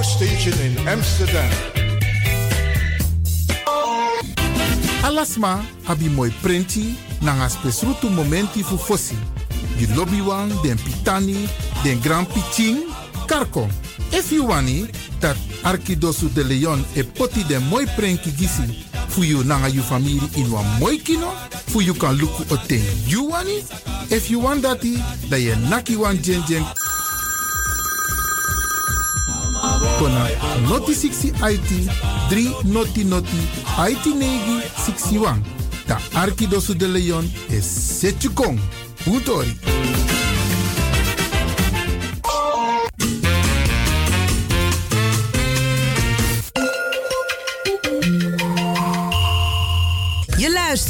Power station in Amsterdam. Alasma abi moi prenti nanga spesrutu momenti fu fosi. Di lobby wan, den pitani, den grand pitin, karko. If you wani, dat Arkidosu de Leon e poti den moi prenki gisi fu you nanga you family in wan moi kino, fu you kan luku o ten you wani. If you want dati, da ye naki wan jen kona noti 60 IT 3 noti noti IT negi 61. Ta Arkidosu de Leon is Setchukong. Utori.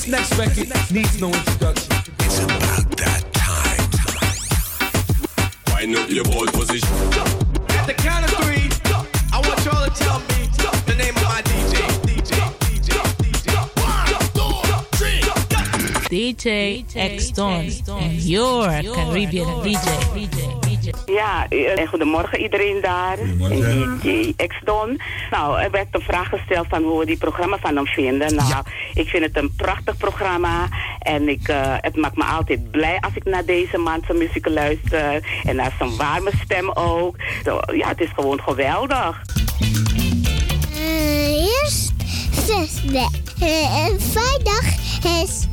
This next record needs no introduction. It's about that time. Wind up your ball position. At the count of three, I want y'all to tell me the name of my DJ. DJ, DJ, DJ. DJ X Don and your Caribbean DJ. Ja, eh, goedemorgen iedereen daar. Goedemorgen. X-Don. Nou, er werd een vraag gesteld van hoe we die programma van hem vinden. Nou, ik vind het een prachtig programma. En ik, eh, het maakt me altijd blij als ik naar deze man zijn muziek luister. En naar zijn warme stem ook. Zo, ja, het is gewoon geweldig. Eerst zesde. En vrijdag is.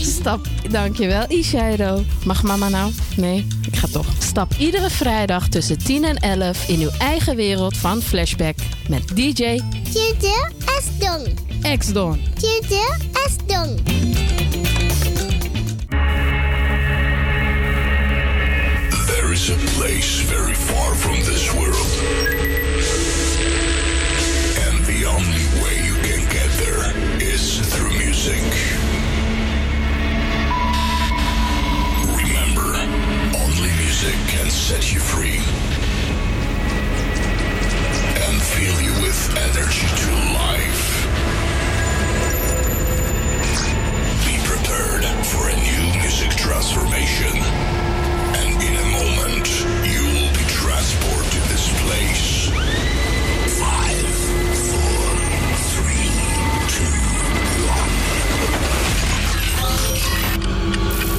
Stap, dankjewel Ishairo. Mag mama nou? Nee, ik ga toch. Stap iedere vrijdag tussen 10 en 11 in uw eigen wereld van Flashback. Met DJ Tjede Esdong. X-Don. Tjede Esdong. There is a place very far from this world. set you free and fill you with energy to life. Be prepared for a new music transformation, and in a moment, you will be transported to this place. Five, four, three, two,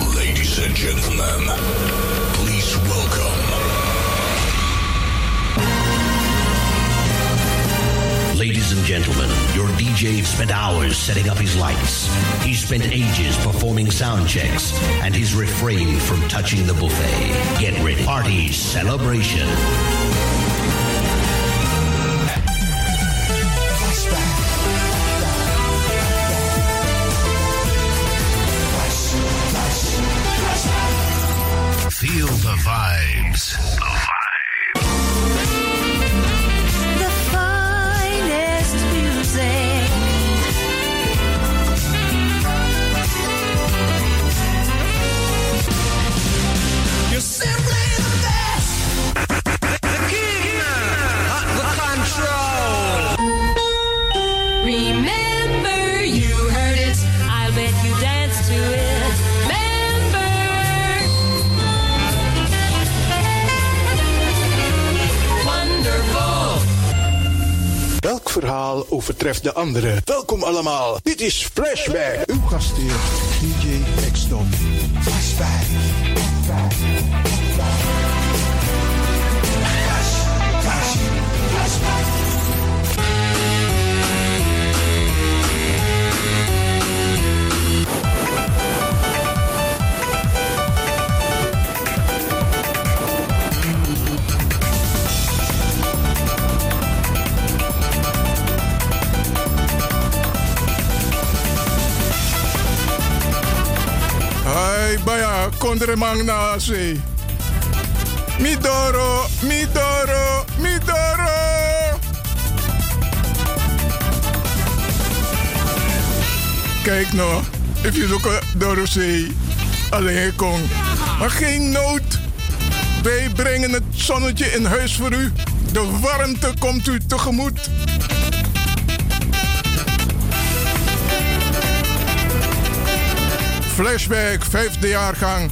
one. Ladies and gentlemen, your DJ spent hours setting up his lights. He spent ages performing sound checks, and he's refrained from touching the buffet. Get ready. Party celebration. Feel the vibes. Overtreft de andere? Welkom allemaal. Dit is Flashback. Uw gastheer, DJ X-Don. Flashback. Hai, baya, kondremang na se. Midoro, Midoro, Midoro. Kijk nou, if zoekt door de zee, alleen kom. Maar geen nood. Wij brengen het zonnetje in huis voor u. De warmte komt u tegemoet. Flashback, vijfde jaargang.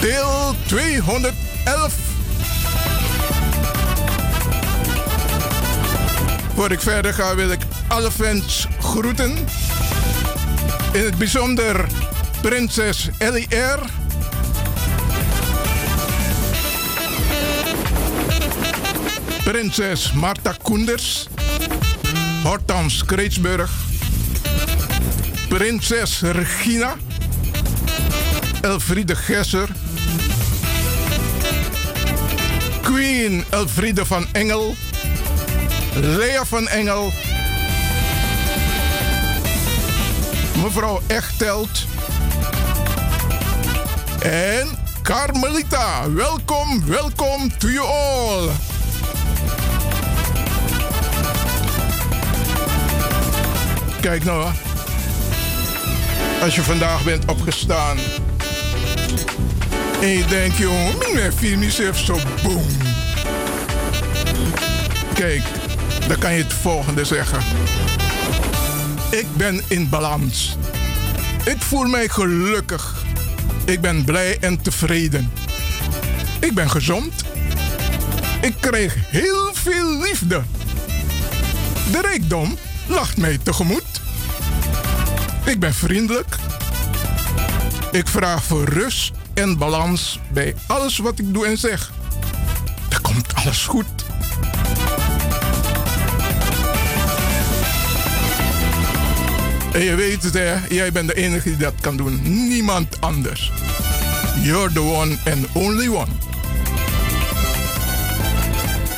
Deel 211. Voor ik verder ga wil ik alle fans groeten. In het bijzonder prinses Ellie R. Prinses Marta Koenders. Hortans Kreetsburg. Prinses Regina. Elfriede Gesser. Queen Elfriede van Engel. Lea van Engel. Mevrouw Echtelt. En Carmelita. Welkom, welkom to you all. Kijk nou. Als je vandaag bent opgestaan. En je denkt, jongen, mijn film is even zo boom. Kijk, dan kan je het volgende zeggen. Ik ben in balans. Ik voel mij gelukkig. Ik ben blij en tevreden. Ik ben gezond. Ik krijg heel veel liefde. De rijkdom lacht mij tegemoet. Ik ben vriendelijk. Ik vraag voor rust en balans bij alles wat ik doe en zeg. Dan komt alles goed. En je weet het, hè? Jij bent de enige die dat kan doen. Niemand anders. You're the one and only one.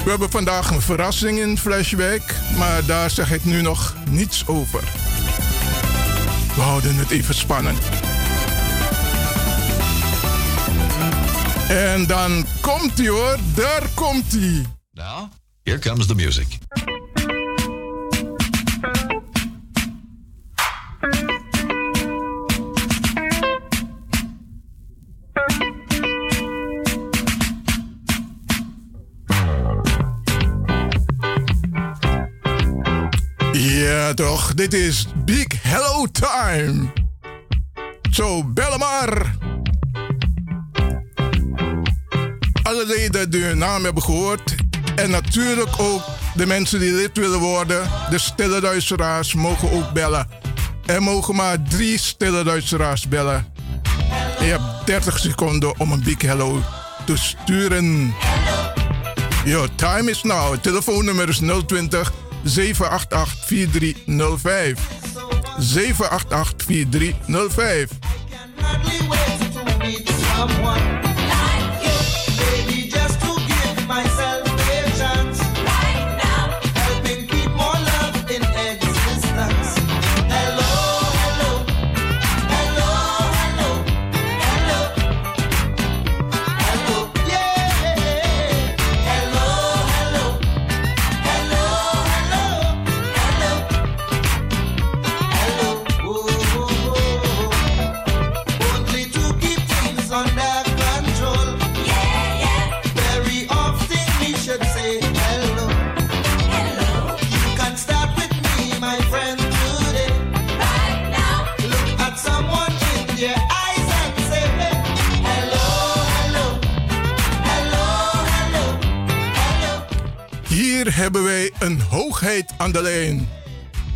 We hebben vandaag een verrassing in Flashback, maar daar zeg ik nu nog niets over. We houden het even spannend. En dan komt hij hoor, daar komt hij. Now, here comes the music. Toch, dit is Big Hello Time. Zo, bellen maar. Alle leden die hun naam hebben gehoord. En natuurlijk ook de mensen die lid willen worden. De stille luisteraars mogen ook bellen. Er mogen maar drie stille luisteraars bellen. En je hebt 30 seconden om een big hello te sturen. Your time is now. Telefoonnummer is 020 788 4305. 788 4305. Een hoogheid aan de lijn.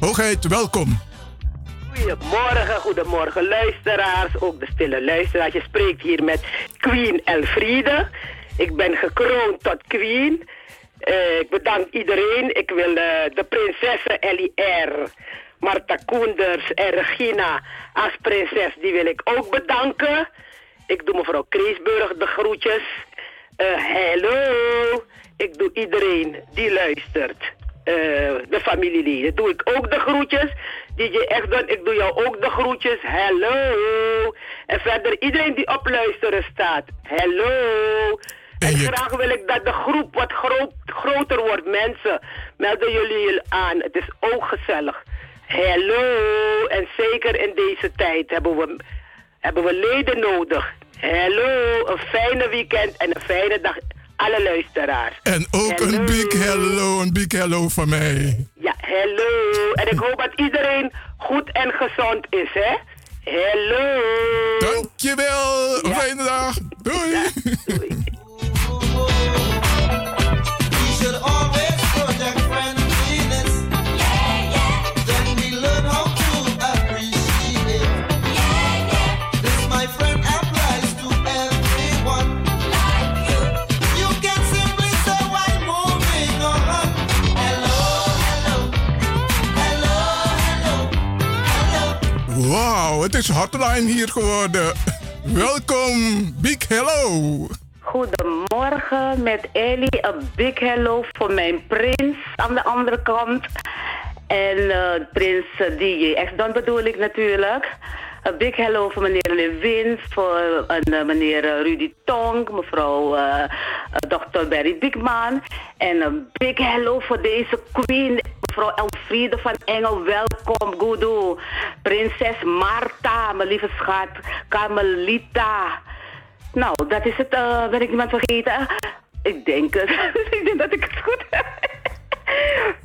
Hoogheid, welkom. Goedemorgen, goedemorgen luisteraars, ook de stille luisteraars. Je spreekt hier met Queen Elfriede. Ik ben gekroond tot Queen. Eh, ik bedank iedereen. Ik wil eh, de prinsessen Ellie R., Marta Koenders en Regina als prinses, die wil ik ook bedanken. Ik doe mevrouw Kreesburg de groetjes. Eh, hallo. Ik doe iedereen die luistert. Eh, de familieleden. Doe ik ook de groetjes. DJ Ekdon, ik doe jou ook de groetjes. Hallo. En verder iedereen die op luisteren staat. Hallo. En graag wil ik dat de groep wat gro- groter wordt. Mensen, melden jullie aan. Het is ook gezellig. Hallo. En zeker in deze tijd hebben we, hebben we leden nodig. Hallo. Een fijne weekend en een fijne dag. Alle luisteraars. En ook een big hello, een big hello van mij. Ja, hallo. En ik hoop dat iedereen goed en gezond is, hè? Hallo. Dankjewel. Een fijne dag. Doei. We Wauw, het is hotline hier geworden. Welkom, big hello. Goedemorgen met Ellie. Een big hello voor mijn prins aan de andere kant. En eh, prins DJ X, dan bedoel ik natuurlijk. Een big hello voor meneer Lewin, voor eh, meneer eh, Rudy Tong, mevrouw Dr. Barry Bigman. En een big hello voor deze queen, mevrouw Elfriede van Engel. Welkom, Gudu. Prinses Marta, mijn lieve schat. Carmelita. Nou, dat is het. eh ben ik iemand vergeten? Ik denk het. ik denk dat ik het goed heb.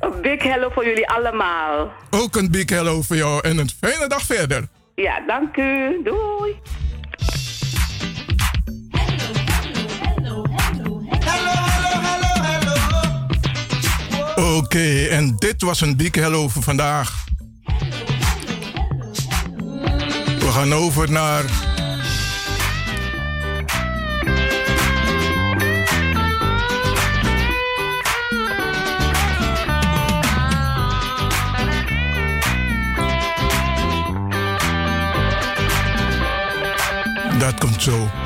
Een big hello voor jullie allemaal. Ook een big hello voor jou en een fijne dag verder. Ja, dank u. Doei. Oké, en dit was een big hello voor vandaag. We gaan over naar. Dat komt zo.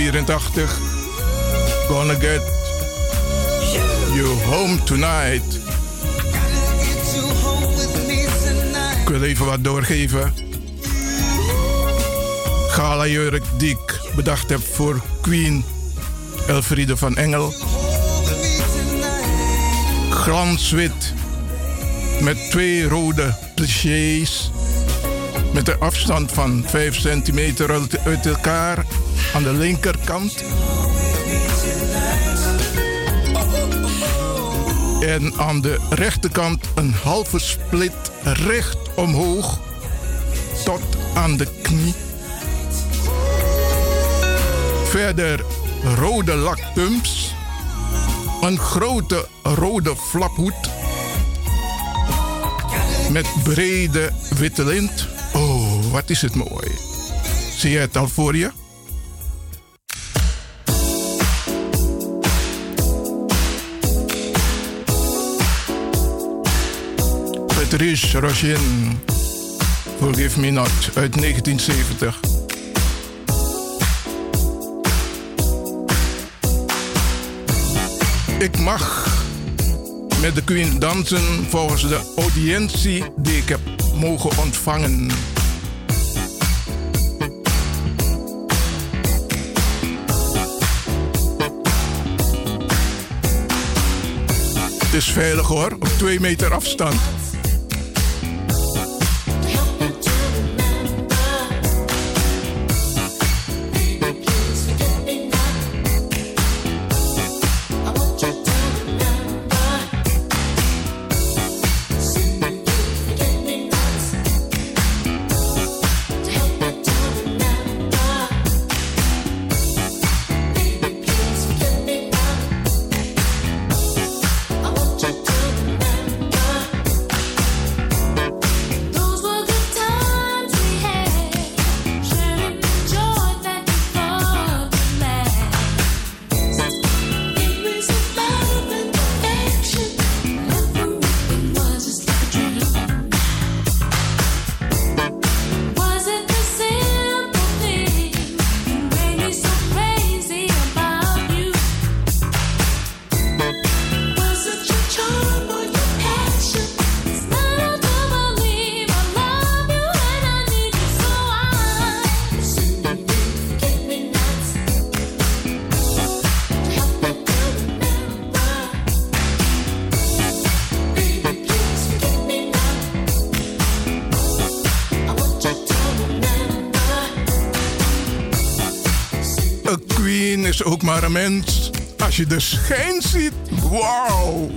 84. Gonna get you home tonight. Ik wil even wat doorgeven. Gala jurk die ik bedacht heb voor Queen Elfriede van Engel. Glanswit met twee rode pliché's met een afstand van 5 centimeter uit elkaar aan de linkerkant. En aan de rechterkant een halve split recht omhoog tot aan de knie. Verder rode lakpumps. Een grote rode flaphoed. Met brede witte lint. Oh, wat is het mooi. Zie je het al voor je? Chris Rochin. Forgive Me Not uit 1970. Ik mag met de Queen dansen volgens de audiëntie die ik heb mogen ontvangen. Het is veilig hoor, op twee meter afstand. Maar een mens. Als je de schijn ziet, wauw.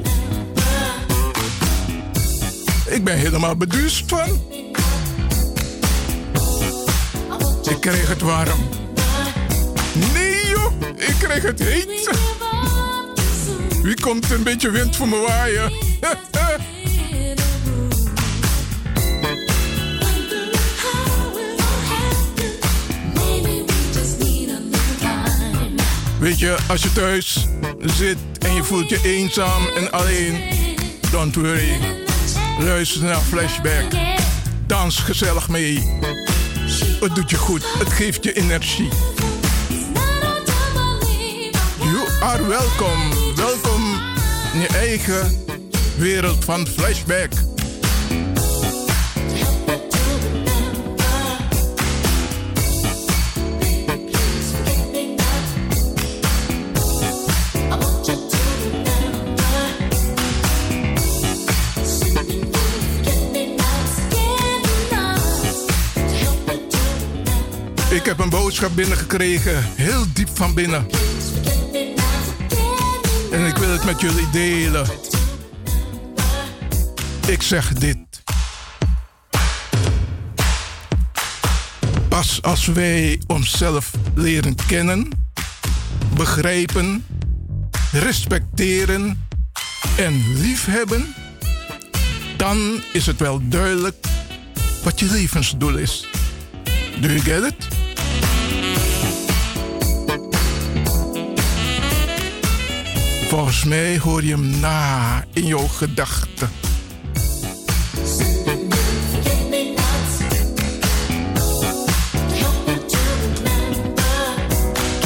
Ik ben helemaal beduust van. Ik kreeg het warm. Nee joh, ik kreeg het heet. Wie komt een beetje wind voor me waaien? Je, als je thuis zit en je voelt je eenzaam en alleen, don't worry. Luister naar Flashback. Dans gezellig mee. Het doet je goed, het geeft je energie. You are welcome. Welkom in je eigen wereld van Flashback. Heb een boodschap binnengekregen, heel diep van binnen. En ik wil het met jullie delen. Ik zeg dit. Pas als wij onszelf leren kennen, begrijpen, respecteren en liefhebben, dan is het wel duidelijk wat je levensdoel is. Do you get it? Volgens mij hoor je hem na in jouw gedachten.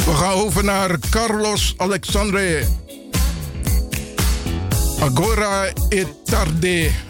We gaan over naar Carlos Alexandre. Agora e tarde.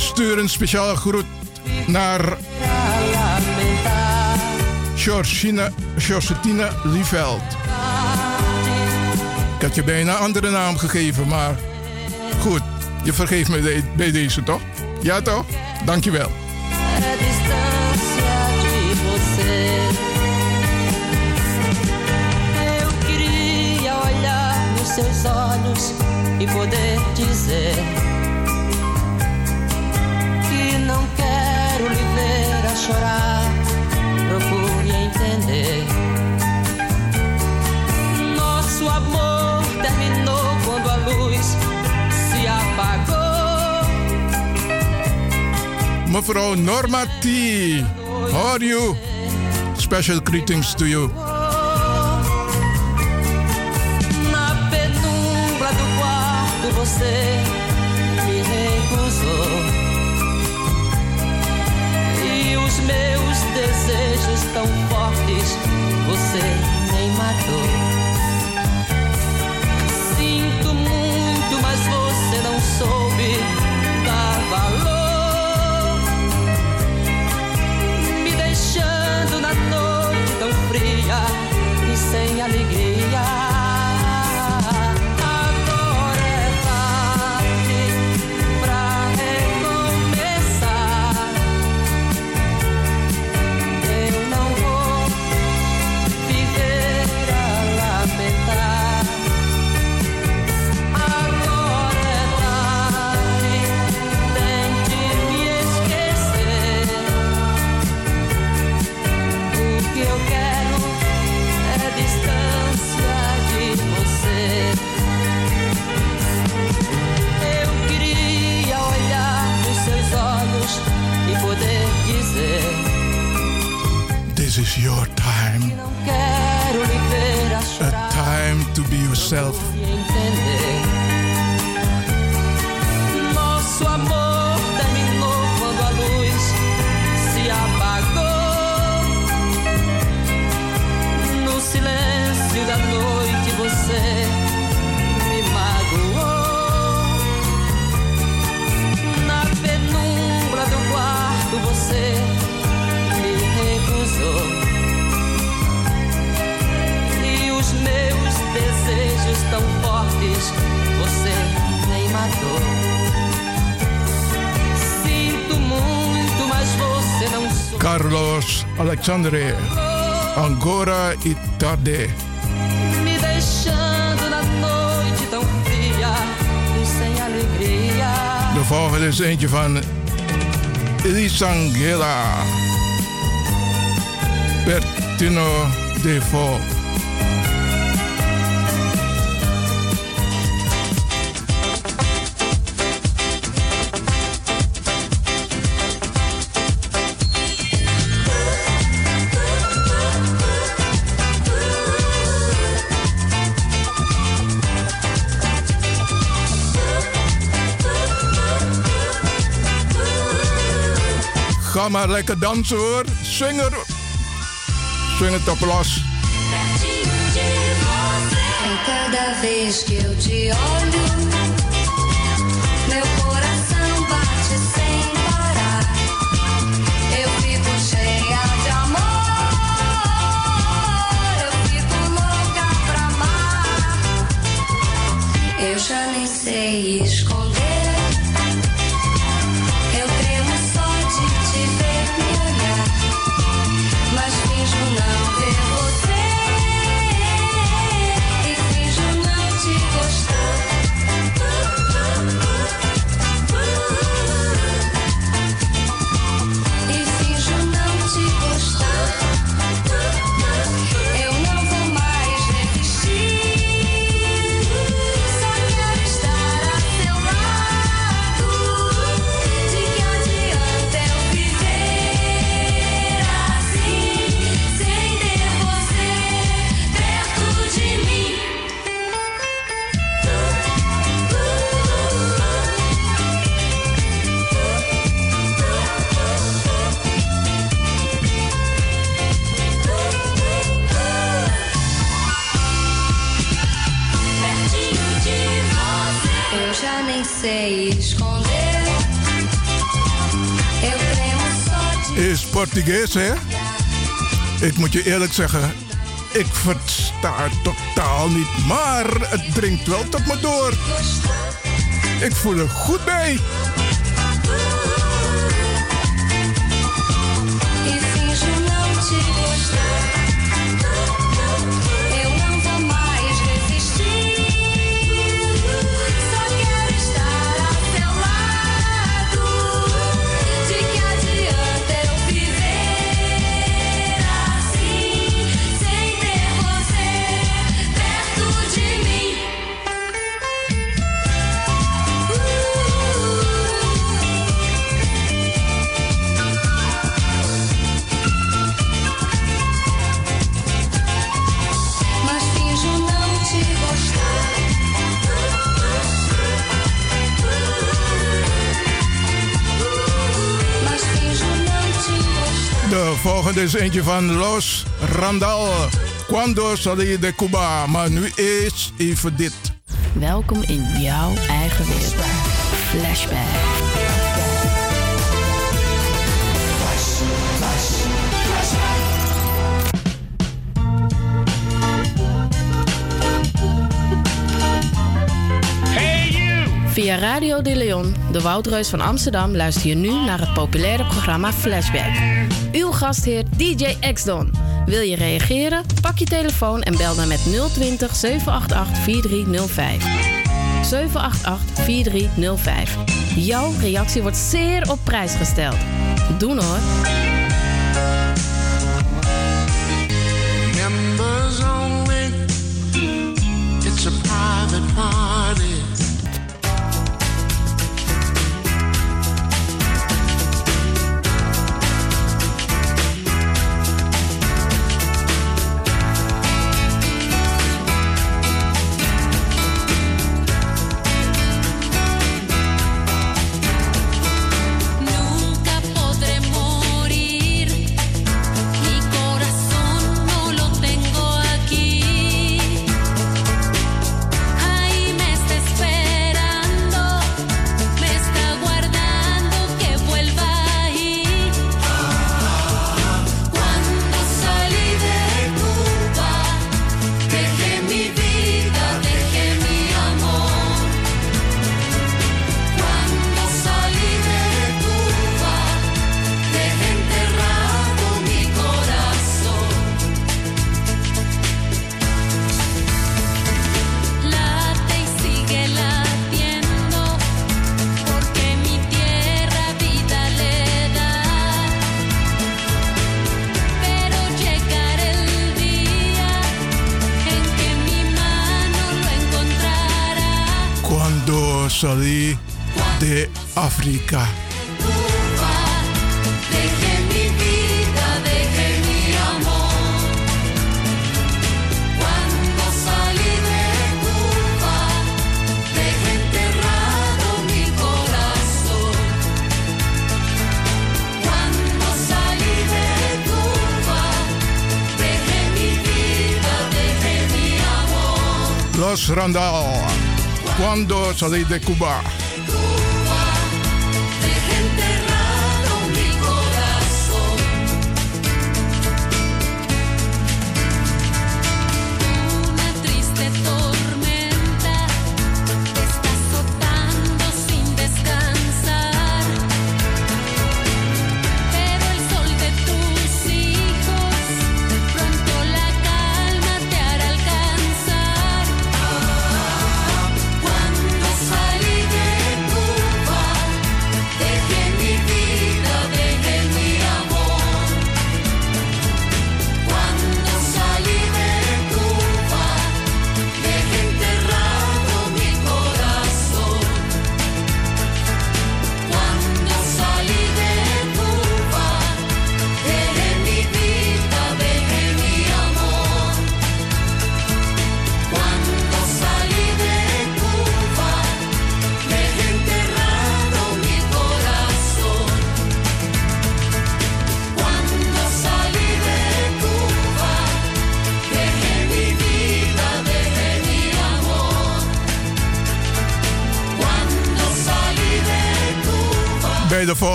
Stuur een speciale groet naar Georgina, Georgetine Lieveld. Ik had je bijna een andere naam gegeven, maar goed, je vergeeft me bij deze toch? Ja toch? Dankjewel. Seus olhos e chorar. Procure entender. Nosso amor terminou quando a luz se apagou. Mevrouw Norma T. How are you? Special greetings to you. Tão fortes você nem matou. Sinto muito, mas você não soube dar valor. Me deixando na noite tão fria e sem alegria is your time. A time to be yourself. Nosso amor terminou quando a luz se apagou. No silêncio da noite você me magoou. Na penumbra do quarto você sorriso e os meus desejos tão fortes você nem matou. Sinto muito, mas você não sou. Carlos Alexandre, agora e tarde. Me deixando na noite tão fria e sem alegria. De volgende is eentje van Elisangela. Bertino de. Ga maar lekker dansen hoor. Er. Swing het op los. Em cada vez que eu te olho, Portugees hè? Ik moet je eerlijk zeggen, ik versta totaal niet, maar het dringt wel tot me door. Ik voel er goed bij. Volgende is eentje van Los Randal. Cuando salí de Cuba? Maar nu is even dit. Welkom in jouw eigen wereld. Flashback. Via Radio de Leon, de Woudreus van Amsterdam, luister je nu naar het populaire programma Flashback. Uw gastheer DJ X-Don. Wil je reageren? Pak je telefoon en bel dan met 020 788 4305. 788 4305. Jouw reactie wordt zeer op prijs gesteld. Doen hoor. Salé de Cuba.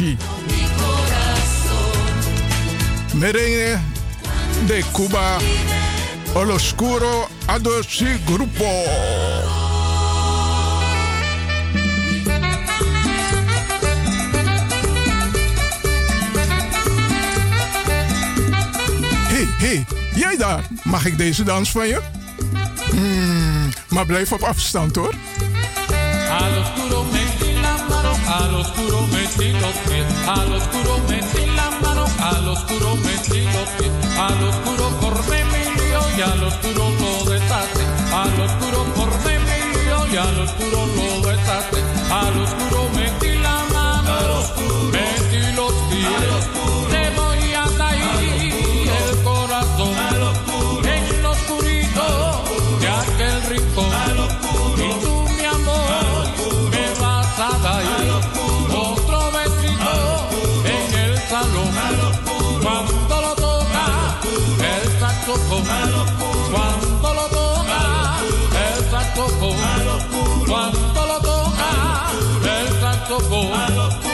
Mariachi. Merengue de Cuba. Oloscuro Adoci Grupo. Hey hey, jij daar, mag ik deze dans van je? Hmm, maar blijf op afstand hoor. al oscuro metí los pies, al oscuro metí la mano, al oscuro metí los pies, al oscuro corté mi lío y al oscuro lo desaté, al oscuro corté mi lío y al oscuro lo desaté, al oscuro metí cuando lo toca el saxofón.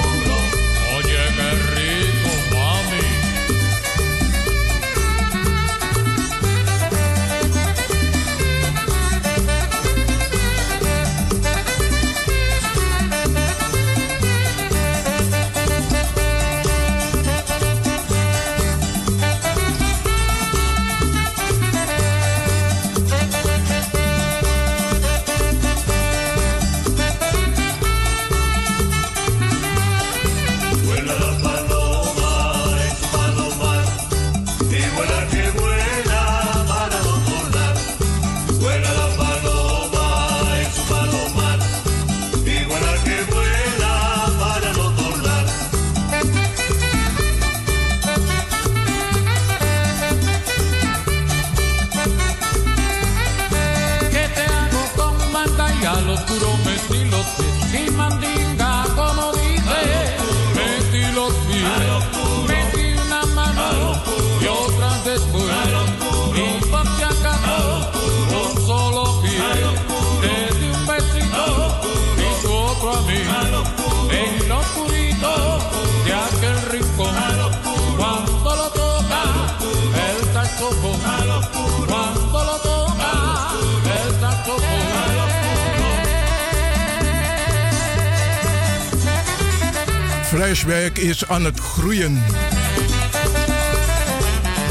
Flashback is aan het groeien.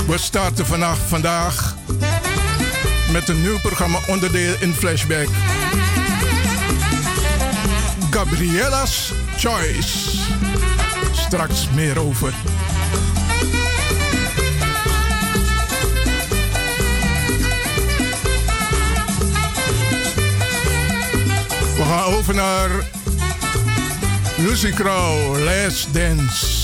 We starten vanaf vandaag met een nieuw programma onderdeel in Flashback. Gabriella's Choice. Straks meer over. We gaan over naar Lucy Crow, Let's Dance.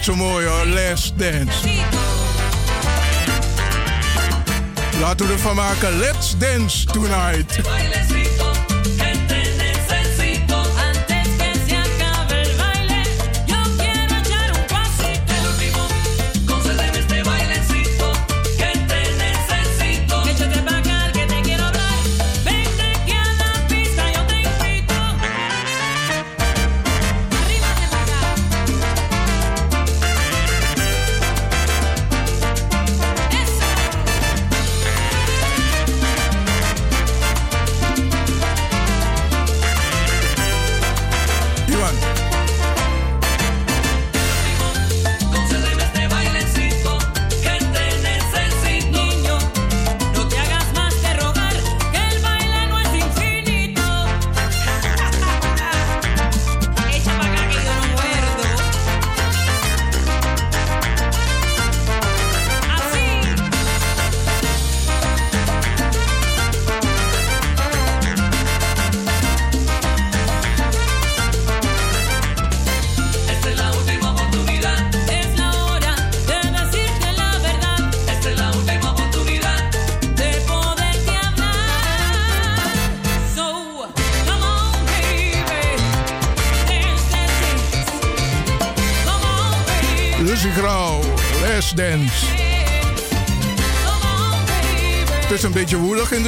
niet zo mooi hoor. Last Dance. Laten we ervan maken. Let's dance tonight.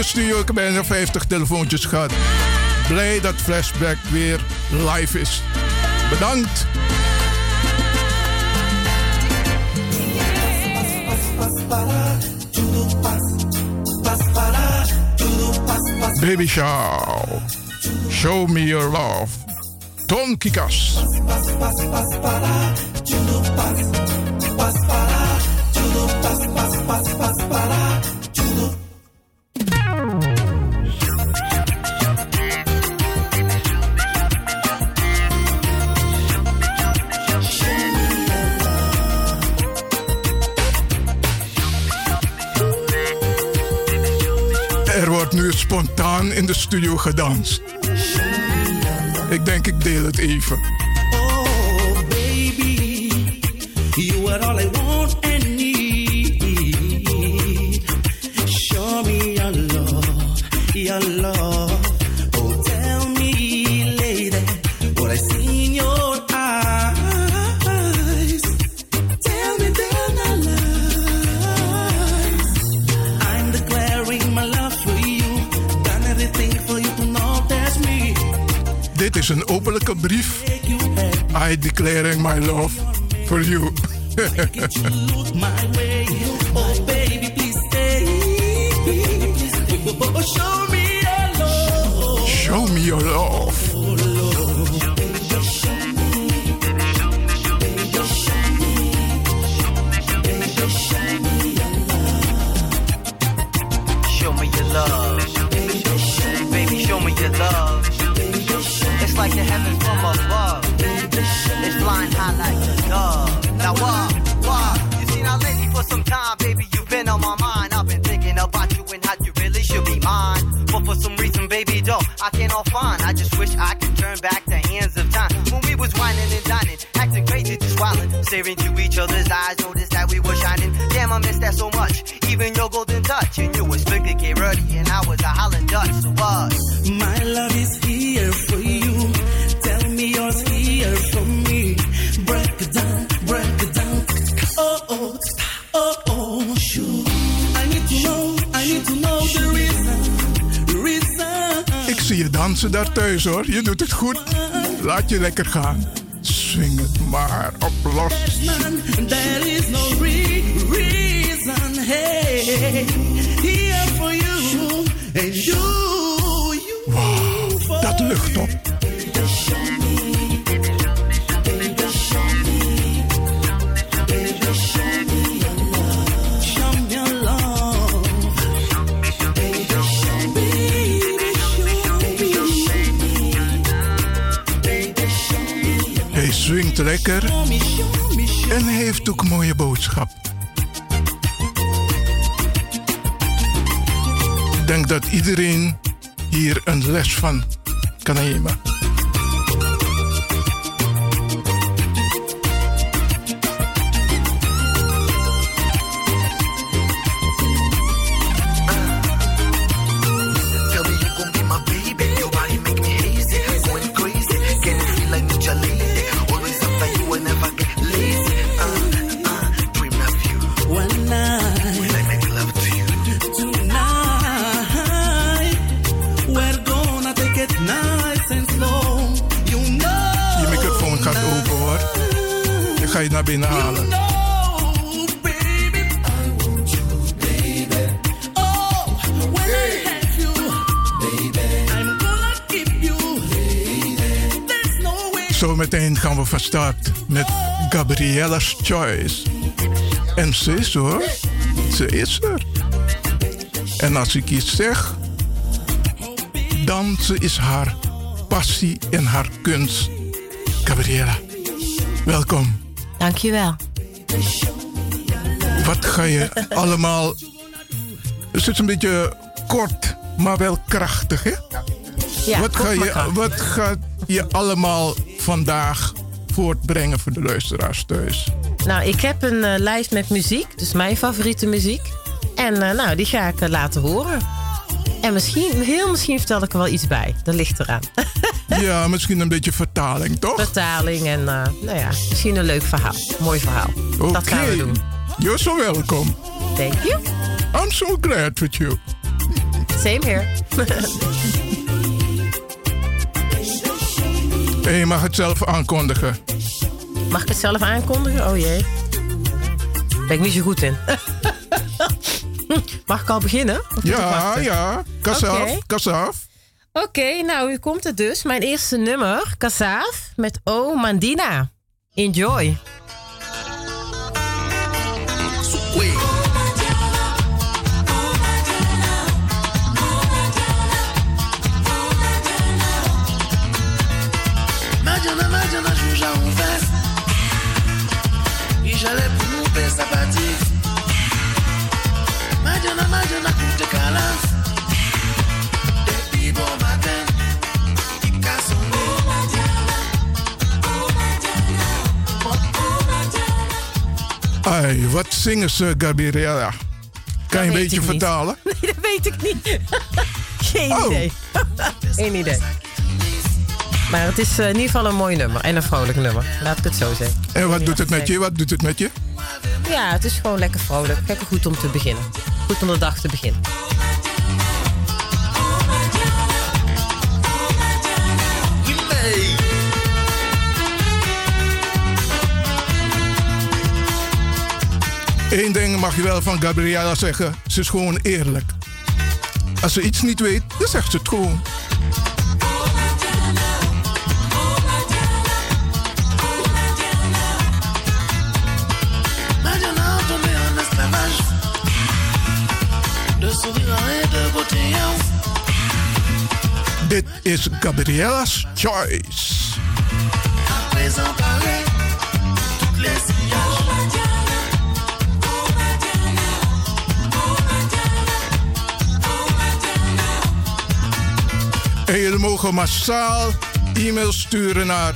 de studio. Ik heb bijna 50 telefoontjes gehad. Blij dat Flashback weer live is. Bedankt. Baby Show. Show me your love. Tom Kikas. Studio gedanst. Ik denk ik deel het even. Oh, baby, you are all I I declaring my love for you. Show me your love. Show me your love. Baby, show me your love. It's like the heaven from above. Wildin'. Staring to each other's eyes, noticed that we were shining. Damn, I miss that so much. Even your golden touch. And you was strictly K Ruddy, and I was a Holland Dutch. So what? My love is here for you. Tell me yours here for me. Break it down, break it down. Oh, oh, oh, oh, sure. I need to know, I need to know the reason. Reason. Ik zie je dansen daar thuis hoor. Je doet het goed. Laat je lekker gaan. Swing het maar op los. There is no re- reason. Hey, here for you. And you, you. Dat lucht op. lekker. En heeft ook mooie boodschap. Ik denk dat iedereen hier een les van kan nemen. Gaan we van start met Gabriella's Choice. En ze is er, hoor. Ze is er. En als ik iets zeg, dansen is haar passie en haar kunst. Gabriella, welkom. Dankjewel. Wat ga je allemaal... Het is een beetje kort, maar wel krachtig, hè? Ja, wat, ga je, wat gaat je allemaal vandaag voortbrengen voor de luisteraars thuis? Nou, ik heb een eh, lijst met muziek, dus mijn favoriete muziek. En eh, nou, die ga ik eh, laten horen. En misschien, heel misschien vertel ik er wel iets bij. Dat ligt eraan. Ja, misschien een beetje vertaling, toch? Vertaling en nou ja, misschien een leuk verhaal. Mooi verhaal. Dat gaan we doen. You're so welcome. Thank you. I'm so glad with you. Same here. En je mag het zelf aankondigen. Mag ik het zelf aankondigen? Oh jee. Ben ik niet zo goed in. Mag ik al beginnen? Ja, ja. Kasaf, Oké. kasaf. Oké, nou, hier komt het dus. Mijn eerste nummer, Kassaaf, met O Mandina. Enjoy. Wat zingen ze, Gabriella? Kan je een beetje niet. vertalen? Nee, dat weet ik niet. Geen Oh. idee. Geen idee. Maar het is eh, in ieder geval een mooi nummer en een vrolijk nummer. Laat ik het zo zeggen. En wat doet het met je? Wat doet het met je? Ja, het is gewoon lekker vrolijk. Lekker goed om te beginnen. Goed om de dag te beginnen. Eén ding mag je wel van Gabriella zeggen. Ze is gewoon eerlijk. Als ze iets niet weet, dan zegt ze het gewoon. Dit is Gabriella's Choice. En jullie mogen massaal e-mails sturen naar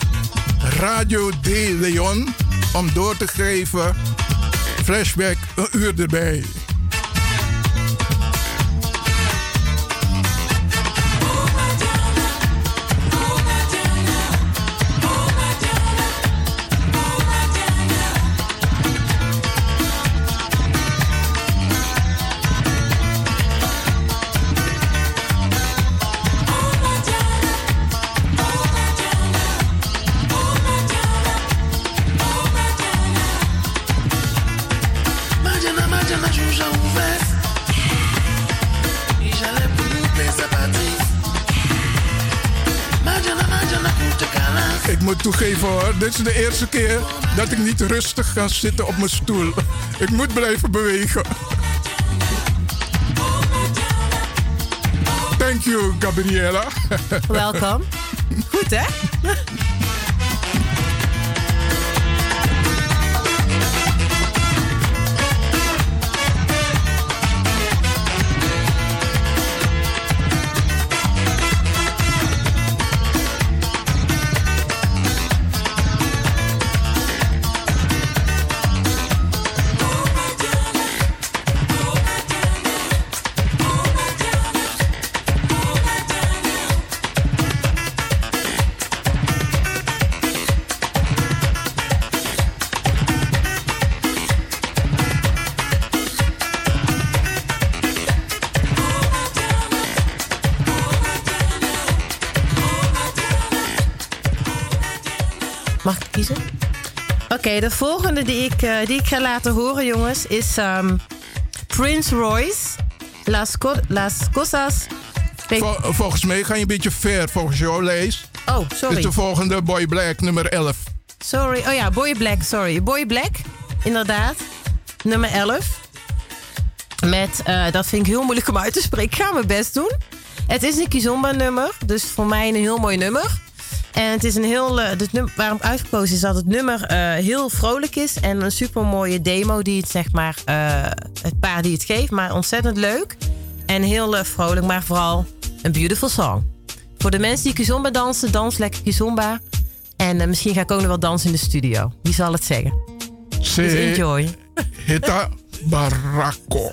Radio D Leon om door te geven. Flashback een uur erbij. Toegeven hoor, dit is de eerste keer dat ik niet rustig kan zitten op mijn stoel. Ik moet blijven bewegen. Thank you, Gabriella. Welkom. Goed hè? Oké, de volgende die ik, eh, die ik ga laten horen, jongens, is ehm, Prince Royce. Las, Co- Las Cosas. Vol- volgens mij ga je een beetje ver volgens jouw lijst. Oh, sorry. Is de volgende Boy Black nummer 11. Sorry. Oh ja, Boy Black, sorry. Boy Black, inderdaad. Nummer 11. Met, eh, dat vind ik heel moeilijk om uit te spreken. Ik ga mijn best doen. Het is een Kizomba nummer, dus voor mij een heel mooi nummer. En het is een heel, eh, het nummer, waarom uitgekozen is dat het nummer eh, heel vrolijk is. En een super mooie demo die het zeg maar, eh, het paar die het geeft. Maar ontzettend leuk. En heel vrolijk, maar vooral een beautiful song. Voor de mensen die Kizomba dansen, dans lekker Kizomba. En eh, misschien ga ik ook nog wel dansen in de studio. Wie zal het zeggen? Dus enjoy. Hita Barako.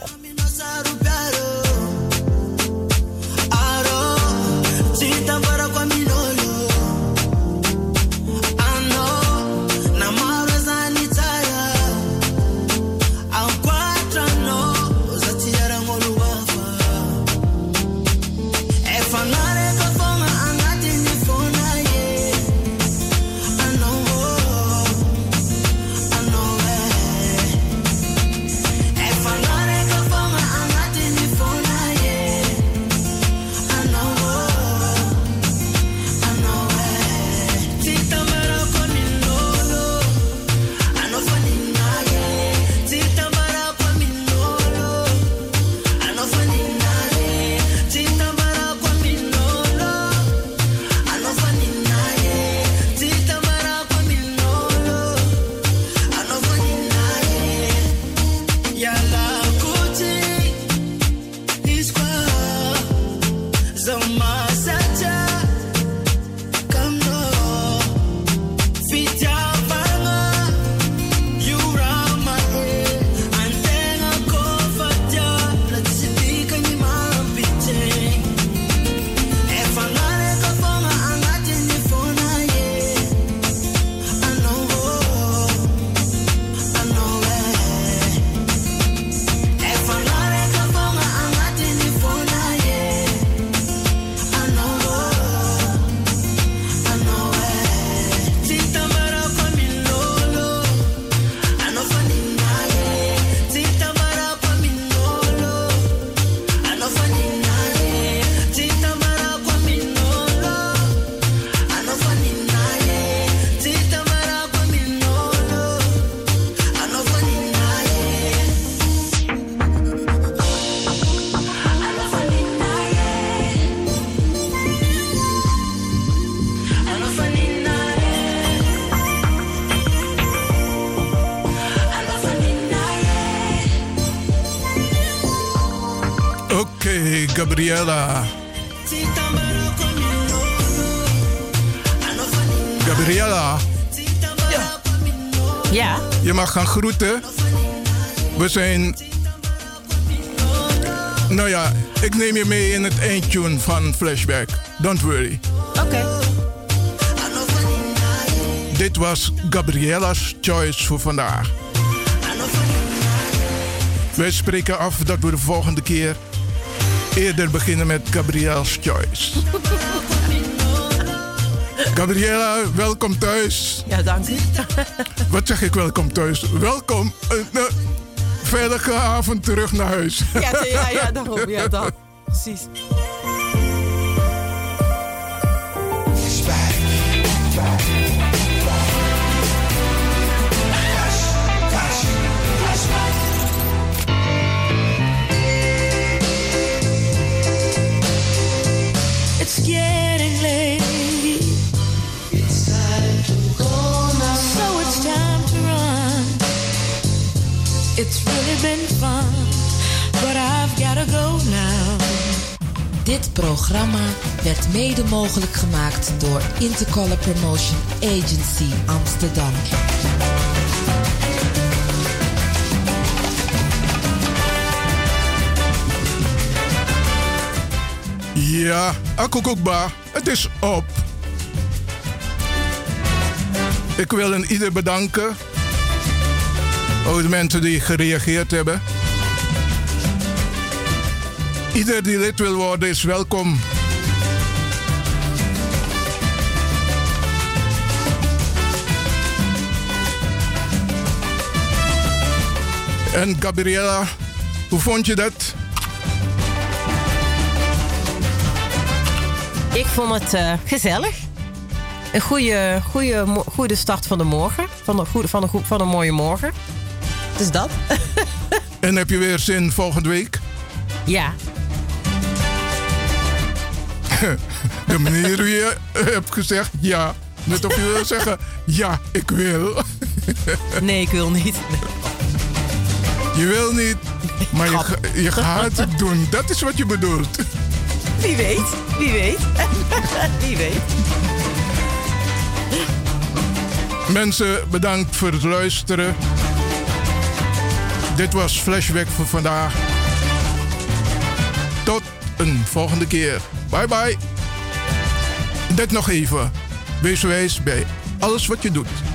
Gabriela. Gabriela, Ja. je mag gaan groeten. We zijn. Nou ja, ik neem je mee in het eindtune van Flashback. Don't worry. Oké. Dit was Gabriela's Choice voor vandaag. Wij spreken af dat we de volgende keer eerder beginnen met Gabriela's Choice. Gabriela, welkom thuis. Ja, dank u. Wat zeg ik welkom thuis? Welkom. eh, nou, veilige avond terug naar huis. Ja, ja, ja, daarom. Ja, dat. Precies. It's really been fun, but I've gotta go now. Dit programma werd mede mogelijk gemaakt door Intercolor Promotion Agency Amsterdam. Ja, Akokokba, het is op. Ik wil een ieder bedanken. Ook de mensen die gereageerd hebben. Ieder die lid wil worden is welkom. En Gabriela, hoe vond je dat? Ik vond het eh, gezellig. Een goede, goede, goede start van de morgen. Van een, goede, van, een, van een mooie morgen. Dat. En heb je weer zin volgende week? Ja. De manier hoe je hebt gezegd ja. Net of je wil zeggen ja, ik wil. Nee, ik wil niet. Je wil niet, maar je, ga- je gaat het doen. Dat is wat je bedoelt. Wie weet, wie weet. wie weet. Mensen, bedankt voor het luisteren. Dit was Flashback voor vandaag. Tot een volgende keer. Bye bye. Dit nog even. Wees wijs bij alles wat je doet.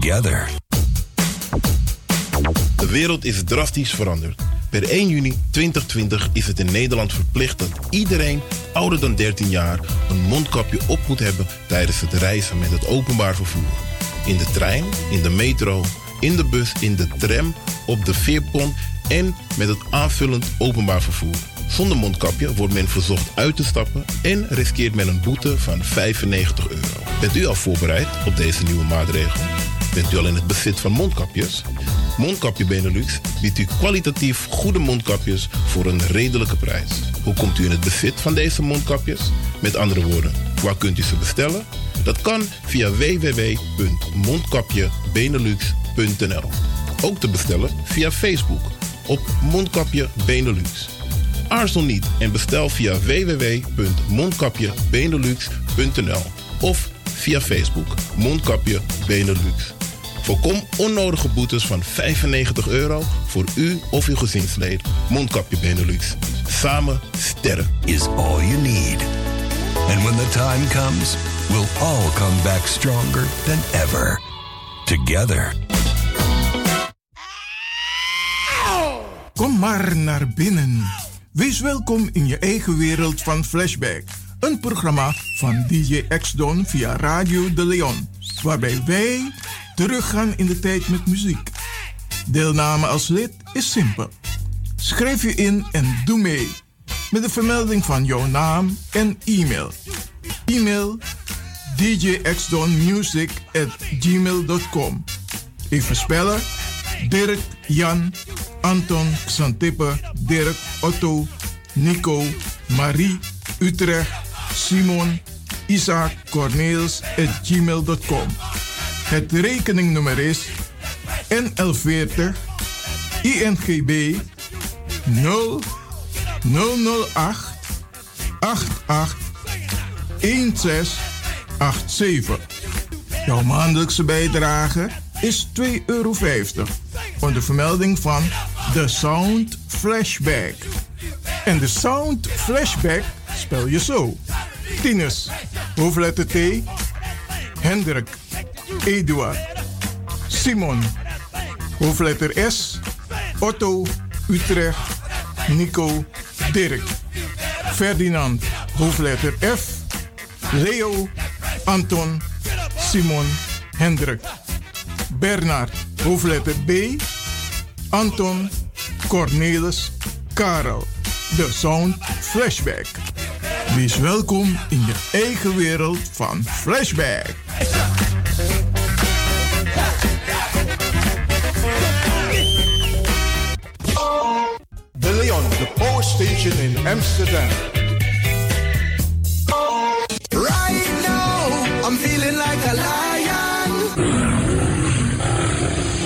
Together. De wereld is drastisch veranderd. Per 1 juni 2020 is het in Nederland verplicht dat iedereen ouder dan 13 jaar een mondkapje op moet hebben tijdens het reizen met het openbaar vervoer. In de trein, in de metro, in de bus, in de tram, op de veerpont en met het aanvullend openbaar vervoer. Zonder mondkapje wordt men verzocht uit te stappen en riskeert men een boete van 95 euro. Bent u al voorbereid op deze nieuwe maatregel? Bent u al in het bezit van mondkapjes? Mondkapje Benelux biedt u kwalitatief goede mondkapjes voor een redelijke prijs. Hoe komt u in het bezit van deze mondkapjes? Met andere woorden, waar kunt u ze bestellen? Dat kan via www.mondkapjebenelux.nl. Ook te bestellen via Facebook op Mondkapje Benelux. Aarzel niet en bestel via www.mondkapjebenelux.nl of via Facebook Mondkapje Benelux. Voorkom onnodige boetes van 95 euro voor u of uw gezinslid. Mondkapje Benelux. Samen sterren. Is all you need. And when the time comes, we'll all come back stronger than ever. Together. Kom maar naar binnen. Wees welkom in je eigen wereld van Flashback. Een programma van DJ X-Don via Radio De Leon. Waarbij wij teruggaan in de tijd met muziek. Deelname als lid is simpel. Schrijf je in en doe mee. Met de vermelding van jouw naam en e-mail. E-mail djxdonmusic at gmail.com Even spellen. Dirk, Jan, Anton, Xantippe, Dirk, Otto, Nico, Marie, Utrecht, Simon, Isaac, Corneels at gmail.com. Het rekeningnummer is NL40 INGB 0 008 88 1687. Jouw maandelijkse bijdrage is 2,50 euro. Onder vermelding van The Sound Flashback. En de Sound Flashback spel je zo. Tinus, hoofdletter T. Hendrik, Eduard. Simon, hoofdletter S. Otto, Utrecht. Nico, Dirk. Ferdinand, hoofdletter F. Leo, Anton, Simon, Hendrik. Bernard, hoofdletter B. Anton, Cornelis, Karel. De Sound Flashback. Wees welkom in je eigen wereld van Flashback. Leon, the power station in Amsterdam. Right now, I'm feeling like a lion.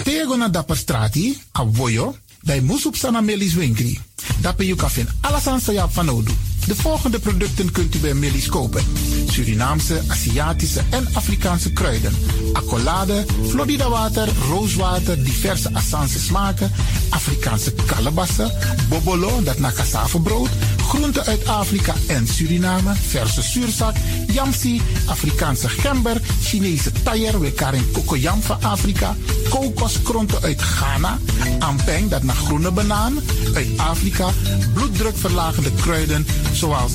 Tego na dapper strati, a voyo, dai musup sana melis winkri. Dapper you kafin alasan sa yap van odu. De volgende producten kunt u bij Millie's kopen. Surinaamse, Aziatische en Afrikaanse kruiden. Accolade, Florida water, rooswater, diverse Assange smaken. Afrikaanse kalebassen, bobolo, dat na cassavebrood. Groenten uit Afrika en Suriname, verse zuurzak, yamsi, Afrikaanse gember, Chinese taier, we karing kokoyam van Afrika, kokoskronten uit Ghana, ampeng, dat naar groene banaan, uit Afrika, bloeddrukverlagende kruiden, zoals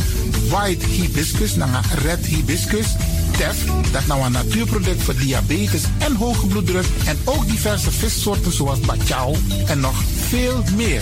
white hibiscus, naar red hibiscus, tef, dat nou een natuurproduct voor diabetes en hoge bloeddruk, en ook diverse vissoorten zoals bachao en nog veel meer.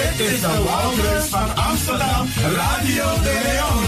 Dit is de Wouders van Amsterdam, Radio de Leon.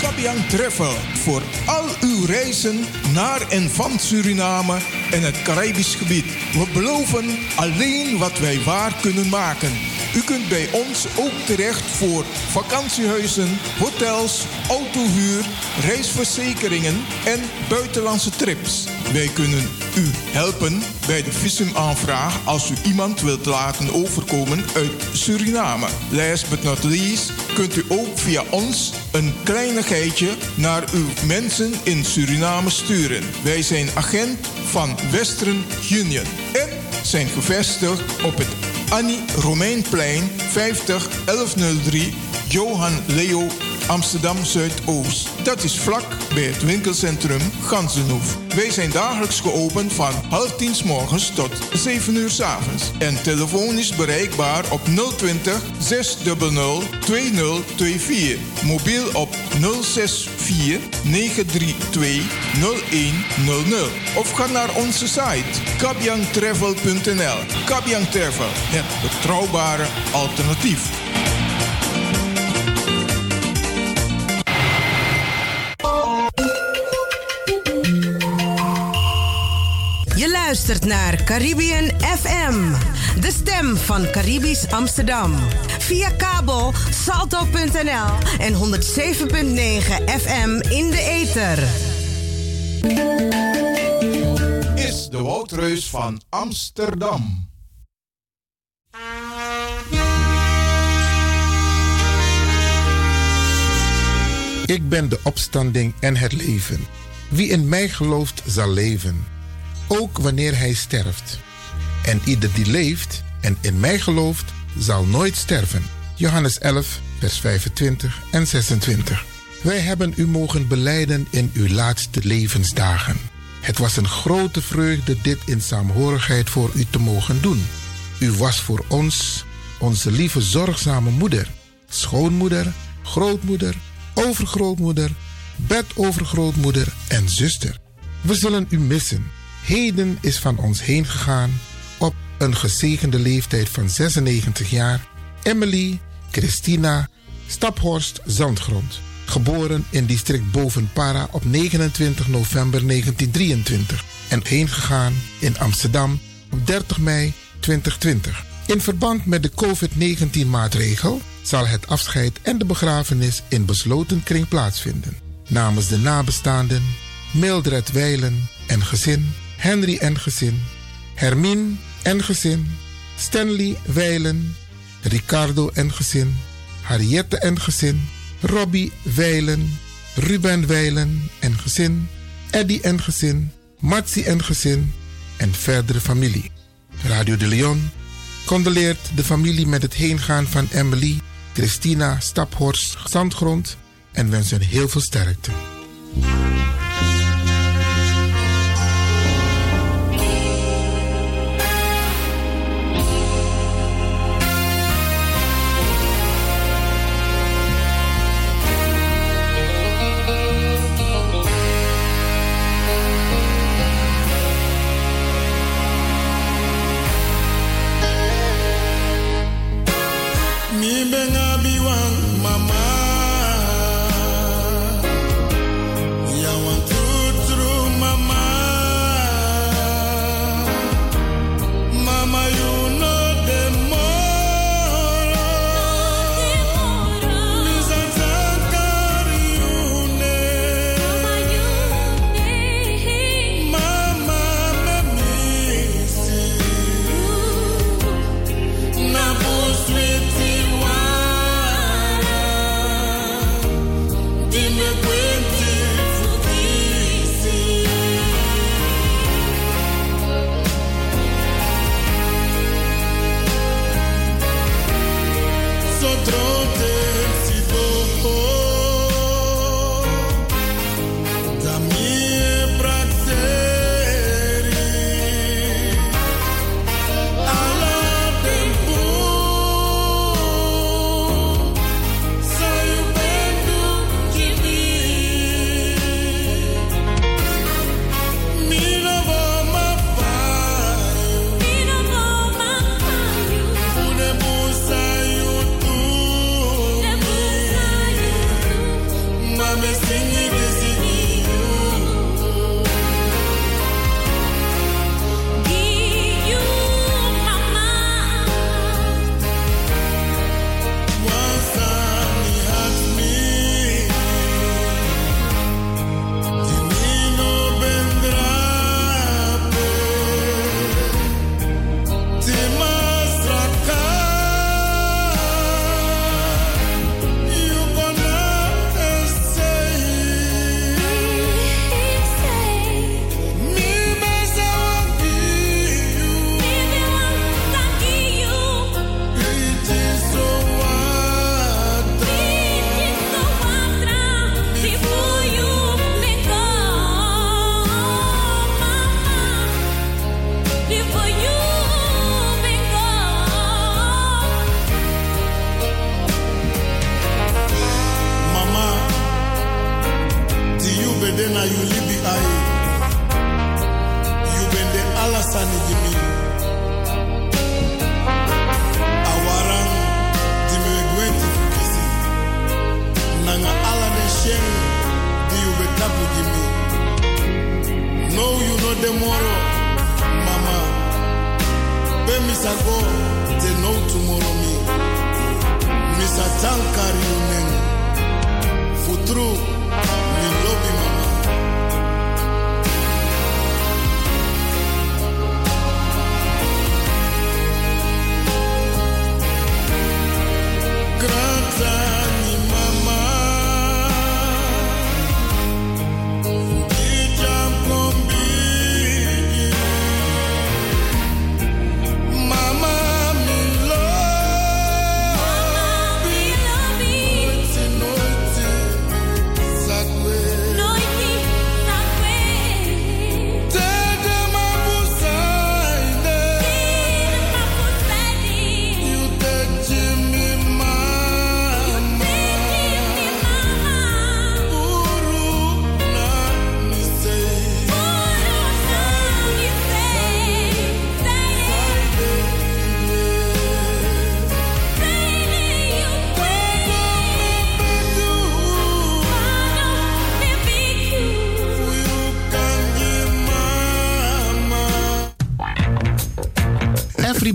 Kabian Travel voor al uw reizen naar en van Suriname en het Caribisch gebied. We beloven alleen wat wij waar kunnen maken. U kunt bij ons ook terecht voor vakantiehuizen, hotels, autohuur, reisverzekeringen en buitenlandse trips. Wij kunnen u helpen bij de visumaanvraag als u iemand wilt laten overkomen uit Suriname. Last but not least kunt u ook via ons een kleinigheidje naar uw mensen in Suriname sturen. Wij zijn agent van Western Union en zijn gevestigd op het Annie Romeinplein 50 1103 Johan Leo Amsterdam Zuidoost. Dat is vlak bij het winkelcentrum Gansenhoef. Wij zijn dagelijks geopend van half tien 's morgens tot 7 uur 's avonds. En telefonisch bereikbaar op 020 600 2024. Mobiel op 064 932 0100. Of ga naar onze site kabyangtravel.nl. Kabyang Travel, het betrouwbare alternatief. Luistert naar Caribbean FM, de stem van Caribisch Amsterdam. Via kabel salto.nl en 107.9 FM in de ether. Is de Woudreus van Amsterdam. Ik ben de opstanding en het leven. Wie in mij gelooft, zal leven, ook wanneer hij sterft. En ieder die leeft en in mij gelooft, zal nooit sterven. Johannes 11, vers 25 en 26. Wij hebben u mogen beleiden in uw laatste levensdagen. Het was een grote vreugde dit in saamhorigheid voor u te mogen doen. U was voor ons onze lieve zorgzame moeder, schoonmoeder, grootmoeder, overgrootmoeder, bedovergrootmoeder en zuster. We zullen u missen. Heden is van ons heen gegaan op een gezegende leeftijd van 96 jaar Emily Christina Staphorst Zandgrond. Geboren in district Bovenpara op 29 november 1923 en heen gegaan in Amsterdam op 30 mei 2020. In verband met de COVID-19-maatregel zal het afscheid en de begrafenis in besloten kring plaatsvinden. Namens de nabestaanden Mildred Weilen en gezin, Henry en gezin, Hermine en gezin, Stanley Weilen, Ricardo en gezin, Harriette en gezin, Robbie Weilen, Ruben Weilen en gezin, Eddie en gezin, Matsi en gezin. En verdere familie. Radio de Leon condoleert de familie met het heengaan van Emily, Christina Staphorst Zandgrond en wens hen heel veel sterkte.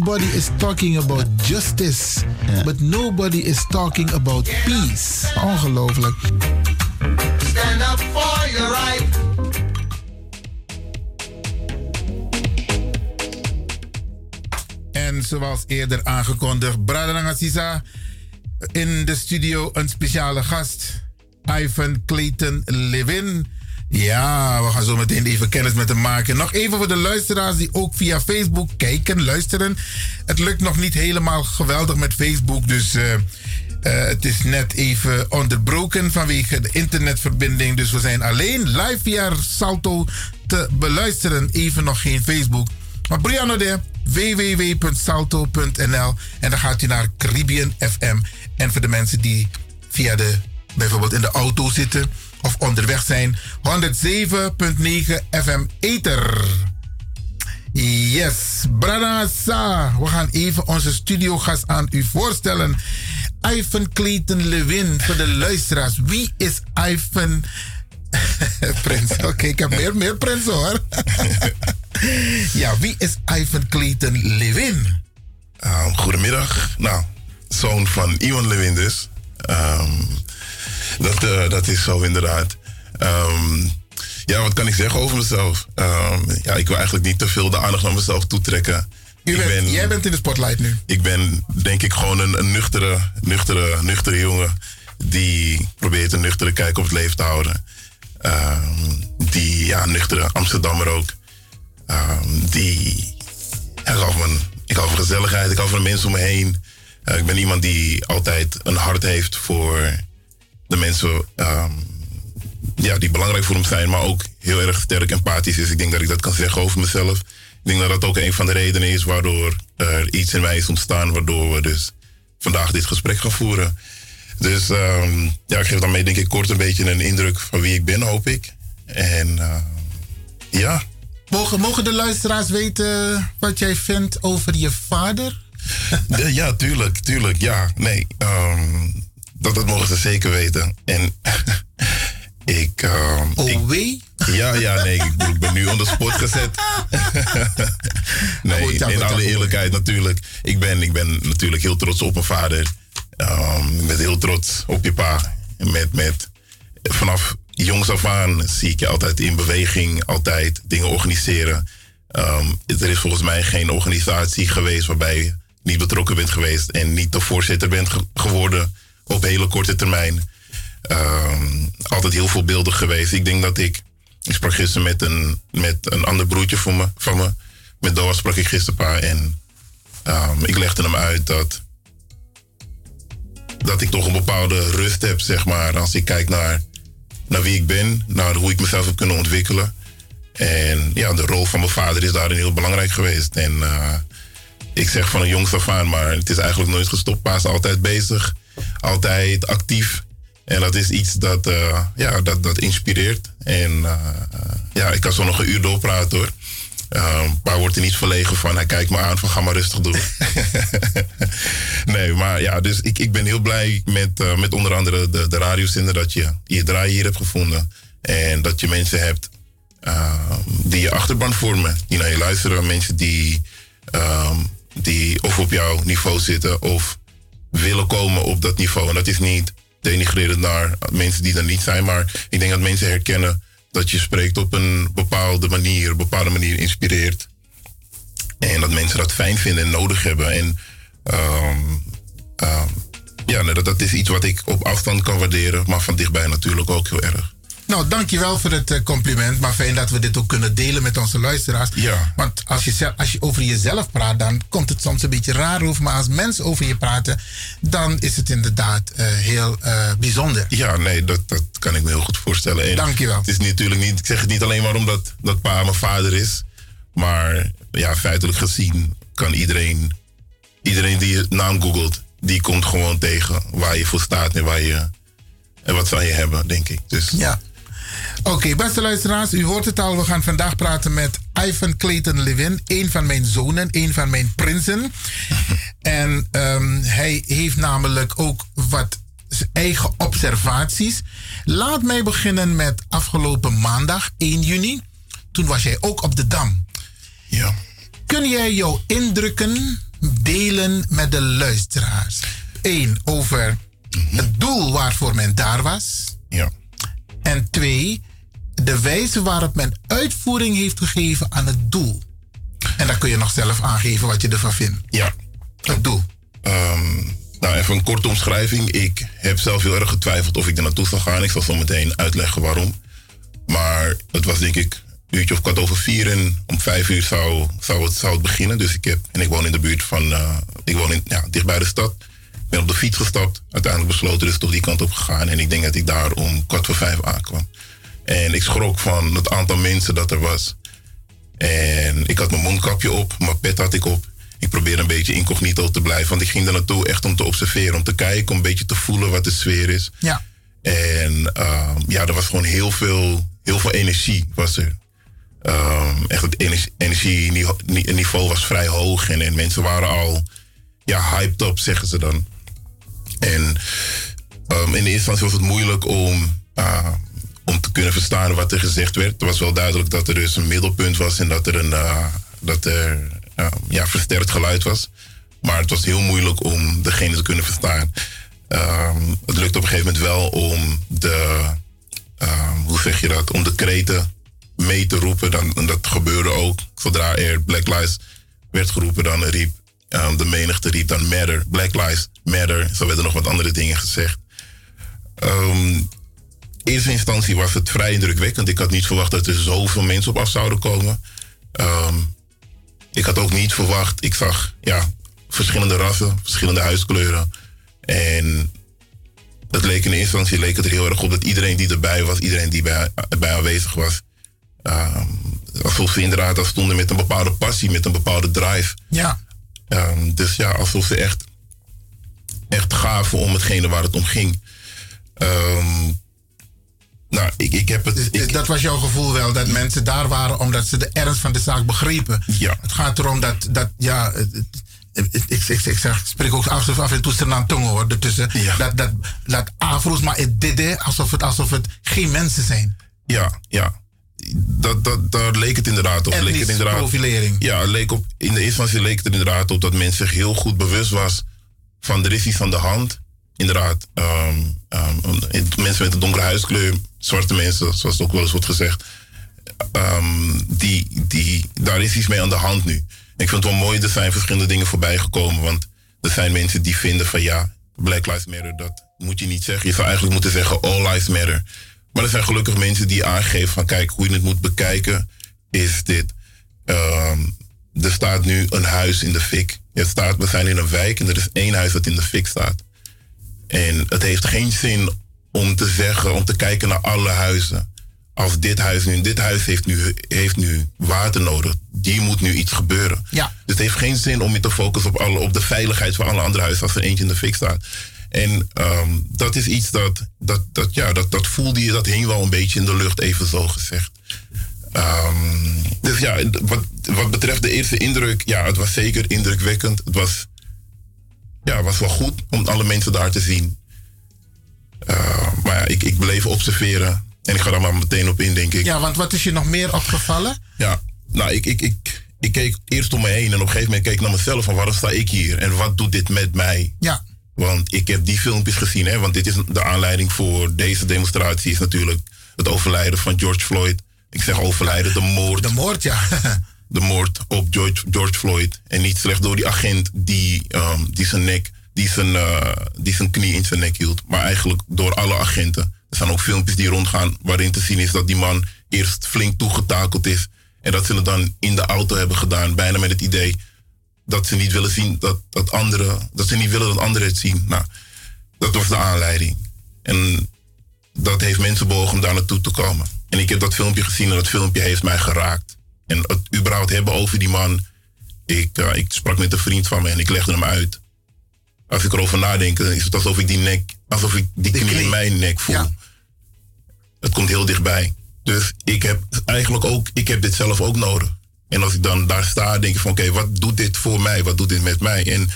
Everybody is talking about justice, but nobody is talking about peace. Ongelooflijk. Stand up for your right. En zoals eerder aangekondigd, Brother Sisa in de studio een speciale gast, Ivan Clayton Levin. Ja, we gaan zo meteen even kennis met hem maken. Nog even voor de luisteraars die ook via Facebook kijken, luisteren. Het lukt nog niet helemaal geweldig met Facebook, dus eh, eh, het is net even onderbroken vanwege de internetverbinding. Dus we zijn alleen live via Salto te beluisteren. Even nog geen Facebook. Maar Brianna de www.salto.nl en dan gaat u naar Caribbean FM. En voor de mensen die via de, bijvoorbeeld in de auto zitten of onderweg zijn, 107.9 FM Ether. Yes, Brada Sa. We gaan even onze studiogast aan u voorstellen. Ivan Clayton Lewin, voor de luisteraars. Wie is Ivan... Prins, oké, ik heb meer, meer Prins hoor. ja, wie is Ivan Clayton Lewin? Um, goedemiddag. Nou, zoon van Iwan Lewin dus. Ehm, dat, eh, dat is zo inderdaad. Ehm, ja, wat kan ik zeggen over mezelf? Ehm, ja, ik wil eigenlijk niet te veel de aandacht naar mezelf toetrekken. Bent- ben- jij bent in de spotlight nu. Ik ben denk ik gewoon een, een nuchtere, nuchtere, nuchtere jongen. Die probeert een nuchtere kijk op het leven te houden. Ehm, die, ja, nuchtere Amsterdammer ook. Die, ik hou van, ik hou van gezelligheid, ik hou van de mensen om me heen. Eh, ik ben iemand die altijd een hart heeft voor de mensen ja, die belangrijk voor hem zijn, maar ook heel erg sterk empathisch is. Ik denk dat ik dat kan zeggen over mezelf. Ik denk dat dat ook een van de redenen is waardoor er iets in mij is ontstaan, waardoor we dus vandaag dit gesprek gaan voeren. Dus ehm, ja, ik geef daarmee denk ik kort een beetje een indruk van wie ik ben, hoop ik. En eh, ja. Mogen, mogen de luisteraars weten wat jij vindt over je vader? De- ja, tuurlijk, tuurlijk. Ja, nee. ehm, dat, dat mogen ze zeker weten. En ik... ehm, oh, wee? Ja, ja, nee. Ik, ben nu on the spot gezet. nee, in alle eerlijkheid natuurlijk. Ik ben, ik ben natuurlijk heel trots op mijn vader. Ehm, ik ben heel trots op je pa. Met, met, vanaf jongs af aan zie ik je altijd in beweging, altijd dingen organiseren. Ehm, er is volgens mij geen organisatie geweest waarbij je niet betrokken bent geweest en niet de voorzitter bent ge- geworden op hele korte termijn. Ehm, altijd heel voorbeeldig geweest. Ik denk dat ik. Ik sprak gisteren met een, met een ander broertje van me. Van me. Met Doa sprak ik gisteren paar. En ehm, ik legde hem uit dat. Dat ik toch een bepaalde rust heb, zeg maar. Als ik kijk naar, naar wie ik ben. Naar hoe ik mezelf heb kunnen ontwikkelen. En ja, de rol van mijn vader is daarin heel belangrijk geweest. En eh, ik zeg van een jongs af aan, maar het is eigenlijk nooit gestopt. Pa is altijd bezig, altijd actief. En dat is iets dat, eh, ja, dat, dat inspireert. En eh, ja, ik kan zo nog een uur doorpraten hoor. Pa wordt er niet verlegen van. Hij kijkt me aan van ga maar rustig doen. nee, maar ja, dus ik, ik ben heel blij met, eh, met onder andere de, de radiozender dat je je draai hier hebt gevonden. En dat je mensen hebt ehm, die je achterban vormen. Die naar je luisteren. Mensen die, ehm, die of op jouw niveau zitten of willen komen op dat niveau. En dat is niet denigrerend naar mensen die er niet zijn. Maar ik denk dat mensen herkennen dat je spreekt op een bepaalde manier, een bepaalde manier inspireert. En dat mensen dat fijn vinden en nodig hebben. En ehm, ehm, ja, dat, dat is iets wat ik op afstand kan waarderen, maar van dichtbij natuurlijk ook heel erg. Nou, dankjewel voor het eh, compliment. Maar fijn dat we dit ook kunnen delen met onze luisteraars. Ja. Want als je, zelf- als je over jezelf praat, dan komt het soms een beetje raar over. Maar als mensen over je praten, dan is het inderdaad eh, heel eh, bijzonder. Ja, nee, dat, dat kan ik me heel goed voorstellen. En Dankjewel. Het is natuurlijk niet, ik zeg het niet alleen maar omdat dat pa mijn vader is. Maar ja, feitelijk gezien kan iedereen, iedereen die je naam googelt, die komt gewoon tegen waar je voor staat en waar je, en wat zou je hebben, denk ik. Dus Ja. Oké, beste luisteraars, u hoort het al. We gaan vandaag praten met Ivan Clayton Levin, een van mijn zonen, een van mijn prinsen. en ehm, hij heeft namelijk ook wat eigen observaties. Laat mij beginnen met afgelopen maandag, 1 juni. Toen was jij ook op de Dam. Ja. Kun jij jouw indrukken delen met de luisteraars? Eén, over het doel waarvoor men daar was. Ja. En twee, de wijze waarop men uitvoering heeft gegeven aan het doel. En dan kun je nog zelf aangeven wat je ervan vindt. Ja. Het doel. Ehm, nou, even een korte omschrijving. Ik heb zelf heel erg getwijfeld of ik er naartoe zou gaan. Ik zal zo meteen uitleggen waarom. Maar het was denk ik een uurtje of kwart over vier en om vijf uur zou, zou, het, zou het beginnen. Dus ik heb, en ik woon in de buurt van, eh, ik woon in, ja, dicht bij de stad. Ik ben op de fiets gestapt, uiteindelijk besloten dus toch die kant op gegaan. En ik denk dat ik daar om kwart voor vijf aankwam. En ik schrok van het aantal mensen dat er was. En ik had mijn mondkapje op, mijn pet had ik op. Ik probeerde een beetje incognito te blijven, want ik ging er naartoe echt om te observeren, om te kijken, om een beetje te voelen wat de sfeer is. Ja. En ehm, ja, er was gewoon heel veel, heel veel energie was er. Ehm, echt het energie- energieniveau was vrij hoog en, en mensen waren al ja, hyped up, zeggen ze dan. En ehm, in de eerste instantie was het moeilijk om, om te kunnen verstaan wat er gezegd werd. Het was wel duidelijk dat er dus een middelpunt was en dat er een ah, dat er, ah, ja, versterkt geluid was. Maar het was heel moeilijk om degene te kunnen verstaan. Ehm, het lukte op een gegeven moment wel om de, ehm, hoe zeg je dat, om de kreten mee te roepen. Dan, dat gebeurde ook. Zodra er Black Lives werd geroepen, dan riep ehm, de menigte riep dan Matter, Black Lives Matter. Zo werden nog wat andere dingen gezegd. In eerste instantie was het vrij indrukwekkend. Ik had niet verwacht dat er zoveel mensen op af zouden komen. Ehm, ik had ook niet verwacht, ik zag ja, verschillende rassen, verschillende huiskleuren. En het leek in eerste instantie leek het er heel erg op dat iedereen die erbij was, iedereen die bij, bij aanwezig was, ehm, alsof ze inderdaad al stonden met een bepaalde passie, met een bepaalde drive. Ja. Ehm, dus ja, alsof ze echt, echt gaven om hetgene waar het om ging. Nou, ik, ik heb het. Dus dat was jouw gevoel wel, dat mensen daar waren omdat ze de ernst van de zaak begrepen. Ja. Het gaat erom dat, dat ja, ik, ik, ik, zeg, spreek ook af, af en toe Sernaan tongen hoor. Ertussen. Dat, dat, dat afro's, maar het dit, alsof het, alsof het geen mensen zijn. Ja, ja. Dat, dat, daar leek het inderdaad op. Leek het inderdaad, profilering. Ja, leek op, in de eerste instantie leek het er inderdaad op dat men zich heel goed bewust was van is iets aan de hand. Inderdaad, ehm, ehm, mensen met een donkere huidskleur, zwarte mensen, zoals ook wel eens wordt gezegd, ehm, die, die, daar is iets mee aan de hand nu. Ik vind het wel mooi, er zijn verschillende dingen voorbij gekomen, want er zijn mensen die vinden van ja, Black Lives Matter, dat moet je niet zeggen. Je zou eigenlijk moeten zeggen All Lives Matter. Maar er zijn gelukkig mensen die aangeven van kijk, hoe je het moet bekijken is dit. Ehm, er staat nu een huis in de fik. Het staat, we zijn in een wijk en er is één huis dat in de fik staat. En het heeft geen zin om te zeggen, om te kijken naar alle huizen. Als dit huis nu, dit huis heeft nu, heeft nu water nodig. Die moet nu iets gebeuren. Ja. Dus het heeft geen zin om je te focussen op, alle, op de veiligheid van alle andere huizen als er eentje in de fik staat. En ehm, dat is iets dat, dat, dat, ja, dat, dat voelde je, dat hing wel een beetje in de lucht, even zo gezegd. Ehm, dus ja, wat, wat betreft de eerste indruk, ja, het was zeker indrukwekkend. Het was, ja, het was wel goed om alle mensen daar te zien. Eh, maar ja, ik, ik bleef observeren. En ik ga daar maar meteen op in, denk ik. Ja, want wat is je nog meer opgevallen? Ja, nou, ik, ik, ik, ik keek eerst om me heen en op een gegeven moment keek ik naar mezelf van waarom sta ik hier en wat doet dit met mij? Ja. Want ik heb die filmpjes gezien, hè, want dit is de aanleiding voor deze demonstratie is natuurlijk het overlijden van George Floyd. Ik zeg overlijden, de moord. De moord, ja. de moord op George, George Floyd. En niet slechts door die agent die, ehm, die zijn nek, die zijn, eh, die zijn knie in zijn nek hield. Maar eigenlijk door alle agenten. Er zijn ook filmpjes die rondgaan waarin te zien is dat die man eerst flink toegetakeld is. En dat ze het dan in de auto hebben gedaan. Bijna met het idee dat ze niet willen zien dat, dat anderen, dat ze niet willen dat anderen het zien. Nou, dat was de aanleiding. En dat heeft mensen bewogen om daar naartoe te komen. En ik heb dat filmpje gezien en dat filmpje heeft mij geraakt. En het überhaupt hebben over die man. Ik, eh, ik sprak met een vriend van me en ik legde hem uit. Als ik erover nadenk, dan is het alsof ik die nek, alsof ik die knie in mijn nek voel. Het komt heel dichtbij. Dus ik heb eigenlijk ook, ik heb dit zelf ook nodig. En als ik dan daar sta, denk ik van oké, wat doet dit voor mij? Wat doet dit met mij? En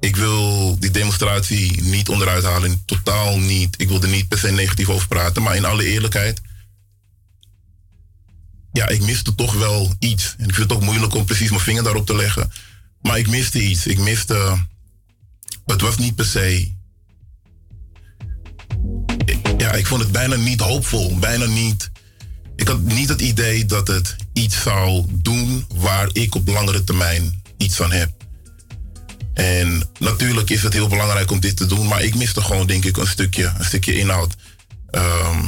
ik wil die demonstratie niet onderuit halen. Totaal niet. Ik wil er niet per se negatief over praten. Maar in alle eerlijkheid. Ja, ik miste toch wel iets. En ik vind het ook moeilijk om precies mijn vinger daarop te leggen. Maar ik miste iets. Ik miste. Het was niet per se. Ja, ik vond het bijna niet hoopvol. Bijna niet. Ik had niet het idee dat het iets zou doen waar ik op langere termijn iets aan heb. En natuurlijk is het heel belangrijk om dit te doen, maar ik miste gewoon, denk ik, een stukje, een stukje inhoud. Ehm,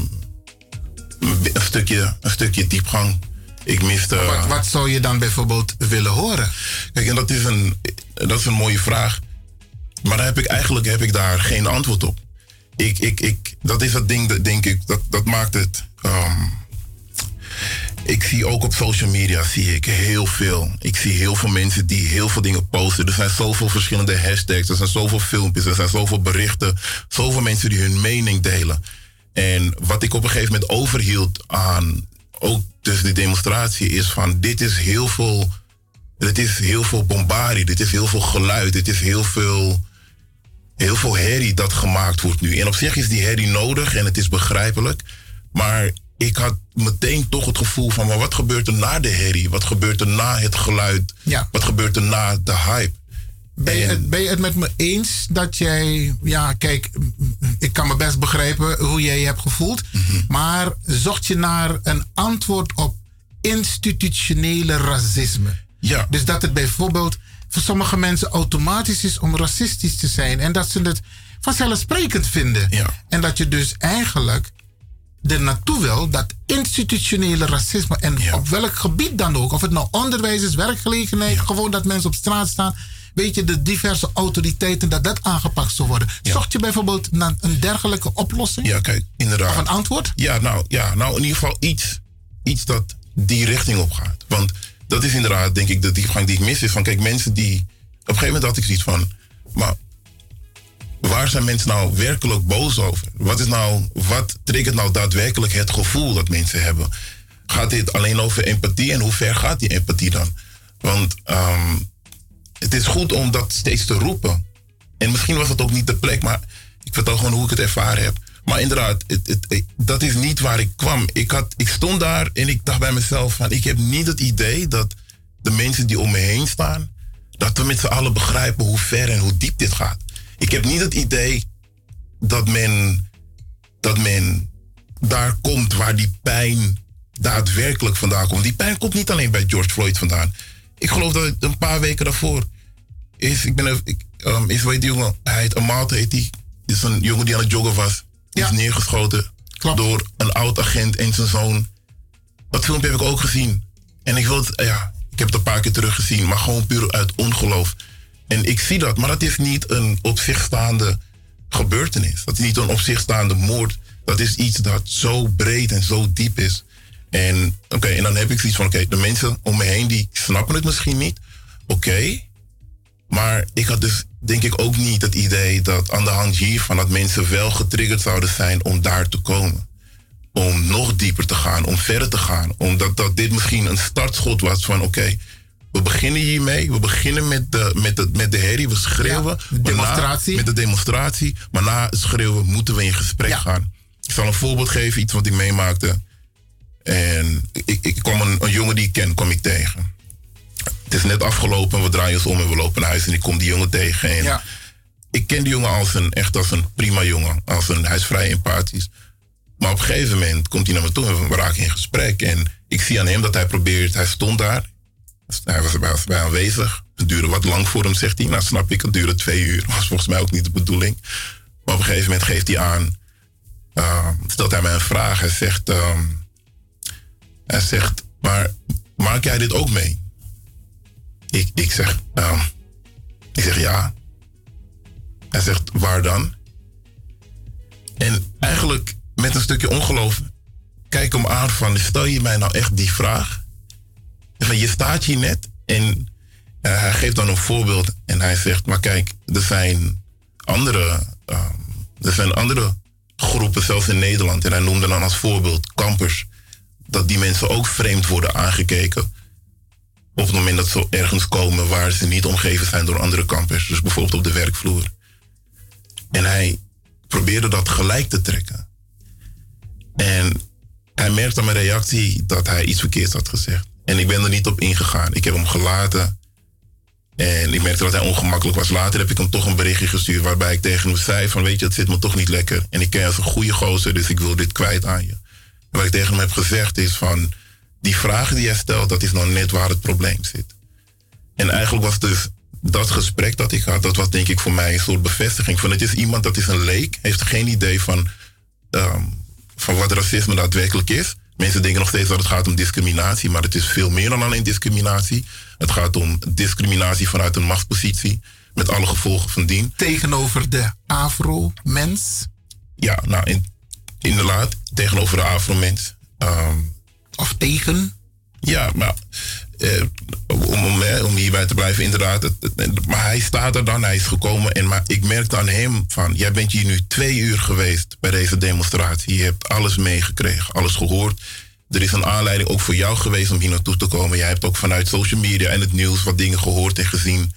een, stukje, een stukje diepgang. Ik miste. Wat, wat zou je dan bijvoorbeeld willen horen? Kijk, en dat is een, dat is een mooie vraag. Maar heb ik eigenlijk heb ik daar geen antwoord op. Ik, ik, ik, dat is dat ding, dat, denk ik, dat, dat maakt het. ehm, ik zie ook op social media zie ik heel veel. Ik zie heel veel mensen die heel veel dingen posten. Er zijn zoveel verschillende hashtags, er zijn zoveel filmpjes, er zijn zoveel berichten, zoveel mensen die hun mening delen. En wat ik op een gegeven moment overhield aan ook tussen die demonstratie is van dit is heel veel, dit is heel veel bombardie, dit is heel veel geluid, dit is heel veel, heel veel herrie dat gemaakt wordt nu. En op zich is die herrie nodig en het is begrijpelijk, maar ik had meteen toch het gevoel van, maar wat gebeurt er na de herrie? Wat gebeurt er na het geluid? Ja. Wat gebeurt er na de hype? Ben je, het, ben je het met me eens dat jij, ja, kijk, ik kan me best begrijpen hoe jij je hebt gevoeld, maar zocht je naar een antwoord op institutionele racisme? Ja. Dus dat het bijvoorbeeld voor sommige mensen automatisch is om racistisch te zijn en dat ze het vanzelfsprekend vinden. En dat je dus eigenlijk er naartoe wil dat institutionele racisme, en op welk gebied dan ook, of het nou onderwijs is, werkgelegenheid, gewoon dat mensen op straat staan, weet je, de diverse autoriteiten, dat dat aangepakt zou worden. Zocht je bijvoorbeeld naar een dergelijke oplossing? Ja, kijk, inderdaad. Of een antwoord? Ja, nou, ja, nou in ieder geval iets, iets dat die richting op gaat. Want dat is inderdaad, denk ik, de diepgang die ik mis. Is van, kijk, mensen die... Op een gegeven moment had ik zoiets van... Maar waar zijn mensen nou werkelijk boos over? Wat is nou... Wat triggert nou daadwerkelijk het gevoel dat mensen hebben? Gaat dit alleen over empathie? En hoe ver gaat die empathie dan? Want ehm, het is goed om dat steeds te roepen. En misschien was het ook niet de plek, maar ik vertel gewoon hoe ik het ervaren heb. Maar inderdaad, het, het, dat is niet waar ik kwam. Ik, had, ik stond daar en ik dacht bij mezelf van... ik heb niet het idee dat de mensen die om me heen staan... dat we met z'n allen begrijpen hoe ver en hoe diep dit gaat. Ik heb niet het idee dat men, dat men daar komt waar die pijn daadwerkelijk vandaan komt. Die pijn komt niet alleen bij George Floyd vandaan. Ik geloof dat een paar weken daarvoor is... Ik ben ik, um, is die jongen, hij heet Amat heet die. Is een jongen die aan het joggen was. Is neergeschoten door een oud agent en zijn zoon. Dat filmpje heb ik ook gezien. En ik wil het, ja, ik heb het een paar keer teruggezien, maar gewoon puur uit ongeloof. En ik zie dat, maar dat is niet een op zich staande gebeurtenis. Dat is niet een op zich staande moord. Dat is iets dat zo breed en zo diep is. En oké, en dan heb ik zoiets van, oké, de mensen om me heen die snappen het misschien niet. Oké, maar ik had dus denk ik ook niet het idee dat aan de hand hiervan dat mensen wel getriggerd zouden zijn om daar te komen. Om nog dieper te gaan, om verder te gaan. Omdat dat dit misschien een startschot was van oké, we beginnen hiermee. We beginnen met de, met de, met de herrie, we schreeuwen. de na- demonstratie. met de demonstratie. Maar na het schreeuwen moeten we in gesprek gaan. Ik zal een voorbeeld geven, iets wat ik meemaakte. En ik, ik kwam een, een jongen die ik ken, kwam ik tegen. Het is net afgelopen, we draaien ons om en we lopen naar huis en ik kom die jongen tegen. En Ik ken die jongen als een, echt als een prima jongen. Als een, hij is vrij empathisch. Maar op een gegeven moment komt hij naar me toe en we raken in gesprek. En ik zie aan hem dat hij probeert, hij stond daar. Hij was bij, was bij aanwezig. Het duurde wat lang voor hem, zegt hij. Nou, snap ik, het duurde twee uur. was volgens mij ook niet de bedoeling. Maar op een gegeven moment geeft hij aan, uh, stelt hij mij een vraag. Hij zegt, ehm, hij zegt, maar maak jij dit ook mee? Ik, ik zeg, ehm, ik zeg ja. Hij zegt, waar dan? En eigenlijk met een stukje ongeloof, kijk hem aan van, stel je mij nou echt die vraag? Je staat hier net en eh, hij geeft dan een voorbeeld en hij zegt, maar kijk, er zijn andere, ehm, er zijn andere groepen, zelfs in Nederland, en hij noemde dan als voorbeeld kampers, dat die mensen ook vreemd worden aangekeken op het moment dat ze ergens komen waar ze niet omgeven zijn door andere kampers. Dus bijvoorbeeld op de werkvloer. En hij probeerde dat gelijk te trekken. En hij merkte aan mijn reactie dat hij iets verkeerds had gezegd. En ik ben er niet op ingegaan. Ik heb hem gelaten. En ik merkte dat hij ongemakkelijk was. Later heb ik hem toch een berichtje gestuurd waarbij ik tegen hem zei van weet je, het zit me toch niet lekker. En ik ken je als een goede gozer, dus ik wil dit kwijt aan je. En wat ik tegen hem heb gezegd is van die vragen die jij stelt, dat is nou net waar het probleem zit. En eigenlijk was dus dat gesprek dat ik had, dat was denk ik voor mij een soort bevestiging van het is iemand dat is een leek, heeft geen idee van, ehm, van wat racisme daadwerkelijk is. Mensen denken nog steeds dat het gaat om discriminatie, maar het is veel meer dan alleen discriminatie. Het gaat om discriminatie vanuit een machtspositie, met alle gevolgen van dien. Tegenover de afro-mens? Ja, nou, in, inderdaad, tegenover de afro-mens. Ehm, of tegen? Ja, maar eh, om, om, eh, om hierbij te blijven, inderdaad. Maar hij staat er dan, hij is gekomen. En maar ik merkte aan hem van, jij bent hier nu twee uur geweest bij deze demonstratie. Je hebt alles meegekregen, alles gehoord. Er is een aanleiding ook voor jou geweest om hier naartoe te komen. Jij hebt ook vanuit social media en het nieuws wat dingen gehoord en gezien.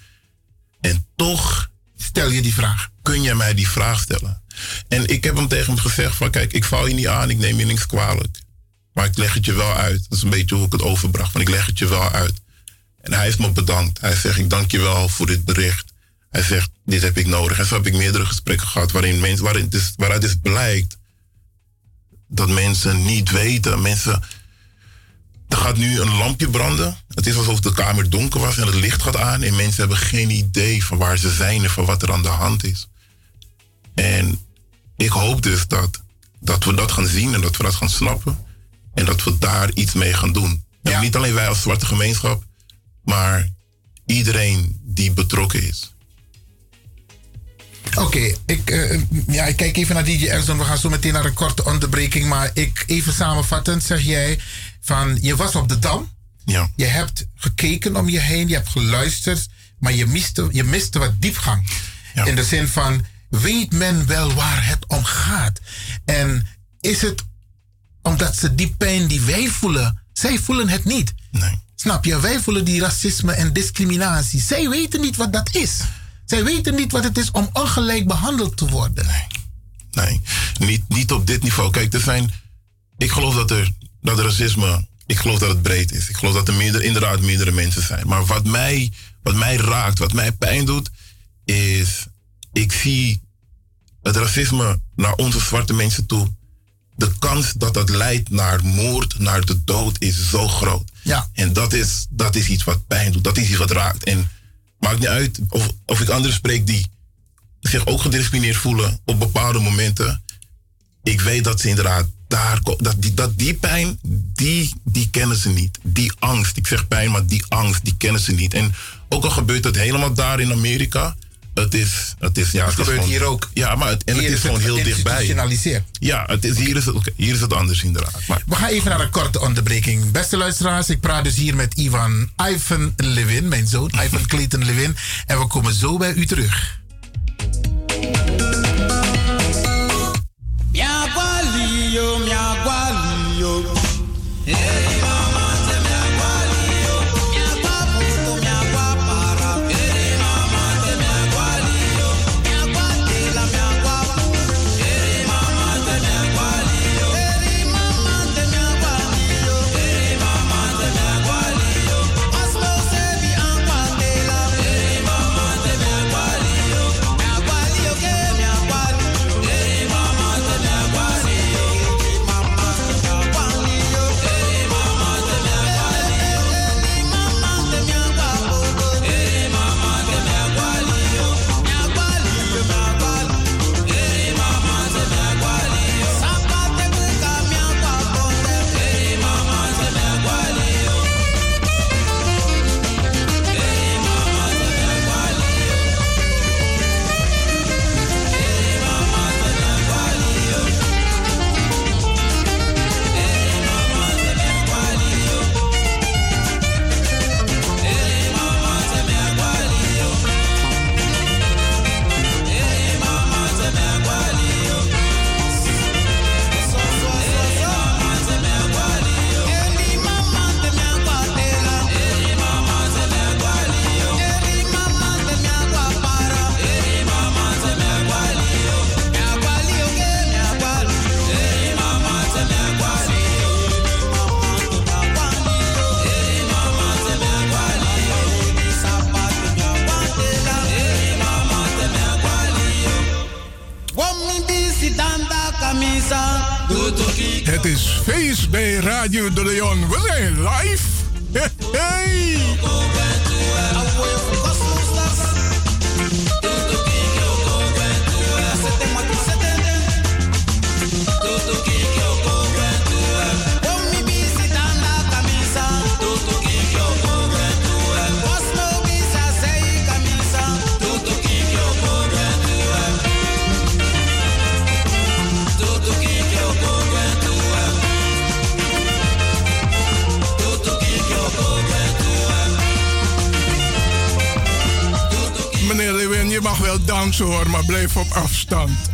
En toch stel je die vraag. Kun je mij die vraag stellen? En ik heb hem tegen hem gezegd van kijk, ik val je niet aan, ik neem je niks kwalijk. Maar ik leg het je wel uit. Dat is een beetje hoe ik het overbracht. Maar ik leg het je wel uit. En hij heeft me bedankt. Hij zegt, ik dank je wel voor dit bericht. Hij zegt, dit heb ik nodig. En zo heb ik meerdere gesprekken gehad waarin mensen, waarin dus, waaruit dus blijkt dat mensen niet weten. Mensen, er gaat nu een lampje branden. Het is alsof de kamer donker was en het licht gaat aan. En mensen hebben geen idee van waar ze zijn en van wat er aan de hand is. En ik hoop dus dat, dat we dat gaan zien en dat we dat gaan snappen. En dat we daar iets mee gaan doen. En niet alleen wij als zwarte gemeenschap, maar iedereen die betrokken is. Oké, ik, eh, ja, ik kijk even naar DJ Erson. We gaan zo meteen naar een korte onderbreking. Maar ik, even samenvattend zeg jij van je was op de Dam. Ja. Je hebt gekeken om je heen, je hebt geluisterd, maar je miste, je miste wat diepgang. In de zin van, weet men wel waar het om gaat? En is het omdat ze die pijn die wij voelen, zij voelen het niet. Nee. Snap je? Wij voelen die racisme en discriminatie. Zij weten niet wat dat is. Zij weten niet wat het is om ongelijk behandeld te worden. Nee, niet, niet op dit niveau. Kijk, er zijn. Ik geloof dat er dat racisme. Ik geloof dat het breed is. Ik geloof dat er meerdere, inderdaad meerdere mensen zijn. Maar wat mij, wat mij raakt, wat mij pijn doet, is. Ik zie het racisme naar onze zwarte mensen toe. De kans dat dat leidt naar moord, naar de dood, is zo groot. Ja. En dat is, dat is iets wat pijn doet. Dat is iets wat raakt. En maakt niet uit of, of ik anderen spreek die zich ook gediscrimineerd voelen op bepaalde momenten. Ik weet dat ze inderdaad daar dat die, dat die pijn, die, die kennen ze niet. Die angst, ik zeg pijn, maar die angst, die kennen ze niet. En ook al gebeurt het helemaal daar in Amerika, het is, het is ja, Het gebeurt gewoon- hier ook. Ja, maar het, en Hier het is, is het gewoon heel dichtbij. Ja, het is, hier, is het, hier is het anders inderdaad. Maar We gaan even naar een korte onderbreking. Beste luisteraars, ik praat dus hier met Ivan Ivan Levin, mijn zoon, Ivan Clayton Levin. En we komen zo bij u terug. Miagwaliyo. Het is feest bij Radio de Leon. We zijn live. Hey, hey. Je mag wel dansen hoor, maar blijf op afstand.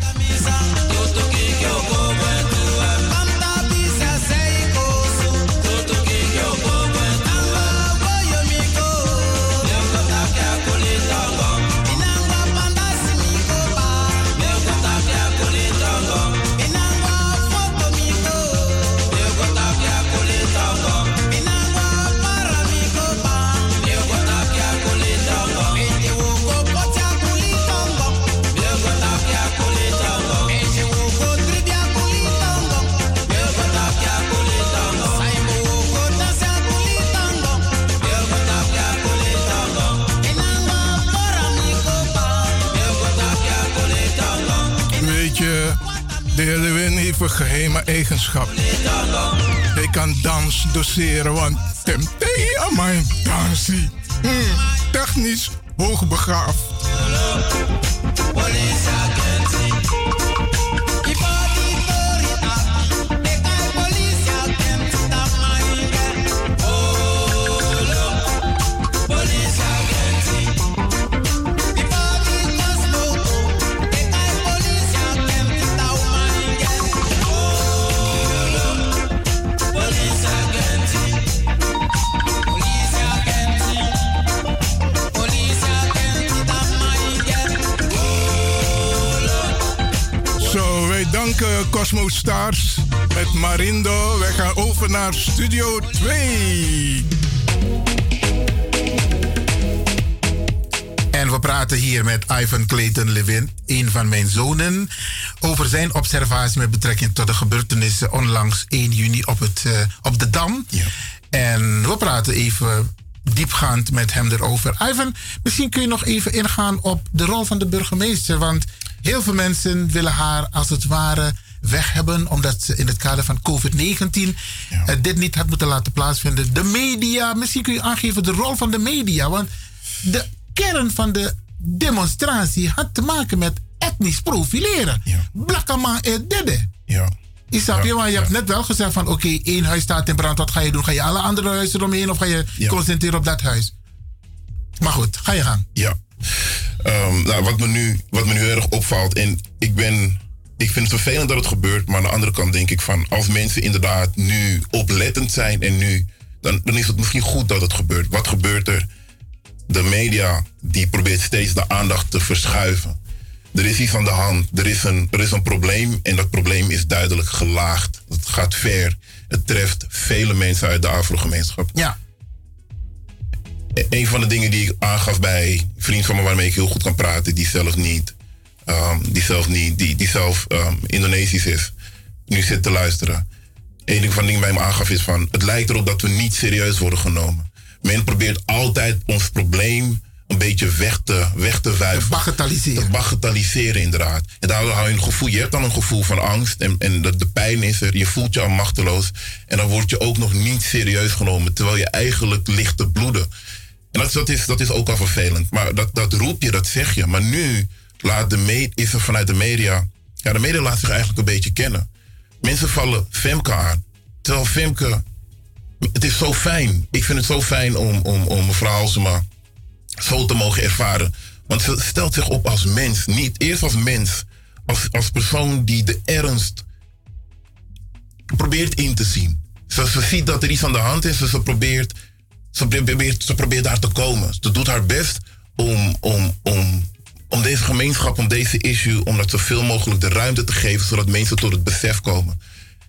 Een geheime eigenschap. Hij kan dans doseren, want temptation aan mijn dansie. Hmm, technisch hoogbegaafd. Danken Cosmo Stars met Marindo. Wij gaan over naar Studio 2. En we praten hier met Ivan Clayton Levin, een van mijn zonen, over zijn observatie met betrekking tot de gebeurtenissen onlangs 1 juni op, het, eh, op de Dam. En we praten even diepgaand met hem erover. Ivan, misschien kun je nog even ingaan op de rol van de burgemeester, want heel veel mensen willen haar als het ware weg hebben, omdat ze in het kader van COVID-19 eh, dit niet had moeten laten plaatsvinden. De media, misschien kun je aangeven de rol van de media, want de kern van de demonstratie had te maken met etnisch profileren. Blakkama en dede. Ja. Je snap je, Ja, maar je hebt net wel gezegd van oké, één huis staat in brand, wat ga je doen? Ga je alle andere huizen eromheen of ga je concentreren op dat huis? Maar goed, ga je gang. Ja. Ehm, nou, wat, me nu, wat me nu heel erg opvalt, en ik ben. Ik vind het vervelend dat het gebeurt, maar aan de andere kant denk ik van als mensen inderdaad nu oplettend zijn en nu, dan, is het misschien goed dat het gebeurt. Wat gebeurt er? De media die probeert steeds de aandacht te verschuiven. Er is iets aan de hand, er is een, er is een probleem en dat probleem is duidelijk gelaagd. Het gaat ver. Het treft vele mensen uit de Afro-gemeenschap. Ja. Een van de dingen die ik aangaf bij vriend van me waarmee ik heel goed kan praten, die zelf niet, ehm, die zelf niet, die, die zelf ehm, Indonesisch is, nu zit te luisteren. Een ding van de dingen bij me aangaf is van, het lijkt erop dat we niet serieus worden genomen. Men probeert altijd ons probleem een beetje weg te, weg te wuiven. Te bagatelliseren. Te bagatelliseren, inderdaad. En daardoor hou je een gevoel, je hebt dan een gevoel van angst en, en de, de pijn is er, je voelt je al machteloos. En dan word je ook nog niet serieus genomen, terwijl je eigenlijk ligt te bloeden. En dat, dat, is, dat is ook al vervelend. Maar dat, dat roep je, dat zeg je. Maar nu laat de is er vanuit de media. Ja, de media laat zich eigenlijk een beetje kennen. Mensen vallen Femke aan. Terwijl Femke. Het is zo fijn. Ik vind het zo fijn om, om, om mevrouw Halsema zo te mogen ervaren. Want ze stelt zich op als mens. Niet eerst als mens. Als, als persoon die de ernst probeert in te zien. Ze, ze ziet dat er iets aan de hand is. Dus ze probeert, ze probeert, probeert daar te komen. Ze doet haar best om, om, om, om deze gemeenschap, om deze issue, om dat zoveel mogelijk de ruimte te geven, zodat mensen tot het besef komen.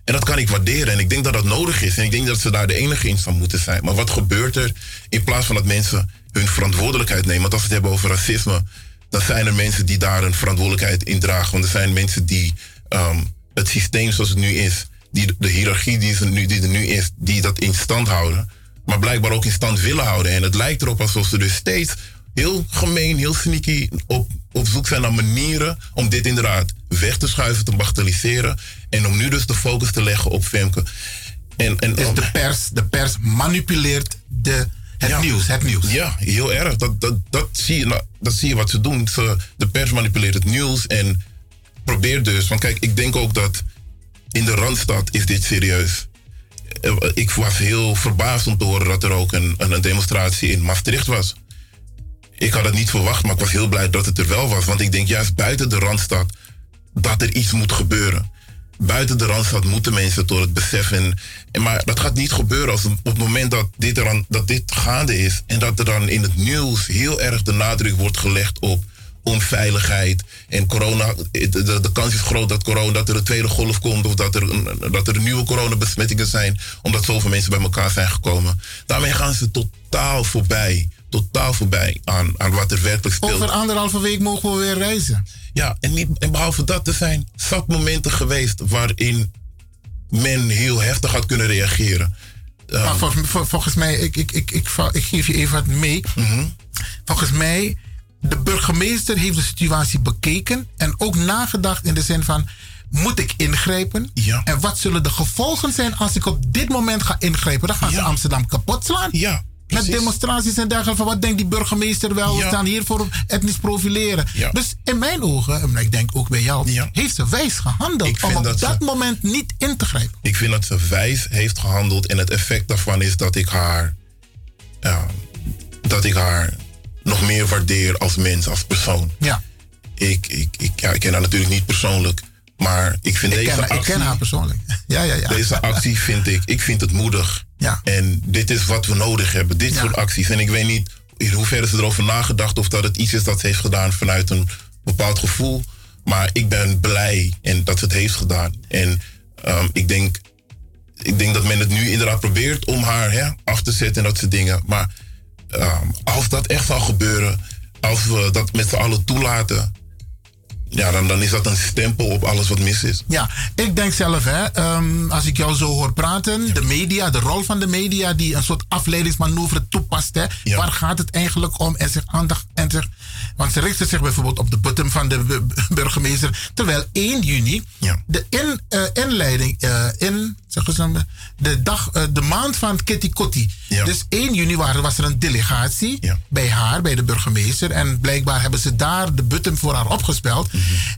En dat kan ik waarderen. En ik denk dat dat nodig is. En ik denk dat ze daar de enige in moeten zijn. Maar wat gebeurt er in plaats van dat mensen hun verantwoordelijkheid nemen? Want als we het hebben over racisme, dan zijn er mensen die daar een verantwoordelijkheid in dragen. Want er zijn mensen die ehm, het systeem zoals het nu is, die, de hiërarchie die nu, die er nu is, die dat in stand houden, maar blijkbaar ook in stand willen houden. En het lijkt erop alsof ze dus steeds heel gemeen, heel sneaky op, op zoek zijn naar manieren om dit inderdaad weg te schuiven, te bagatelliseren. En om nu dus de focus te leggen op Femke. En, en, Dus de pers, de pers manipuleert de, het nieuws. Het nieuws. Ja, heel erg. Dat, dat, dat, zie je, nou, dat zie je wat ze doen. Ze, de pers manipuleert het nieuws en probeert dus. Want kijk, ik denk ook dat in de Randstad is dit serieus. Eh, Ik was heel verbaasd om te horen dat er ook een, een, demonstratie in Maastricht was. Ik had het niet verwacht, maar ik was heel blij dat het er wel was. Want ik denk juist buiten de Randstad dat er iets moet gebeuren. Buiten de Randstad moeten mensen tot het besef. En, en maar dat gaat niet gebeuren als op het moment dat dit, eraan, dat dit gaande is. En dat er dan in het nieuws heel erg de nadruk wordt gelegd op onveiligheid. En corona, de, de, kans is groot dat, corona, dat er een tweede golf komt. Of dat er, dat er nieuwe coronabesmettingen zijn. Omdat zoveel mensen bij elkaar zijn gekomen. Daarmee gaan ze totaal voorbij. Totaal voorbij aan, aan wat er werkelijk speelt. Over anderhalve week mogen we weer reizen. Ja, en, niet, en behalve dat, er zijn zat momenten geweest waarin men heel heftig had kunnen reageren. Ehm, Maar vol- volgens mij, ik, ik, ik, ik geef je even wat mee. Mhm. Volgens mij, de burgemeester heeft de situatie bekeken en ook nagedacht in de zin van, moet ik ingrijpen? En wat zullen de gevolgen zijn als ik op dit moment ga ingrijpen? Dan gaan ze Amsterdam kapot slaan. Ja, Met demonstraties en dergelijke. Van wat denkt die burgemeester wel? We staan hier voor etnisch profileren. Dus in mijn ogen, en ik denk ook bij jou, heeft ze wijs gehandeld om op dat dat ze- moment niet in te grijpen. Ik vind dat ze wijs heeft gehandeld. En het effect daarvan is dat ik haar. dat ik haar nog meer waardeer als mens, als persoon. Ja. Ik, ik, ik, ja, ik ken haar natuurlijk niet persoonlijk. Maar ik vind Ik deze ken, actie. ik ken haar persoonlijk. Ja, ja, ja. Deze actie vind ik, ik vind het moedig. Ja. En dit is wat we nodig hebben, dit soort acties. En ik weet niet in hoeverre ze erover nagedacht of dat het iets is dat ze heeft gedaan vanuit een bepaald gevoel. Maar ik ben blij en dat ze het heeft gedaan. En ehm, ik, denk, ik denk dat men het nu inderdaad probeert om haar hè, af te zetten en dat soort dingen. Maar ehm, als dat echt zal gebeuren, als we dat met z'n allen toelaten, ja, dan, dan is dat een stempel op alles wat mis is. Ja, ik denk zelf, hè, ehm, als ik jou zo hoor praten, de media, de rol van de media die een soort afleidingsmanoeuvre toepast, hè, waar gaat het eigenlijk om? En zich aandacht en zich, want ze richten zich bijvoorbeeld op de bottom van de bu- burgemeester, terwijl 1 juni de in, eh, inleiding, eh, in, zeggen ze, dan, de dag, eh, de maand van Kitty Kotti. Dus 1 juni waren, was er een delegatie bij haar, bij de burgemeester, en blijkbaar hebben ze daar de button voor haar opgespeld.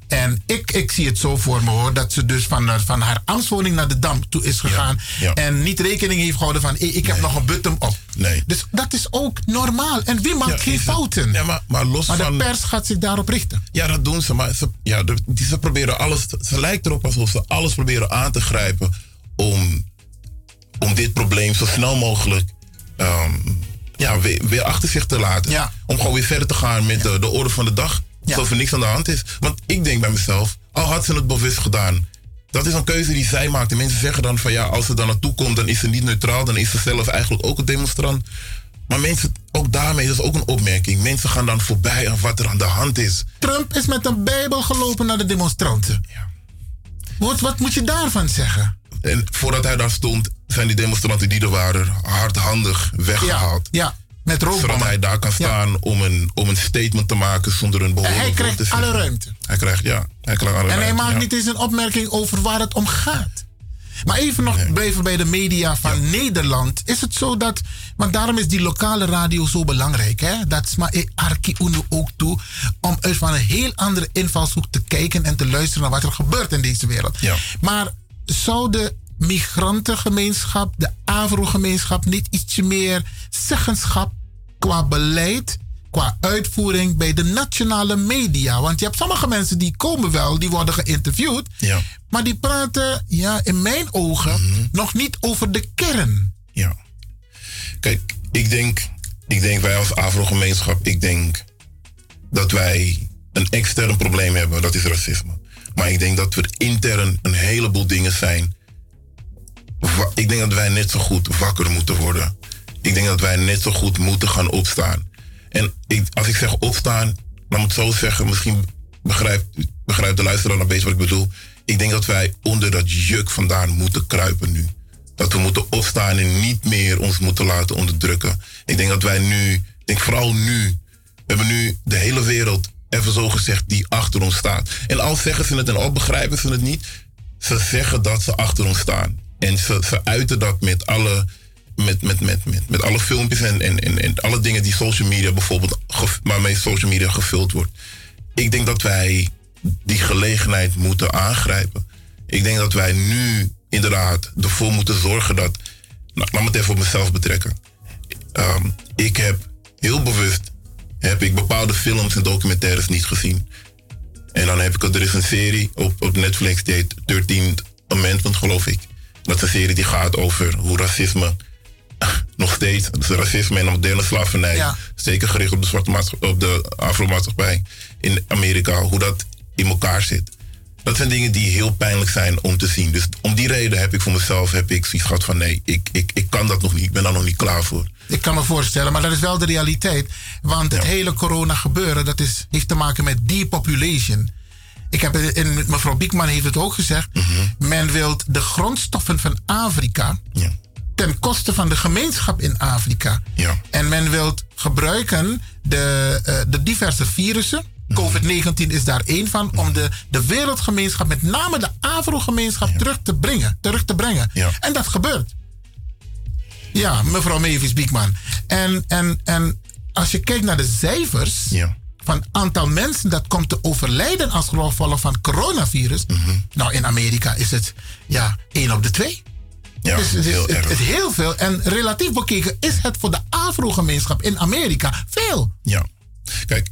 En ik, ik zie het zo voor me hoor, dat ze dus van, van haar ambtswoning naar de Dam toe is gegaan. En niet rekening heeft gehouden van, "Hey, ik heb nog een button op. Nee. Dus dat is ook normaal. En wie maakt geen fouten? Ja, maar, maar los Maar de pers gaat zich daarop richten. Ja, dat doen ze. Maar ze, ja, de- die, ze proberen alles... Ze lijkt erop alsof ze alles proberen aan te grijpen... om, om dit probleem zo snel mogelijk... ehm, ja, weer, weer achter zich te laten. Om gewoon weer verder te gaan met de, de orde van de dag. Alsof er niks aan de hand is. Want ik denk bij mezelf... al had ze het bewust gedaan... Dat is een keuze die zij maakt. En mensen zeggen dan van ja, als ze dan naartoe komt, dan is ze niet neutraal. Dan is ze zelf eigenlijk ook een demonstrant. Maar mensen, ook daarmee is dat ook een opmerking. Mensen gaan dan voorbij aan wat er aan de hand is. Trump is met een bijbel gelopen naar de demonstranten. Wat, wat moet je daarvan zeggen? En voordat hij daar stond, zijn die demonstranten die er waren hardhandig weggehaald. Ja, met rookbommen. Zodat hij daar kan staan om, een, om een statement te maken zonder een behoorlijk hij krijgt alle ruimte. Hij krijgt, ja, hij krijgt alle En hij ruimte, maakt ja. niet eens een opmerking over waar het om gaat. Maar even nog blijven bij de media van Nederland. Is het zo dat, want daarom is die lokale radio zo belangrijk. Hè? Dat is maar Arki Uno ook toe. Om uit van een heel andere invalshoek te kijken en te luisteren naar wat er gebeurt in deze wereld. Maar zou de migrantengemeenschap, de Avro-gemeenschap niet ietsje meer zeggenschap qua beleid, qua uitvoering bij de nationale media? Want je hebt sommige mensen die komen wel, die worden geïnterviewd, Ja. maar die praten, ja, in mijn ogen, nog niet over de kern. Ja. Kijk, ik denk, ik denk wij als Afro-gemeenschap, ik denk dat wij een extern probleem hebben, dat is racisme. Maar ik denk dat er intern een heleboel dingen zijn. Ik denk dat wij net zo goed wakker moeten worden. Ik denk dat wij net zo goed moeten gaan opstaan. En als ik zeg opstaan, laat me het zo zeggen, misschien begrijpt, begrijpt de luisteraar een beetje wat ik bedoel. Ik denk dat wij onder dat juk vandaan moeten kruipen nu. Dat we moeten opstaan en niet meer ons moeten laten onderdrukken. Ik denk dat wij nu, ik denk vooral nu, we hebben nu de hele wereld, even zo gezegd, die achter ons staat. En al zeggen ze het en al begrijpen ze het niet, ze zeggen dat ze achter ons staan. En ze, ze uiten dat met alle, met, met, met, met, met alle filmpjes en, en, en, en alle dingen die social media bijvoorbeeld, waarmee social media gevuld wordt. Ik denk dat wij die gelegenheid moeten aangrijpen. Ik denk dat wij nu inderdaad ervoor moeten zorgen dat. Nou, laat me het even op mezelf betrekken. Ehm, ik heb heel bewust heb ik bepaalde films en documentaires niet gezien. En dan heb ik er is een serie op, op Netflix die heet 13 Amendment, geloof ik. Dat is een serie die gaat over hoe racisme nog steeds, dus racisme en moderne slavernij, zeker gericht op de zwarte op de afro-maatschappij in Amerika, hoe dat in elkaar zit. Dat zijn dingen die heel pijnlijk zijn om te zien. Dus om die reden heb ik voor mezelf heb ik zoiets gehad van nee, ik, ik, ik kan dat nog niet, ik ben daar nog niet klaar voor. Ik kan me voorstellen, maar dat is wel de realiteit. Want het hele corona gebeuren, dat is, heeft te maken met depopulation. Ik heb het in, mevrouw Biekman heeft het ook gezegd. Men wil de grondstoffen van Afrika ten koste van de gemeenschap in Afrika. En men wil gebruiken de, eh, de diverse virussen. COVID-19 is daar één van. Om de, de wereldgemeenschap, met name de Afro-gemeenschap, terug te brengen. Terug te brengen. En dat gebeurt. Ja, mevrouw Mavis Biekman. En, en, en als je kijkt naar de cijfers van aantal mensen dat komt te overlijden als gevolg van coronavirus. Nou, in Amerika is het ja, 1 op de 2. Ja, dus heel het, erg. het is heel veel. En relatief bekeken is het voor de Afro-gemeenschap in Amerika veel. Ja. Kijk,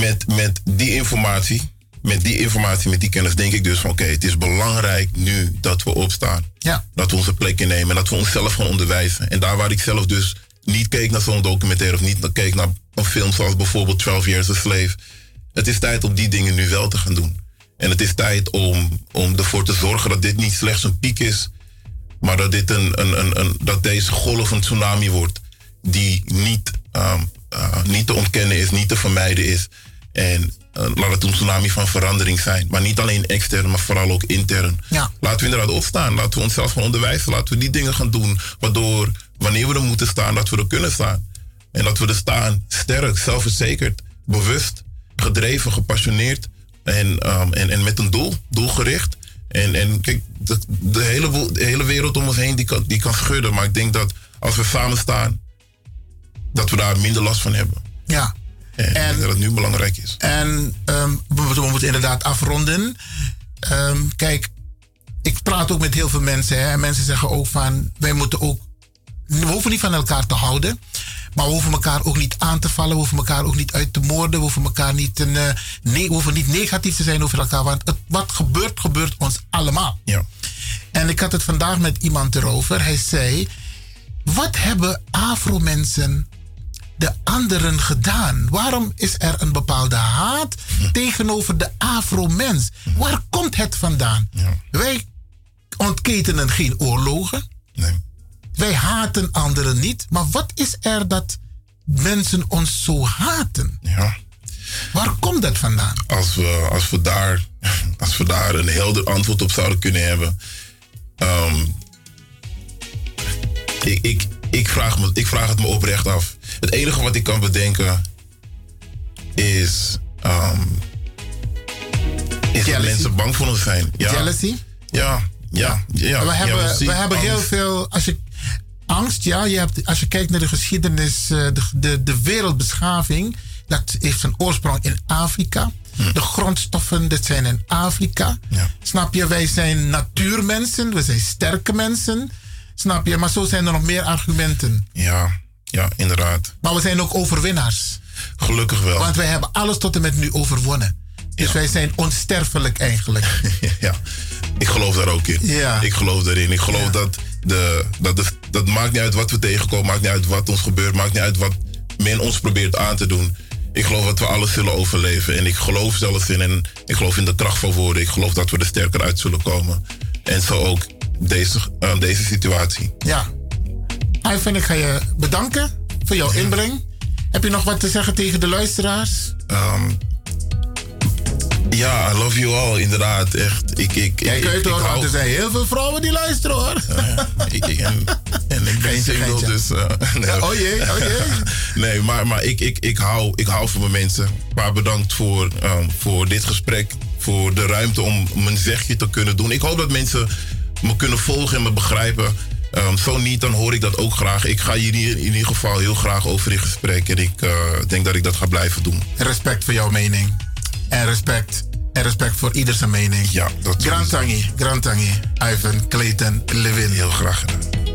met, met die informatie, met die informatie, met die kennis, denk ik dus van oké, het is belangrijk nu dat we opstaan. Ja. Dat we onze plek innemen en dat we onszelf gaan onderwijzen. En daar waar ik zelf dus niet keek naar zo'n documentaire of niet keek naar een film zoals bijvoorbeeld 12 Years a Slave. Het is tijd om die dingen nu wel te gaan doen. En het is tijd om, om ervoor te zorgen dat dit niet slechts een piek is, maar dat, dit een, een, een, een, dat deze golf een tsunami wordt die niet, ehm, eh, niet te ontkennen is, niet te vermijden is. En eh, laat het een tsunami van verandering zijn. Maar niet alleen extern, maar vooral ook intern. Ja. Laten we inderdaad opstaan. Laten we onszelf gaan onderwijzen. Laten we die dingen gaan doen. Waardoor, wanneer we er moeten staan, dat we er kunnen staan. En dat we er staan sterk, zelfverzekerd, bewust, gedreven, gepassioneerd. En, ehm, en, en met een doel, doelgericht. En, en kijk, de, de, hele, wo- de hele wereld om ons heen die kan, die kan schudden. Maar ik denk dat als we samen staan, dat we daar minder last van hebben. Ja. En, dat het nu belangrijk is. En ehm, we, moeten- we moeten inderdaad afronden. Ehm, kijk, ik praat ook met heel veel mensen. Hè, en mensen zeggen ook van, wij moeten ook... We hoeven niet van elkaar te houden. Maar we hoeven elkaar ook niet aan te vallen. We hoeven elkaar ook niet uit te moorden. We hoeven elkaar niet, een, eh, nee, we hoeven niet negatief te zijn over elkaar. Want het, wat gebeurt, gebeurt ons allemaal. Ja. En ik had het vandaag met iemand erover. Hij zei, wat hebben Afro-mensen de anderen gedaan? Waarom is er een bepaalde haat tegenover de Afro-mens? Waar komt het vandaan? Wij ontketenen geen oorlogen. Wij haten anderen niet. Maar wat is er dat mensen ons zo haten? Ja. Waar komt dat vandaan? Als we, als we, daar, als we daar een helder antwoord op zouden kunnen hebben. Ehm, ik, ik, ik, vraag me, ik vraag het me oprecht af. Het enige wat ik kan bedenken is. ehm, is dat mensen bang voor ons zijn. Ja. Jealousy? Ja, ja, ja. we hebben, we hebben heel veel. Als je, angst, ja. Je hebt, als je kijkt naar de geschiedenis, eh, de, de, de wereldbeschaving. Dat heeft zijn oorsprong in Afrika. Hm. De grondstoffen, dat zijn in Afrika. Snap je? Wij zijn natuurmensen. We zijn sterke mensen. Snap je? Maar zo zijn er nog meer argumenten. Ja, ja, inderdaad. Maar we zijn ook overwinnaars. Gelukkig wel. Want wij hebben alles tot en met nu overwonnen. Dus wij zijn onsterfelijk eigenlijk. ja, ik geloof daar ook in. Ja. Ik geloof daarin. Ik geloof dat, de, dat de, dat maakt niet uit wat we tegenkomen, maakt niet uit wat ons gebeurt, maakt niet uit wat men ons probeert aan te doen. Ik geloof dat we alles zullen overleven. En ik geloof zelfs in, en ik geloof in de kracht van woorden. Ik geloof dat we er sterker uit zullen komen. En zo ook deze, deze situatie. Ja. Ivan, ik ga je bedanken voor jouw inbreng. Heb je nog wat te zeggen tegen de luisteraars? Ehm, Ja, I love you all, inderdaad. Echt. Ik, ik, Jij ik, kunt ik, hou- er zijn heel veel vrouwen die luisteren hoor. ik, ik- en, en ik ben single, dus... eh, nee. Oh jee, oh jee. nee, maar, maar ik, ik, ik, hou, ik hou van mijn mensen. Maar bedankt voor, ehm, voor dit gesprek. Voor de ruimte om mijn zegje te kunnen doen. Ik hoop dat mensen me kunnen volgen en me begrijpen. Ehm, zo niet, dan hoor ik dat ook graag. Ik ga hier in ieder geval heel graag over in gesprek. En ik eh, denk dat ik dat ga blijven doen. Respect voor jouw mening. En respect, en respect voor ieder zijn mening. Ja, dat Grand Tangi, Grand Tangi, Ivan, Clayton, Levin. Heel graag gedaan.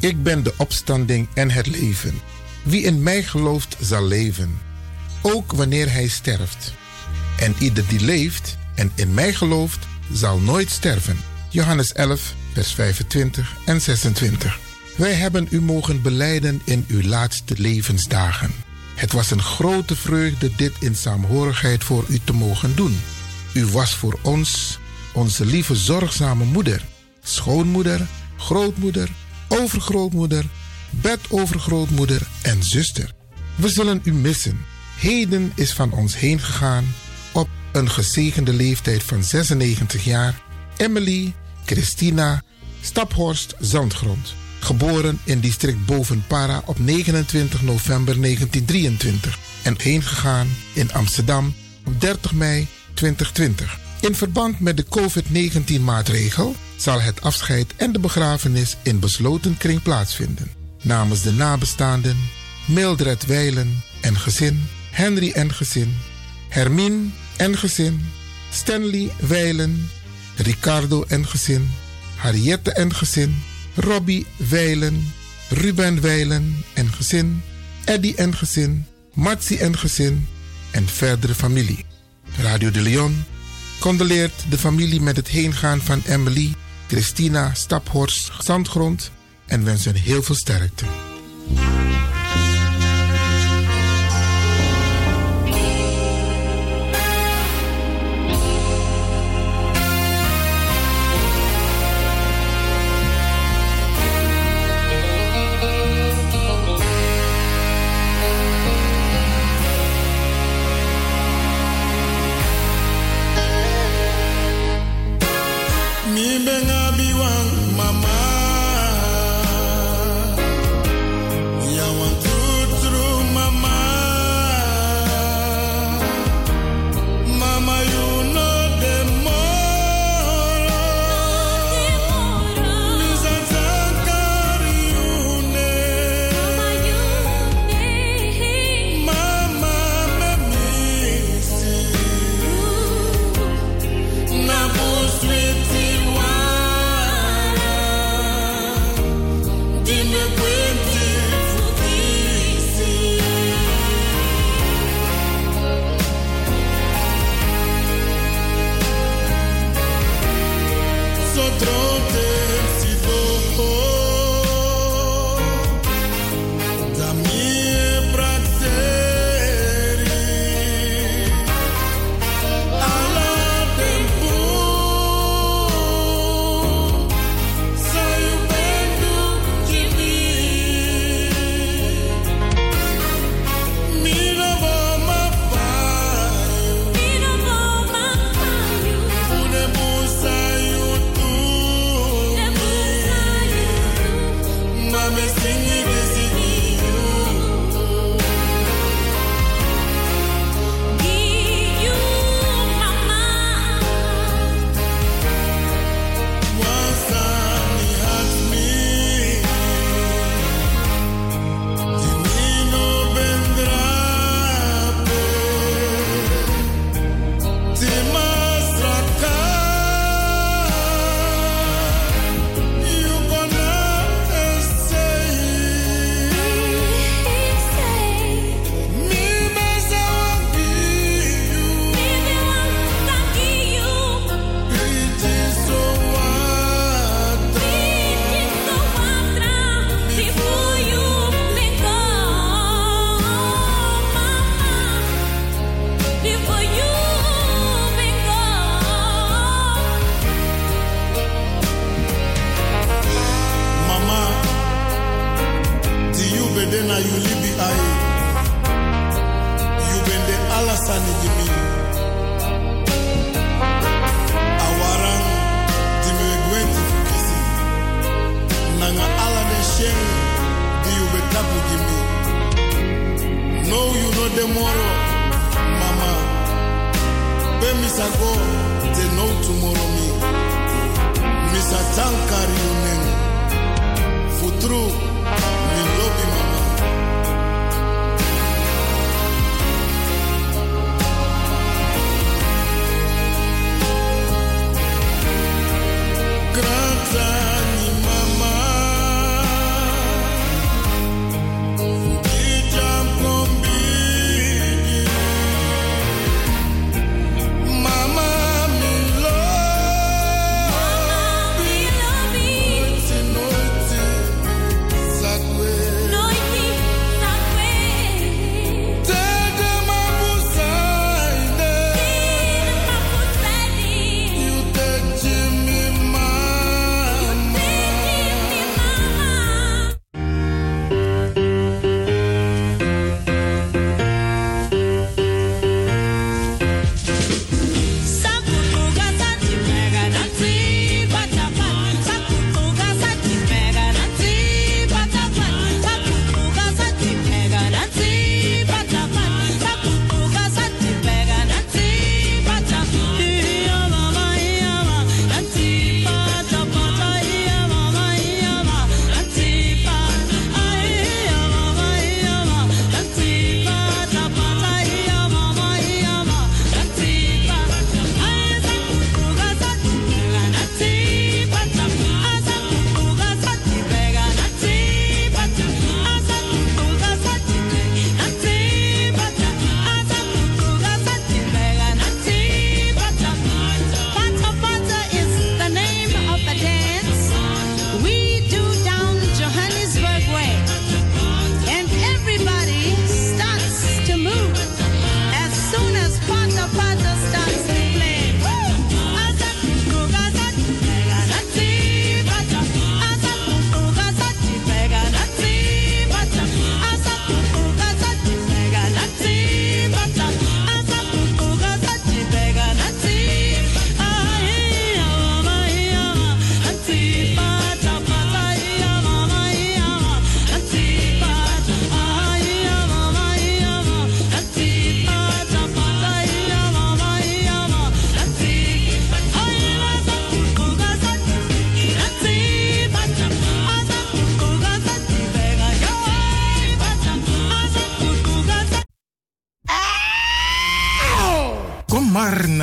Ik ben de opstanding en het leven. Wie in mij gelooft, zal leven. Ook wanneer hij sterft. En ieder die leeft en in mij gelooft, zal nooit sterven. Johannes 11, vers 25 en 26. Wij hebben u mogen beleiden in uw laatste levensdagen. Het was een grote vreugde dit in saamhorigheid voor u te mogen doen. U was voor ons onze lieve zorgzame moeder, schoonmoeder, grootmoeder, overgrootmoeder, bedovergrootmoeder en zuster. We zullen u missen. Heden is van ons heen gegaan op een gezegende leeftijd van 96 jaar Emily Christina Staphorst Zandgrond. Geboren in district Bovenpara op 29 november 1923 en heen gegaan in Amsterdam op 30 mei 2020. In verband met de COVID-19 maatregel zal het afscheid en de begrafenis in besloten kring plaatsvinden. Namens de nabestaanden Mildred Weilen en gezin, Henry en gezin, Hermine en gezin, Stanley Weilen, Ricardo en gezin, Harriette en gezin, Robbie Weilen, Ruben Weilen en gezin, Eddie en gezin, Matsi en gezin en verdere familie. Radio de Leon condoleert de familie met het heengaan van Emily, Christina Staphorst Zandgrond en wensen heel veel sterkte.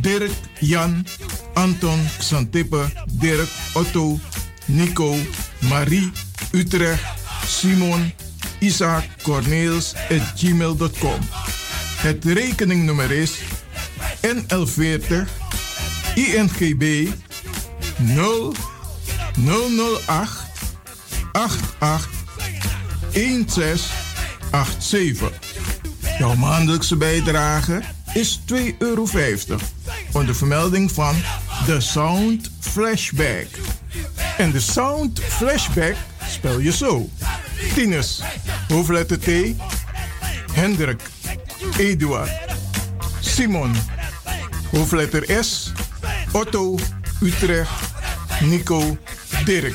Dirk, Jan, Anton, Xantippe, Dirk, Otto, Nico, Marie, Utrecht, Simon, Isaac, Corneels gmail.com Het rekeningnummer is NL40 INGB 0 008 88 1687. Jouw maandelijkse bijdrage is 2,50 euro. Onder vermelding van The Sound Flashback. En de Sound Flashback spel je zo. Tinus, hoofdletter T. Hendrik, Eduard, Simon, hoofdletter S. Otto, Utrecht, Nico, Dirk.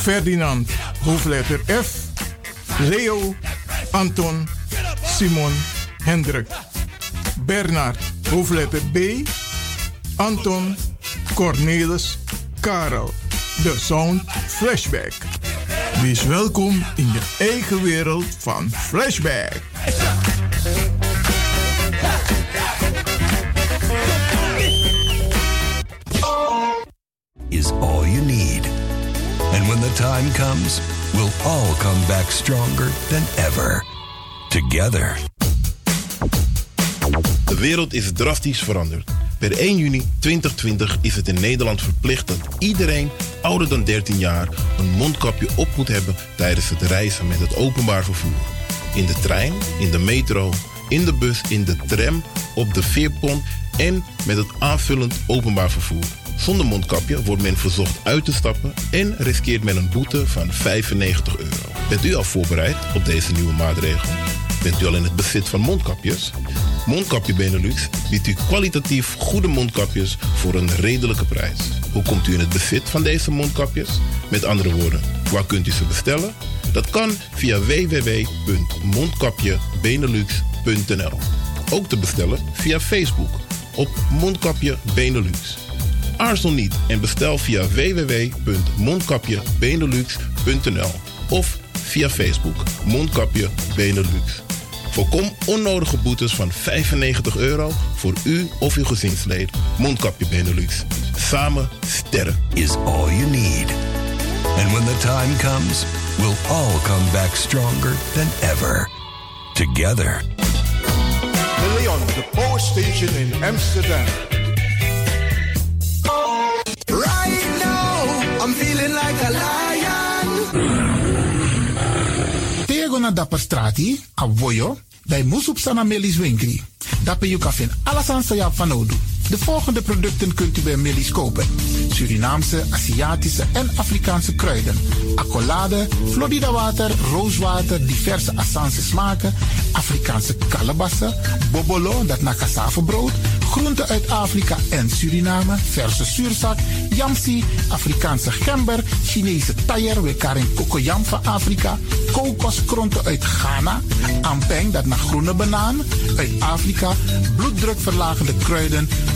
Ferdinand, hoofdletter F. Leo, Anton, Simon, Hendrik. Bernard, hoofdletter B. Anton, Cornelis, Karel. De Sound Flashback. Wees welkom in je eigen wereld van Flashback. is all you need. And when the time comes, we'll all come back stronger than ever. Together. De wereld is drastisch veranderd. Per 1 juni 2020 is het in Nederland verplicht dat iedereen ouder dan 13 jaar een mondkapje op moet hebben tijdens het reizen met het openbaar vervoer. In de trein, in de metro, in de bus, in de tram, op de veerpont en met het aanvullend openbaar vervoer. Zonder mondkapje wordt men verzocht uit te stappen en riskeert men een boete van 95 euro. Bent u al voorbereid op deze nieuwe maatregel? Bent u al in het bezit van mondkapjes? Mondkapje Benelux biedt u kwalitatief goede mondkapjes voor een redelijke prijs. Hoe komt u in het bezit van deze mondkapjes? Met andere woorden, waar kunt u ze bestellen? Dat kan via www.mondkapjebenelux.nl. Ook te bestellen via Facebook op Mondkapje Benelux. Aarzel niet en bestel via www.mondkapjebenelux.nl of via Facebook Mondkapje Benelux. Voorkom onnodige boetes van 95 euro voor u of uw gezinslid. Mondkapje Benelux. Samen sterk. Is all you need. And when the time comes, we'll all come back stronger than ever. Together. De Leon, the power station in Amsterdam. Na dapper strati, a voyo, bij Moesop Sana Melis Winkri. Dapper you alles aan sa van Odu. De volgende producten kunt u bij Melis kopen. Surinaamse, Aziatische en Afrikaanse kruiden. Accolade, Florida water, rooswater, diverse Assange smaken. Afrikaanse kalebassen, bobolo, dat na cassavebrood. Groenten uit Afrika en Suriname, verse zuurzak, yamsi, Afrikaanse gember, Chinese taier, we karing kokoyam van Afrika, kokoskronten uit Ghana, ampeng, dat naar groene banaan, uit Afrika, bloeddrukverlagende kruiden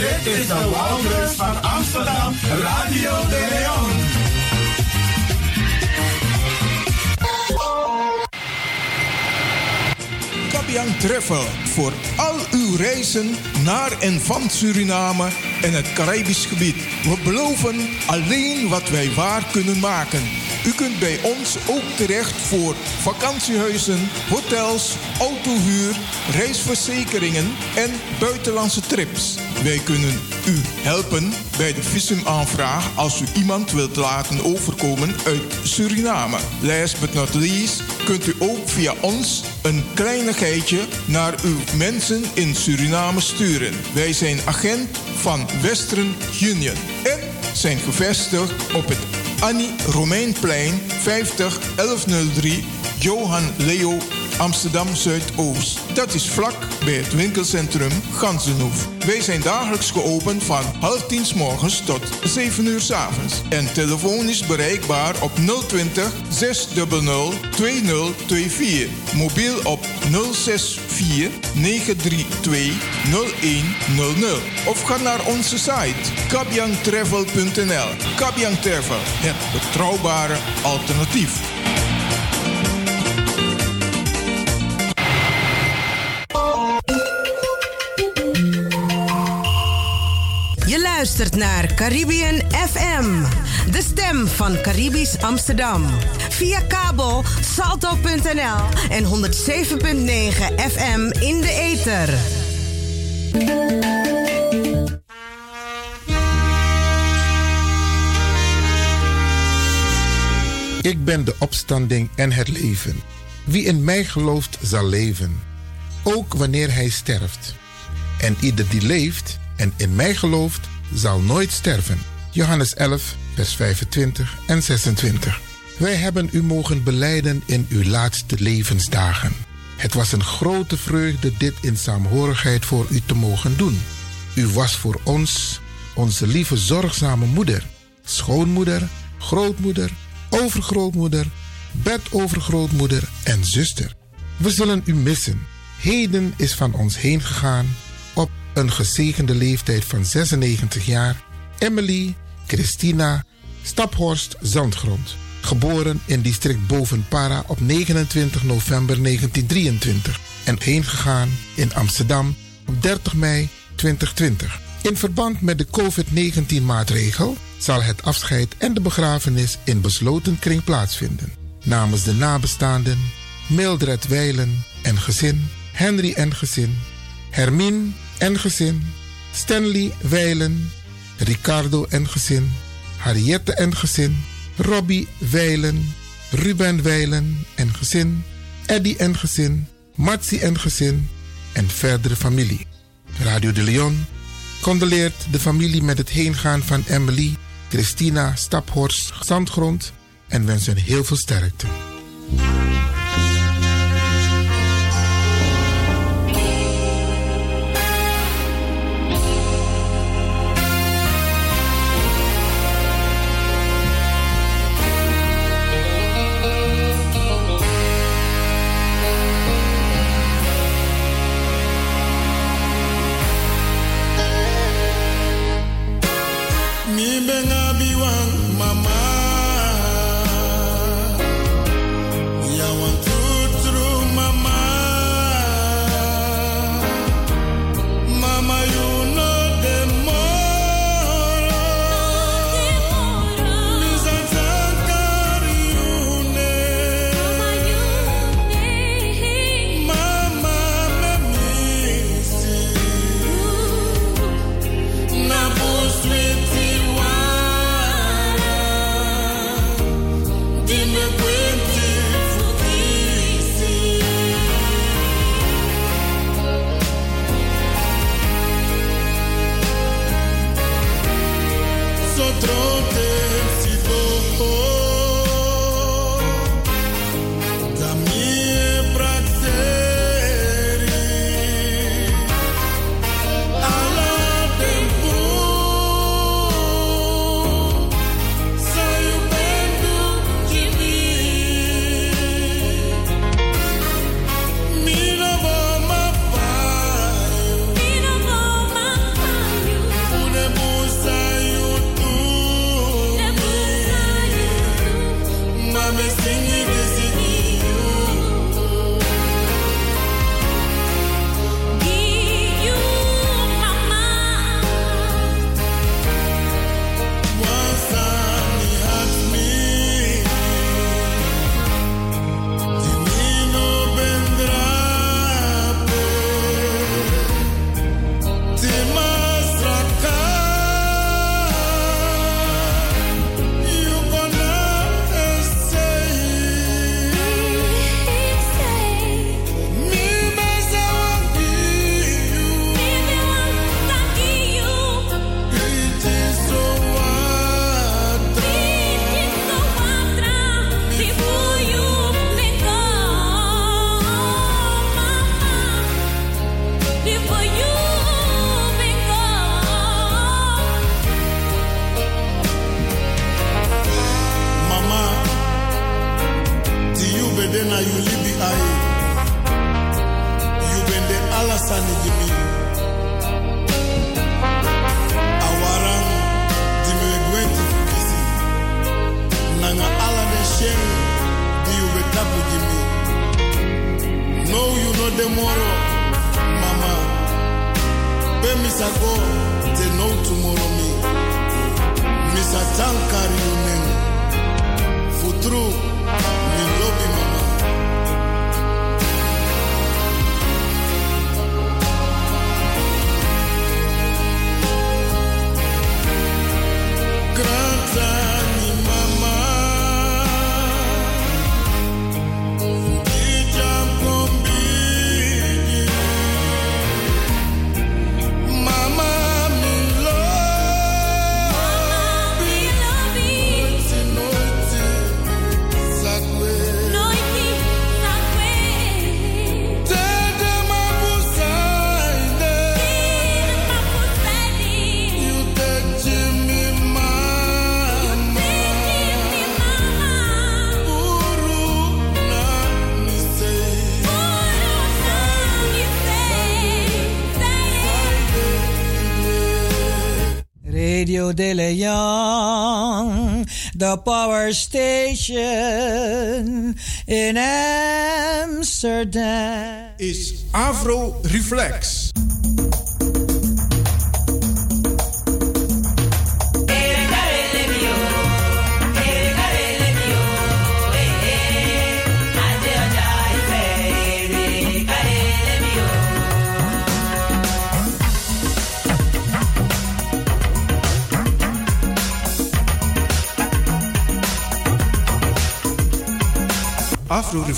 Dit is de Wouders van Amsterdam, Radio de Leon. Kabian Travel voor al uw reizen naar en van Suriname en het Caribisch gebied. We beloven alleen wat wij waar kunnen maken. U kunt bij ons ook terecht voor vakantiehuizen, hotels, autohuur, reisverzekeringen en buitenlandse trips. Wij kunnen u helpen bij de visumaanvraag als u iemand wilt laten overkomen uit Suriname. Last but not least kunt u ook via ons een kleinigheidje naar uw mensen in Suriname sturen. Wij zijn agent van Western Union en zijn gevestigd op het Annie Romeinplein 50 1103 Johan Leo Amsterdam Zuidoost. Dat is vlak bij het winkelcentrum Gansenhoef. Wij zijn dagelijks geopend van half tien s morgens tot 7 uur s avonds. En telefonisch bereikbaar op 020 600 2024. Mobiel op 064 932 0100. Of ga naar onze site kabyangtravel.nl. Kabyang Travel, het betrouwbare alternatief. Naar Caribbean FM, de stem van Caribisch Amsterdam. Via kabel salto.nl en 107.9 FM in de ether. Ik ben de opstanding en het leven. Wie in mij gelooft, zal leven, ook wanneer hij sterft. En ieder die leeft en in mij gelooft, zal nooit sterven. Johannes 11, vers 25 en 26. Wij hebben u mogen beleiden in uw laatste levensdagen. Het was een grote vreugde dit in saamhorigheid voor u te mogen doen. U was voor ons onze lieve zorgzame moeder, schoonmoeder, grootmoeder, overgrootmoeder, bedovergrootmoeder en zuster. We zullen u missen. Heden is van ons heen gegaan een gezegende leeftijd van 96 jaar Emily Christina Staphorst Zandgrond. Geboren in district Bovenpara op 29 november 1923 en heen gegaan in Amsterdam op 30 mei 2020. In verband met de COVID-19-maatregel zal het afscheid en de begrafenis in besloten kring plaatsvinden. Namens de nabestaanden Mildred Weilen en gezin, Henry en gezin, Hermine en gezin, Stanley Weilen, Ricardo en gezin, Harriette en gezin, Robbie Weilen, Ruben Weilen en gezin, Eddie en gezin, Matsi en gezin en verdere familie. Radio de Leon condoleert de familie met het heengaan van Emily, Christina Staphorst Zandgrond en wens hen heel veel sterkte.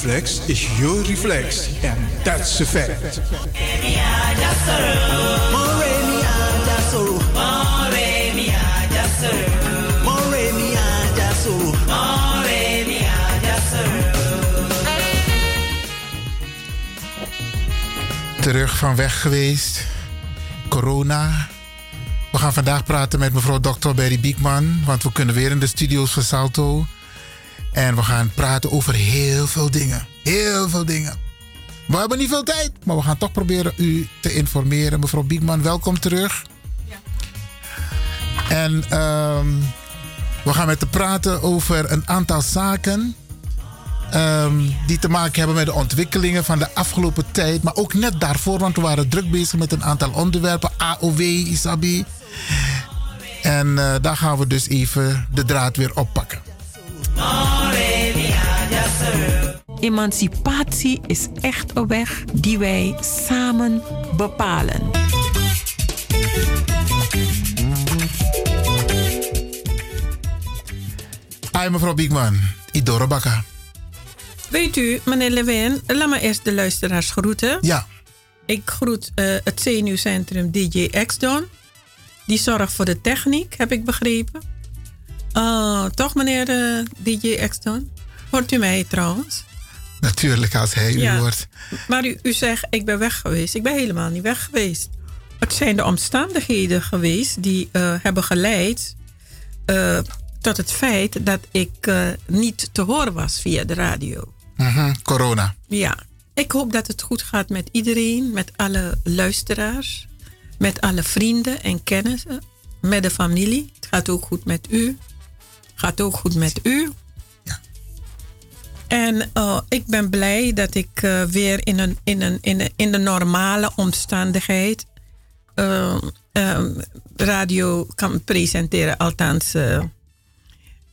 Reflex is your reflex. And that's a fact. Terug van weg geweest. Corona. We gaan vandaag praten met mevrouw Dr. Berry Biekman. Want we kunnen weer in de studio's van Salto. En we gaan praten over heel veel dingen. Heel veel dingen. We hebben niet veel tijd, maar we gaan toch proberen u te informeren. Mevrouw Biekman, welkom terug. En ehm, we gaan met u praten over een aantal zaken. ehm, die te maken hebben met de ontwikkelingen van de afgelopen tijd. Maar ook net daarvoor, want we waren druk bezig met een aantal onderwerpen. AOW, Isabi. En eh, daar gaan we dus even de draad weer oppakken. Emancipatie is echt een weg die wij samen bepalen. Hi mevrouw Biekman, Idoro Bakka. Weet u, meneer Lewin, laat me eerst de luisteraars groeten. Ja. Ik groet eh, het zenuwcentrum DJ X-Don. Die zorgt voor de techniek, heb ik begrepen. Ah, toch, meneer eh, DJ X-Don? Hoort u mij trouwens? Natuurlijk, als hij u hoort. Maar u, u zegt, ik ben weg geweest. Ik ben helemaal niet weg geweest. Het zijn de omstandigheden geweest die eh, hebben geleid eh, tot het feit dat ik eh, niet te horen was via de radio. Mhm, Corona. Ja, ik hoop dat het goed gaat met iedereen, met alle luisteraars, met alle vrienden en kennissen, met de familie. Het gaat ook goed met u. Gaat ook goed met u. En eh, ik ben blij dat ik eh, weer in, een, in, een, in, in de normale omstandigheid eh, radio kan presenteren. Althans,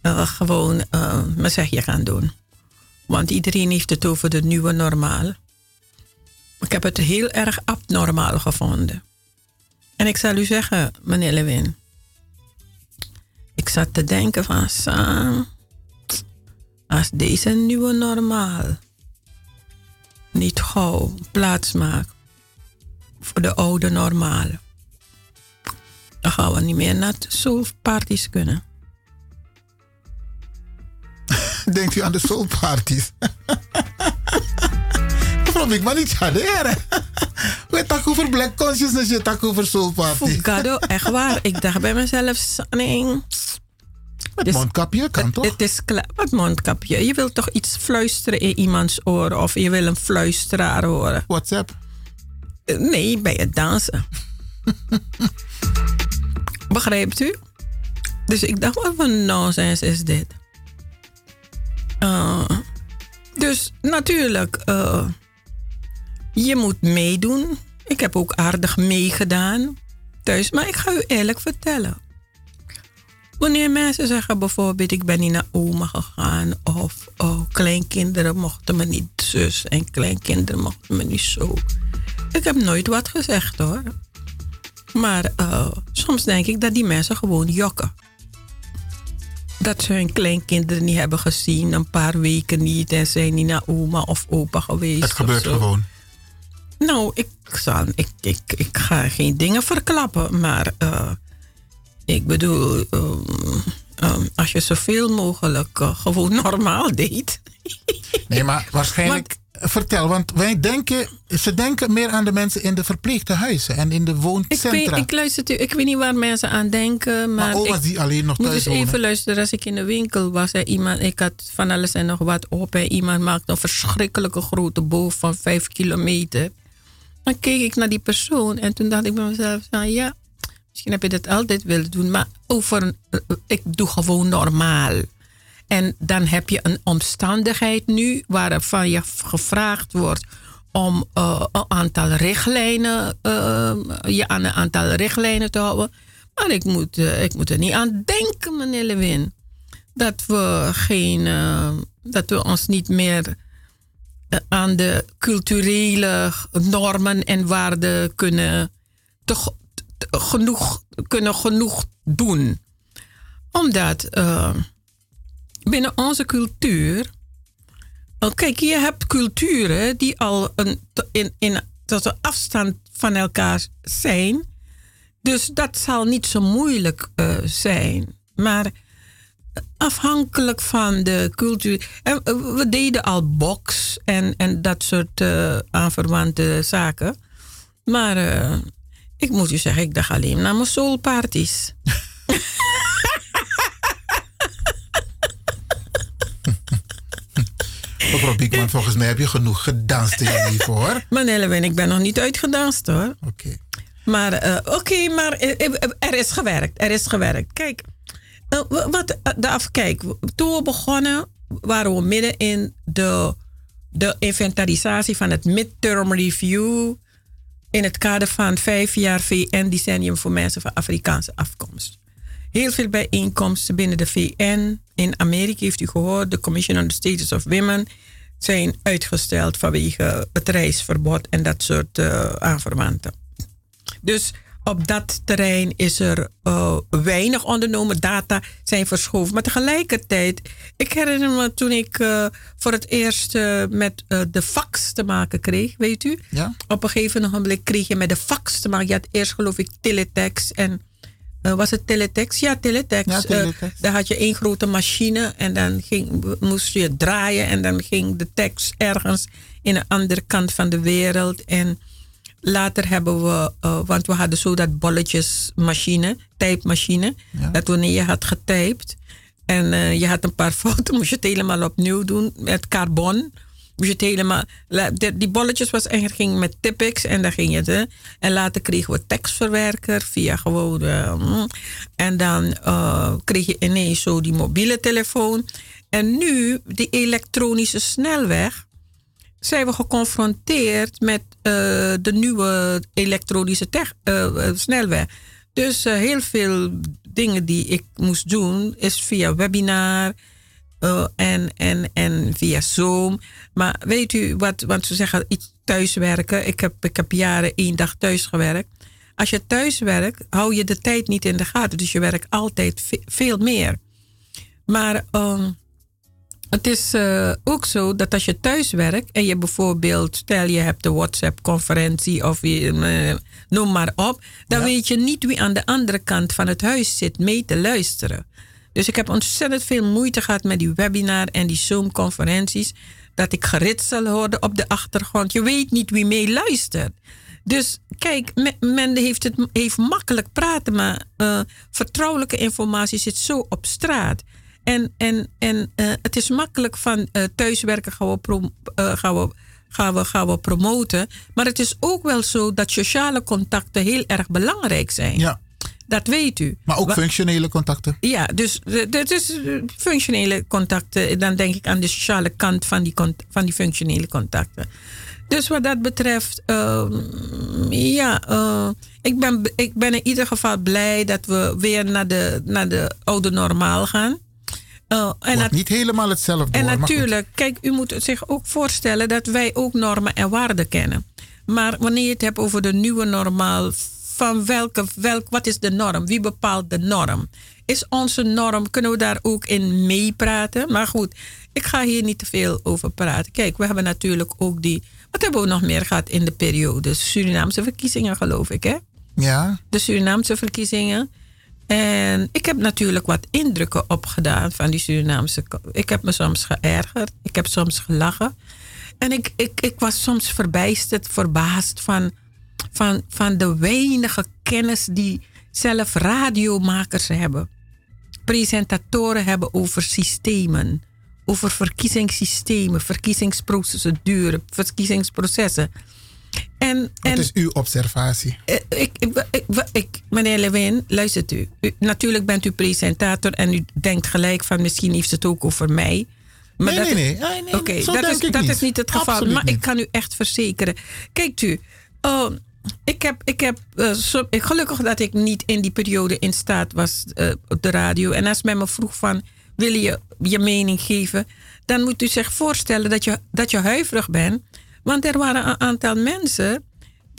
gewoon mijn zegje gaan doen. Want iedereen heeft het over de nieuwe normaal. Ik heb het heel erg abnormaal gevonden. En ik zal u zeggen, meneer Lewin. Ik zat te denken van, als deze nieuwe normaal niet gauw plaats maakt voor de oude normaal, dan gaan we niet meer naar de soulparties kunnen. Denkt u aan de soulparties? Mevrouw Biekman, niet jaderen. We tak over black consciousness, je tak over soulparty. Fugado, echt waar. Ik dacht bij mezelf, nee, Het mondkapje kan toch? Het is. Wat mondkapje? Je wilt toch iets fluisteren in iemands oor of je wil een fluisteraar horen? WhatsApp? Nee, bij het dansen. Begrijpt u? Dus ik dacht, wat voor nonsens is dit? Uh, dus natuurlijk, uh, je moet meedoen. Ik heb ook aardig meegedaan thuis. Maar ik ga u eerlijk vertellen. Wanneer mensen zeggen bijvoorbeeld, ik ben niet naar oma gegaan. Of oh, kleinkinderen mochten me niet zus en kleinkinderen mochten me niet zo. Ik heb nooit wat gezegd hoor. Maar uh, soms denk ik dat die mensen gewoon jokken. Dat ze hun kleinkinderen niet hebben gezien, een paar weken niet en zijn niet naar oma of opa geweest. Het gebeurt gewoon. Nou, ik, zal, ik, ik, ik ga geen dingen verklappen, maar uh, ik bedoel, um, um, als je zoveel mogelijk uh, gewoon normaal deed. nee, maar waarschijnlijk. Vertel, want wij denken, ze denken meer aan de mensen in de verpleeghuizen en in de wooncentra. Ik, weet, ik luister, ik weet niet waar mensen aan denken, maar. maar oma's ik, die alleen nog thuis moet eens wonen. even luisteren. Als ik in de winkel was en iemand, ik had van alles en nog wat op en iemand maakte een verschrikkelijke grote boog van vijf kilometer. Dan keek ik naar die persoon en toen dacht ik bij mezelf: nou ja, misschien heb je dat altijd willen doen, maar over, ik doe gewoon normaal. En dan heb je een omstandigheid nu waarvan je gevraagd wordt om uh, een aantal richtlijnen, je aan een aantal richtlijnen te houden. Maar ik moet, ik moet er niet aan denken, meneer Lewin, dat we, geen, dat we ons niet meer aan de culturele normen en waarden kunnen, te, genoeg, kunnen genoeg doen. Omdat uh, binnen onze cultuur. Oh, kijk, je hebt culturen die al een, in, in, tot een afstand van elkaar zijn. Dus dat zal niet zo moeilijk uh, zijn. Maar afhankelijk van de cultuur. We deden al box en, en dat soort aanverwante zaken. Maar ik moet u zeggen, ik dacht alleen naar mijn soulparties. Mevrouw Biekman, volgens mij heb je genoeg gedanst in je leven hoor. Maar ik ben nog niet uitgedanst hoor. Oké. Okay. Maar uh, oké, okay, maar er is gewerkt. Er is gewerkt. Kijk, uh, wat de af, kijk, toen we begonnen, waren we midden in de, de inventarisatie van het midterm review. In het kader van vijf jaar VN-decennium voor mensen van Afrikaanse afkomst. Heel veel bijeenkomsten binnen de VN. In Amerika heeft u gehoord, de Commission on the Status of Women zijn uitgesteld vanwege het reisverbod en dat soort uh, aanverwanten. Dus op dat terrein is er uh, weinig ondernomen. Data zijn verschoven. Maar tegelijkertijd, ik herinner me toen ik uh, voor het eerst uh, met de fax te maken kreeg, weet u? Ja? Op een gegeven moment kreeg je met de fax te maken. Je had eerst geloof ik teletext en was het teletext? Ja, teletext. Ja, teletext. Daar had je één grote machine en dan ging, moest je draaien en dan ging de tekst ergens in een andere kant van de wereld. En later hebben we, uh, want we hadden zo dat bolletjesmachine, typemachine, ja. dat wanneer je had getypt en je had een paar fouten, moest je het helemaal opnieuw doen met carbon moest je het helemaal. Die bolletjes was eigenlijk ging met Tipix en daar ging het. Hè. En later kregen we tekstverwerker via gewoon. Uh, en dan kreeg je ineens zo die mobiele telefoon. En nu, die elektronische snelweg, zijn we geconfronteerd met uh, de nieuwe elektronische snelweg. Dus heel veel dingen die ik moest doen, is via webinar. En, en, en via Zoom. Maar weet u wat, want ze zeggen thuiswerken. Ik heb, ik heb jaren één dag thuis gewerkt. Als je thuis werkt, hou je de tijd niet in de gaten. Dus je werkt altijd ve veel meer. Maar um, het is uh, ook zo dat als je thuis werkt en je bijvoorbeeld, stel je hebt de WhatsApp-conferentie of je, uh, noem maar op, dan ja. weet je niet wie aan de andere kant van het huis zit mee te luisteren. Dus ik heb ontzettend veel moeite gehad met die webinar en die Zoom-conferenties. Dat ik geritsel hoorde op de achtergrond. Je weet niet wie mee luistert. Dus kijk, me- men heeft, het, heeft makkelijk praten, maar eh, vertrouwelijke informatie zit zo op straat. En, en, en eh, het is makkelijk van eh, thuiswerken gaan we, prom- eh, gaan, we, gaan, we, gaan we promoten. Maar het is ook wel zo dat sociale contacten heel erg belangrijk zijn. Ja. Dat weet u. Maar ook functionele contacten. ja, dus eh, functionele contacten. Dan denk ik aan de sociale kant van die, van die functionele contacten. Dus wat dat betreft, ehm, ja, ik, ben, ik ben in ieder geval blij dat we weer naar de, naar de oude normaal gaan. Eh, en niet helemaal hetzelfde. en hoor, natuurlijk, kijk, u moet zich ook voorstellen dat wij ook normen en waarden kennen. Maar wanneer je het hebt over de nieuwe normaal, van welke, welk, wat is de norm? Wie bepaalt de norm? Is onze norm, kunnen we daar ook in meepraten? Maar goed, ik ga hier niet te veel over praten. Kijk, we hebben natuurlijk ook die. Wat hebben we nog meer gehad in de periode? Surinaamse verkiezingen, geloof ik, hè? Ja. de Surinaamse verkiezingen. En ik heb natuurlijk wat indrukken opgedaan van die Surinaamse. Ik heb me soms geërgerd, ik heb soms gelachen. En ik, ik, ik was soms verbijsterd, verbaasd van, van, van de weinige kennis die zelf radiomakers hebben. Presentatoren hebben over systemen, over verkiezingssystemen, verkiezingsprocedure, verkiezingsprocessen. En, Wat en is uw observatie? eh, ik, ik, ik, ik- meneer Lewin, luistert u. u. Natuurlijk bent u presentator en u denkt gelijk van misschien heeft het ook over mij. Nee, dat nee, is- nee. Nee, nee, Oké, dat, is, dat niet. is niet het geval. Absoluut maar niet. ik kan u echt verzekeren. Kijkt u, oh, ik heb, ik heb eh, gelukkig dat ik niet in die periode in staat was eh, op de radio. En als men me vroeg van, wil je je mening geven? Dan moet u zich voorstellen dat je, dat je huiverig bent. Want er waren een aantal mensen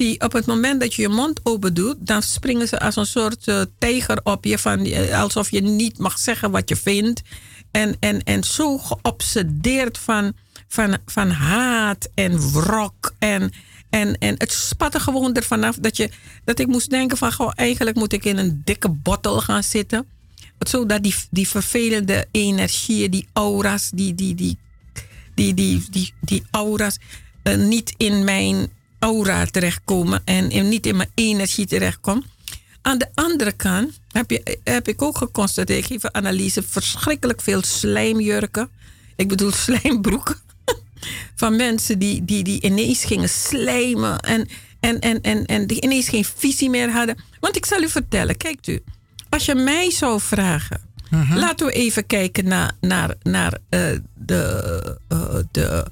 die op het moment dat je je mond open doet, dan springen ze als een soort eh, tijger op je, van, eh, alsof je niet mag zeggen wat je vindt. En, en, en zo geobsedeerd van, van, van haat en wrok. En, en, en het spat er gewoon ervan af dat, je, dat ik moest denken van, goh, eigenlijk moet ik in een dikke bottel gaan zitten. Zodat die, die vervelende energieën, die aura's, die, die, die, die, die, die, die aura's eh, niet in mijn aura terechtkomen en niet in mijn energie terechtkomen. Aan de andere kant heb, je, heb ik ook geconstateerd, ik geef een analyse, verschrikkelijk veel slijmjurken. Ik bedoel slijmbroeken. Van mensen die, die, die ineens gingen slijmen en, en, en, en, en die ineens geen visie meer hadden. Want ik zal u vertellen, kijkt u, als je mij zou vragen, laten we even kijken naar, naar, naar eh, de, eh, de,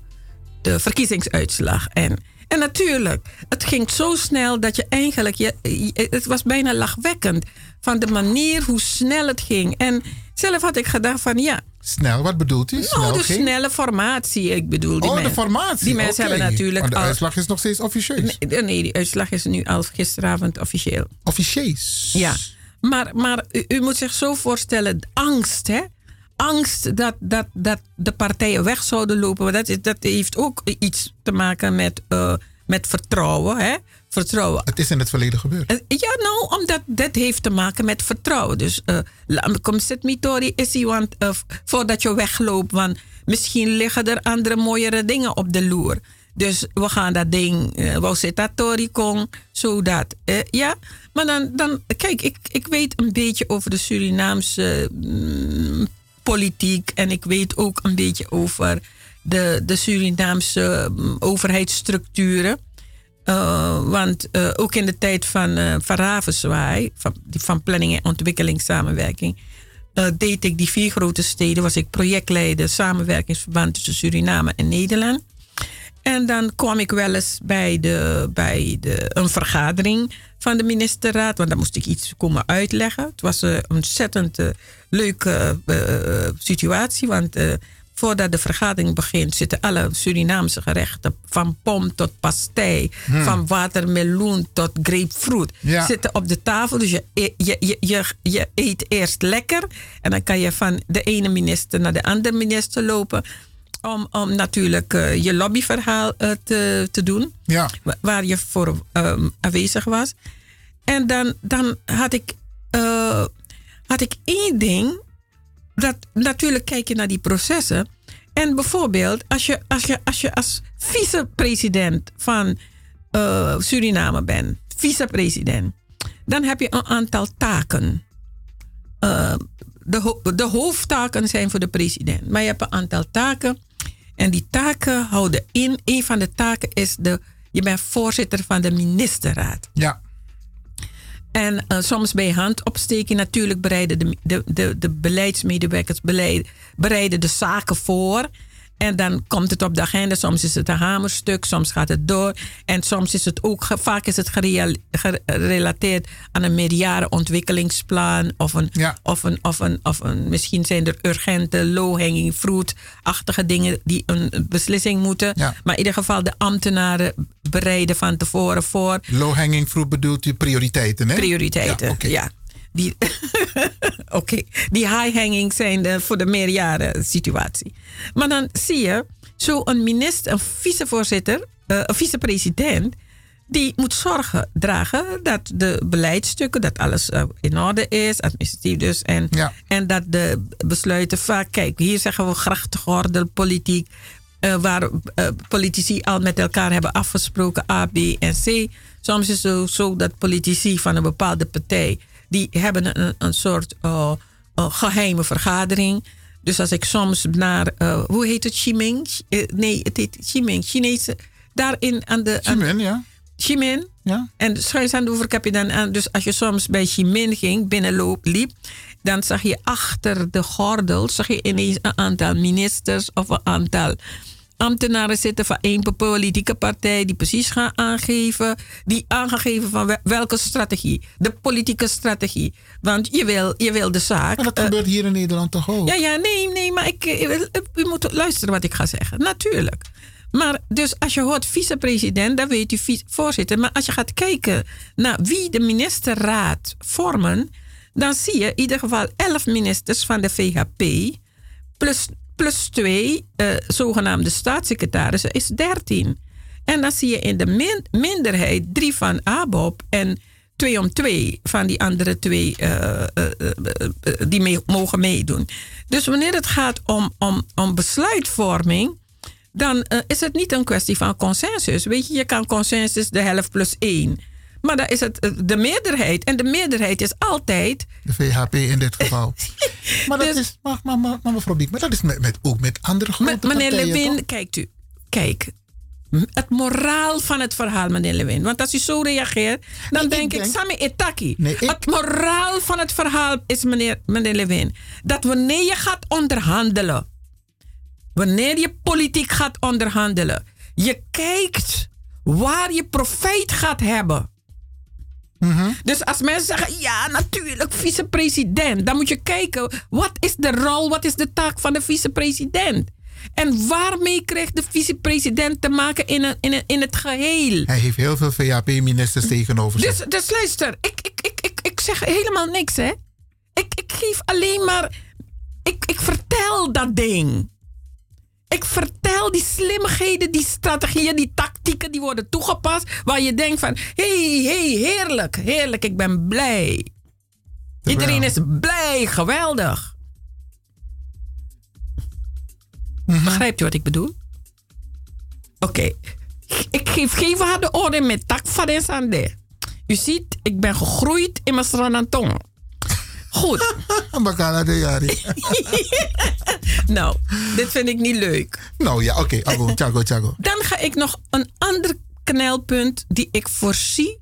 de verkiezingsuitslag. En, en natuurlijk, het ging zo snel dat je eigenlijk, je, het was bijna lachwekkend van de manier hoe snel het ging. En zelf had ik gedacht van ja, Snel, wat bedoelt u? Snel nou, de ging? snelle formatie. Ik bedoel, die Oh, de formatie. Die mensen hebben natuurlijk Maar de al- uitslag is nog steeds officieus. Nee, nee, die uitslag is nu al gisteravond officieel. Officieus? Ja. Maar, maar u, u moet zich zo voorstellen, angst, hè? Angst dat, dat, dat de partijen weg zouden lopen. Maar Dat, is, dat heeft ook iets te maken met, eh, met vertrouwen, hè? Vertrouwen. Het is in het verleden gebeurd. Eh, Ja, nou, omdat dat heeft te maken met vertrouwen. Dus uh, kom zit mitori is iemand voordat je wegloopt, want misschien liggen er andere mooiere dingen op de loer. Dus we gaan dat ding, wou zit dat tori kong, zodat. Ja, maar dan, dan kijk, ik, ik weet een beetje over de Surinaamse mm, politiek en ik weet ook een beetje over de, de Surinaamse mm, overheidsstructuren. Uh, want uh, ook in de tijd van, uh, van Ravenswaai, van, van planning en ontwikkelingssamenwerking, deed ik die vier grote steden, was ik projectleider samenwerkingsverband tussen Suriname en Nederland. En dan kwam ik wel eens bij, de, bij de, een vergadering van de ministerraad, want dan moest ik iets komen uitleggen. Het was een ontzettend leuke situatie, want voordat de vergadering begint, zitten alle Surinaamse gerechten, van pom tot pastei, hmm. van watermeloen tot grapefruit, ja. zitten op de tafel. Dus je, je, je, je, je eet eerst lekker en dan kan je van de ene minister naar de andere minister lopen. Om, om natuurlijk uh, je lobbyverhaal uh, te, te doen, ja. waar je voor um, aanwezig was. En dan, dan had, ik, uh, had ik één ding dat natuurlijk kijk je naar die processen. En bijvoorbeeld, als je als, je, als, je als vicepresident van eh, Suriname bent, vicepresident, dan heb je een aantal taken. Eh, de, ho- de hoofdtaken zijn voor de president, maar je hebt een aantal taken. En die taken houden in. Een van de taken is de. Je bent voorzitter van de ministerraad. Ja. En eh, soms bij hand opsteken. Natuurlijk bereiden de, de, de, de beleidsmedewerkers beleid- bereiden de zaken voor. En dan komt het op de agenda. Soms is het een hamerstuk, soms gaat het door. En soms is het ook, vaak is het gerelateerd aan een meerjarenontwikkelingsplan. Of een, of een, of een, of een, misschien zijn er urgente, low-hanging fruit-achtige dingen die een beslissing moeten. Maar in ieder geval, de ambtenaren bereiden van tevoren voor. Low hanging fruit bedoelt u prioriteiten, hè? Prioriteiten, Ja, ja. Die, Oké, die high-hanging zijn de, voor de meerjaren situatie. Maar dan zie je, zo'n minister, een vicevoorzitter, eh, een vicepresident, die moet zorgen dragen dat de beleidsstukken, dat alles eh, in orde is, administratief dus. En, en dat de besluiten vaak, kijk, hier zeggen we grachtgordel politiek, eh, waar eh, politici al met elkaar hebben afgesproken, A, B en C. Soms is het zo, zo dat politici van een bepaalde partij, die hebben een, een soort eh, eh, geheime vergadering. Dus als ik soms naar, eh, hoe heet het, Ximing? Nee, het heet Ximing, Chinese, daarin aan de... Ximen, ja. Ximin. Ja. En schuins aan de oever heb je dan aan. Dus als je soms bij Ximin ging, binnenloop liep, dan zag je achter de gordel zag je ineens een aantal ministers of een aantal ambtenaren zitten van één politieke partij die precies gaan aangeven, die aangegeven van wel- welke strategie, de politieke strategie. Want je wil, je wil de zaak. Maar dat eh, gebeurt hier in Nederland toch ook? ja, ja, nee, nee, maar ik, eh, u moet luisteren wat ik ga zeggen. Natuurlijk. Maar dus als je hoort vicepresident, dan weet u voorzitter. Maar als je gaat kijken naar wie de ministerraad vormen, dan zie je in ieder geval elf ministers van de VHP plus, plus twee eh, zogenaamde staatssecretarissen is 13. En dan zie je in de min- minderheid drie van ABOP en twee om twee van die andere twee eh, eh, die mee, mogen meedoen. Dus wanneer het gaat om, om, om besluitvorming, dan is het niet een kwestie van consensus. Weet je, je kan consensus de helft plus één. Maar dan is het eh, de meerderheid. En de meerderheid is altijd. De VHP in dit geval. maar dat Dus- is, maar, maar, maar, maar mevrouw Diek, maar dat is met, met, ook met andere grote meneer Lewin, toch? kijkt u. Kijk. Het moraal van het verhaal, meneer Lewin. Want als u zo reageert, dan denk ik, Sami Etaki. Het moraal van het verhaal is, meneer, meneer Lewin, dat wanneer je gaat onderhandelen, wanneer je politiek gaat onderhandelen, je kijkt waar je profijt gaat hebben. Dus als mensen zeggen, ja, natuurlijk, vicepresident. Dan moet je kijken, wat is de rol, wat is de taak van de vicepresident? En waarmee krijgt de vicepresident te maken in, een, in, een, in het geheel? Hij heeft heel veel VHP-ministers tegenover zich. Dus, dus luister, ik, ik, ik, ik, ik zeg helemaal niks, hè? Ik, ik geef alleen maar. Ik, ik vertel dat ding. Ik vertel die slimmigheden, die strategieën, die tactieken die worden toegepast. Waar je denkt van, hé, hey, hey, heerlijk, heerlijk, ik ben blij. Iedereen is blij, geweldig. Begrijpt u wat ik bedoel? Oké. Ik geef geen waarde orde met tak van de. U ziet, ik ben gegroeid in mijn Sranantong. Goed. Bakana de Jari. nou, dit vind ik niet leuk. Nou ja, oké. Okay. Tjago, tjago. Dan ga ik nog een ander knelpunt die ik voorzie.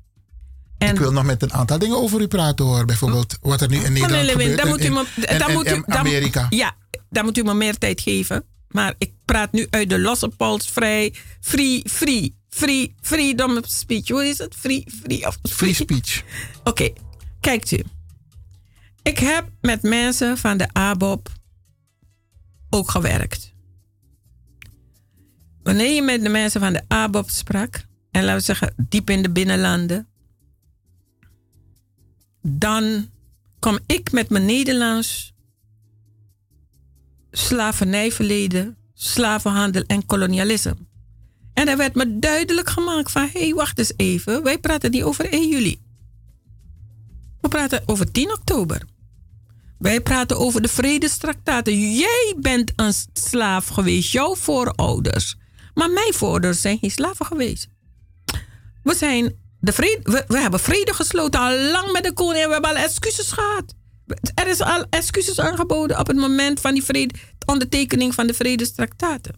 En Ik wil nog met een aantal dingen over u praten hoor. Bijvoorbeeld wat er nu in Nederland Lewin, gebeurt. dan moet u me, en- dan en- moet u, dan- Amerika. ja, dan moet u me meer tijd geven. Maar ik praat nu uit de losse pols vrij. Free, free, free, freedom of speech. Hoe is het? Free, free of Free speech. Oké, kijkt u. Ik heb met mensen van de ABOP ook gewerkt. Wanneer je met de mensen van de ABOP sprak, en laten we zeggen diep in de binnenlanden, dan kom ik met mijn Nederlands slavernijverleden, slavenhandel en kolonialisme. En er werd me duidelijk gemaakt van, hé, hey, wacht eens even, wij praten niet over 1 juli. We praten over 10 oktober. Wij praten over de vredestraktaten. Jij bent een slaaf geweest, jouw voorouders. Maar mijn voorouders zijn geen slaven geweest. We, zijn de vrede, we, hebben vrede gesloten al lang met de koning. en We hebben al excuses gehad. Er is al excuses aangeboden op het moment van die vrede, de ondertekening van de vredestraktaten.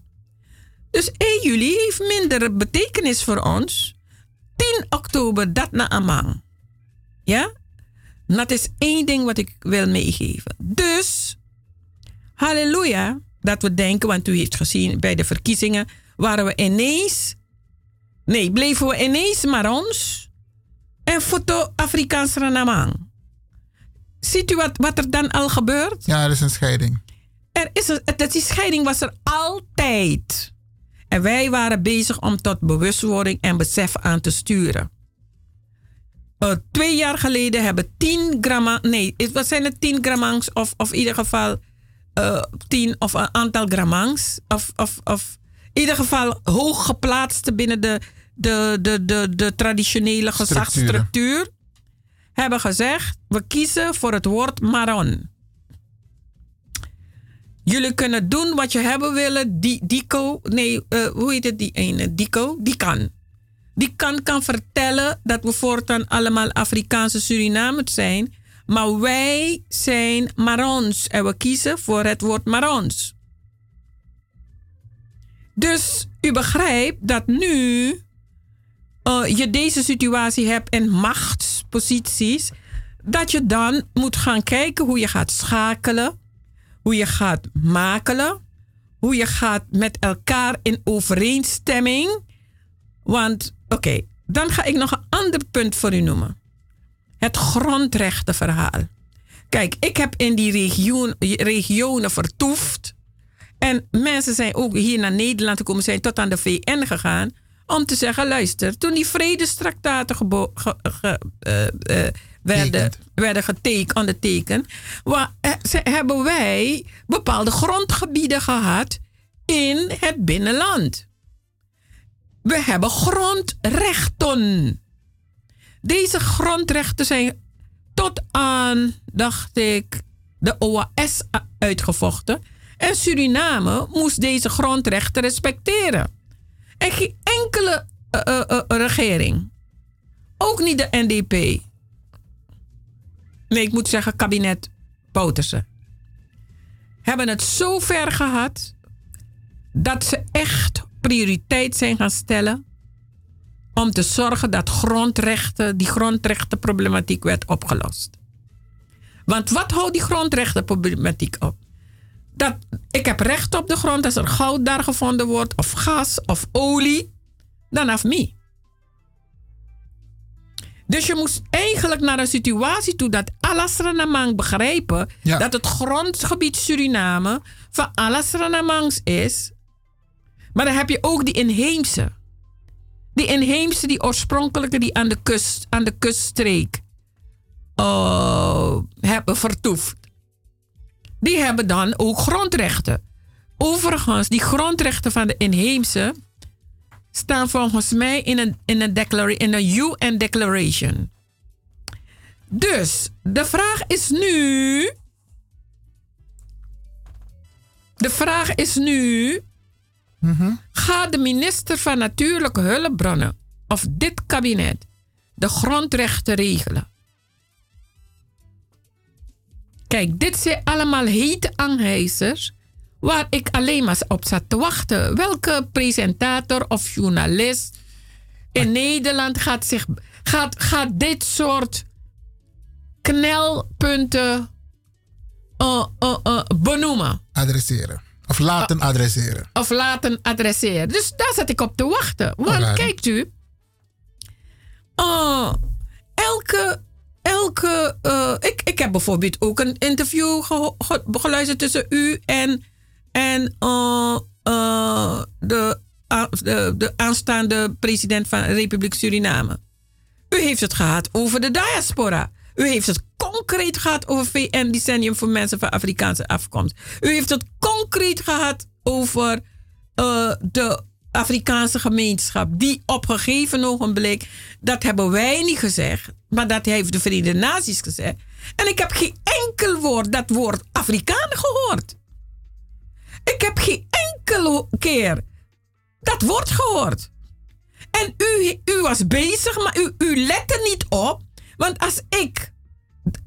Dus 1 juli heeft minder betekenis voor ons. 10 oktober, dat na Amang. Ja? Dat is één ding wat ik wil meegeven. Dus, halleluja, dat we denken, want u heeft gezien bij de verkiezingen, waren we ineens, nee, bleven we ineens maar ons en foto Afrikaans Ranamang. Ziet u wat, wat er dan al gebeurt? Ja, er is een scheiding. Er is een, dat die scheiding was er altijd. En wij waren bezig om tot bewustwording en besef aan te sturen. Uh, twee jaar geleden hebben 10 gram, nee, wat zijn het 10 grammangs of, of in ieder geval uh, 10 of een aantal grammangs of, of, of in ieder geval hoog geplaatste binnen de, de, de, de, de traditionele gezagsstructuur hebben gezegd: we kiezen voor het woord Maron. Jullie kunnen doen wat je hebben willen. Die, Dico, nee, eh, hoe heet het die ene? Dico, die kan. Die kan kan vertellen dat we voortaan allemaal Afrikaanse Surinamers zijn. Maar wij zijn Marons en we kiezen voor het woord Marons. Dus u begrijpt dat nu eh, je deze situatie hebt in machtsposities, dat je dan moet gaan kijken hoe je gaat schakelen, hoe je gaat makelen, hoe je gaat met elkaar in overeenstemming. Want, oké, dan ga ik nog een ander punt voor u noemen. Het grondrechtenverhaal. Kijk, ik heb in die region, regionen vertoefd. En mensen zijn ook hier naar Nederland gekomen, zijn tot aan de VN gegaan. Om te zeggen: luister, toen die vredestraktaten gebo- ge- ge- werden, werden getekend, ondertekend, ze- hebben wij bepaalde grondgebieden gehad in het binnenland. We hebben grondrechten. Deze grondrechten zijn tot aan, dacht ik, de OAS uitgevochten. En Suriname moest deze grondrechten respecteren. En geen enkele eh, eh, eh, regering, ook niet de NDP. Nee, ik moet zeggen kabinet Bouterse. Hebben het zo ver gehad dat ze echt prioriteit zijn gaan stellen om te zorgen dat grondrechten, die grondrechtenproblematiek werd opgelost. Want wat houdt die grondrechtenproblematiek op? Dat ik heb recht op de grond als er goud daar gevonden wordt, of gas of olie, dan af me. Dus je moest eigenlijk naar een situatie toe dat Alasranamang begrijpen dat het grondgebied Suriname van Alasranamangs is. Maar dan heb je ook die inheemse. Die inheemse, die oorspronkelijke, die aan de kust, aan de kuststreek uh, hebben vertoefd. Die hebben dan ook grondrechten. Overigens, die grondrechten van de inheemse staan volgens mij in een, in een, in een UN Declaration. Dus, de vraag is nu. De vraag is nu. Gaat de minister van Natuurlijke Hulpbronnen of dit kabinet de grondrechten regelen? Kijk, dit zijn allemaal hete aanhijzers waar ik alleen maar op zat te wachten. Welke presentator of journalist in Nederland gaat, zich, gaat, gaat dit soort knelpunten uh, uh, uh, benoemen? Adresseren. Of laten adresseren. Of laten adresseren. Dus daar zat ik op te wachten. Want kijkt u, uh, elke. elke uh, ik, ik heb bijvoorbeeld ook een interview ge- geluisterd tussen u en, en uh, uh, de, de, de aanstaande president van de Republiek Suriname. U heeft het gehad over de diaspora. U heeft het concreet gehad over VN-decennium voor mensen van Afrikaanse afkomst. U heeft het concreet gehad over eh, de Afrikaanse gemeenschap. Die op gegeven ogenblik, dat hebben wij niet gezegd, maar dat heeft de Verenigde Naties gezegd. En ik heb geen enkel woord, dat woord Afrikaan gehoord. Ik heb geen enkele keer dat woord gehoord. En u, u was bezig, maar u, u lette niet op. Want als ik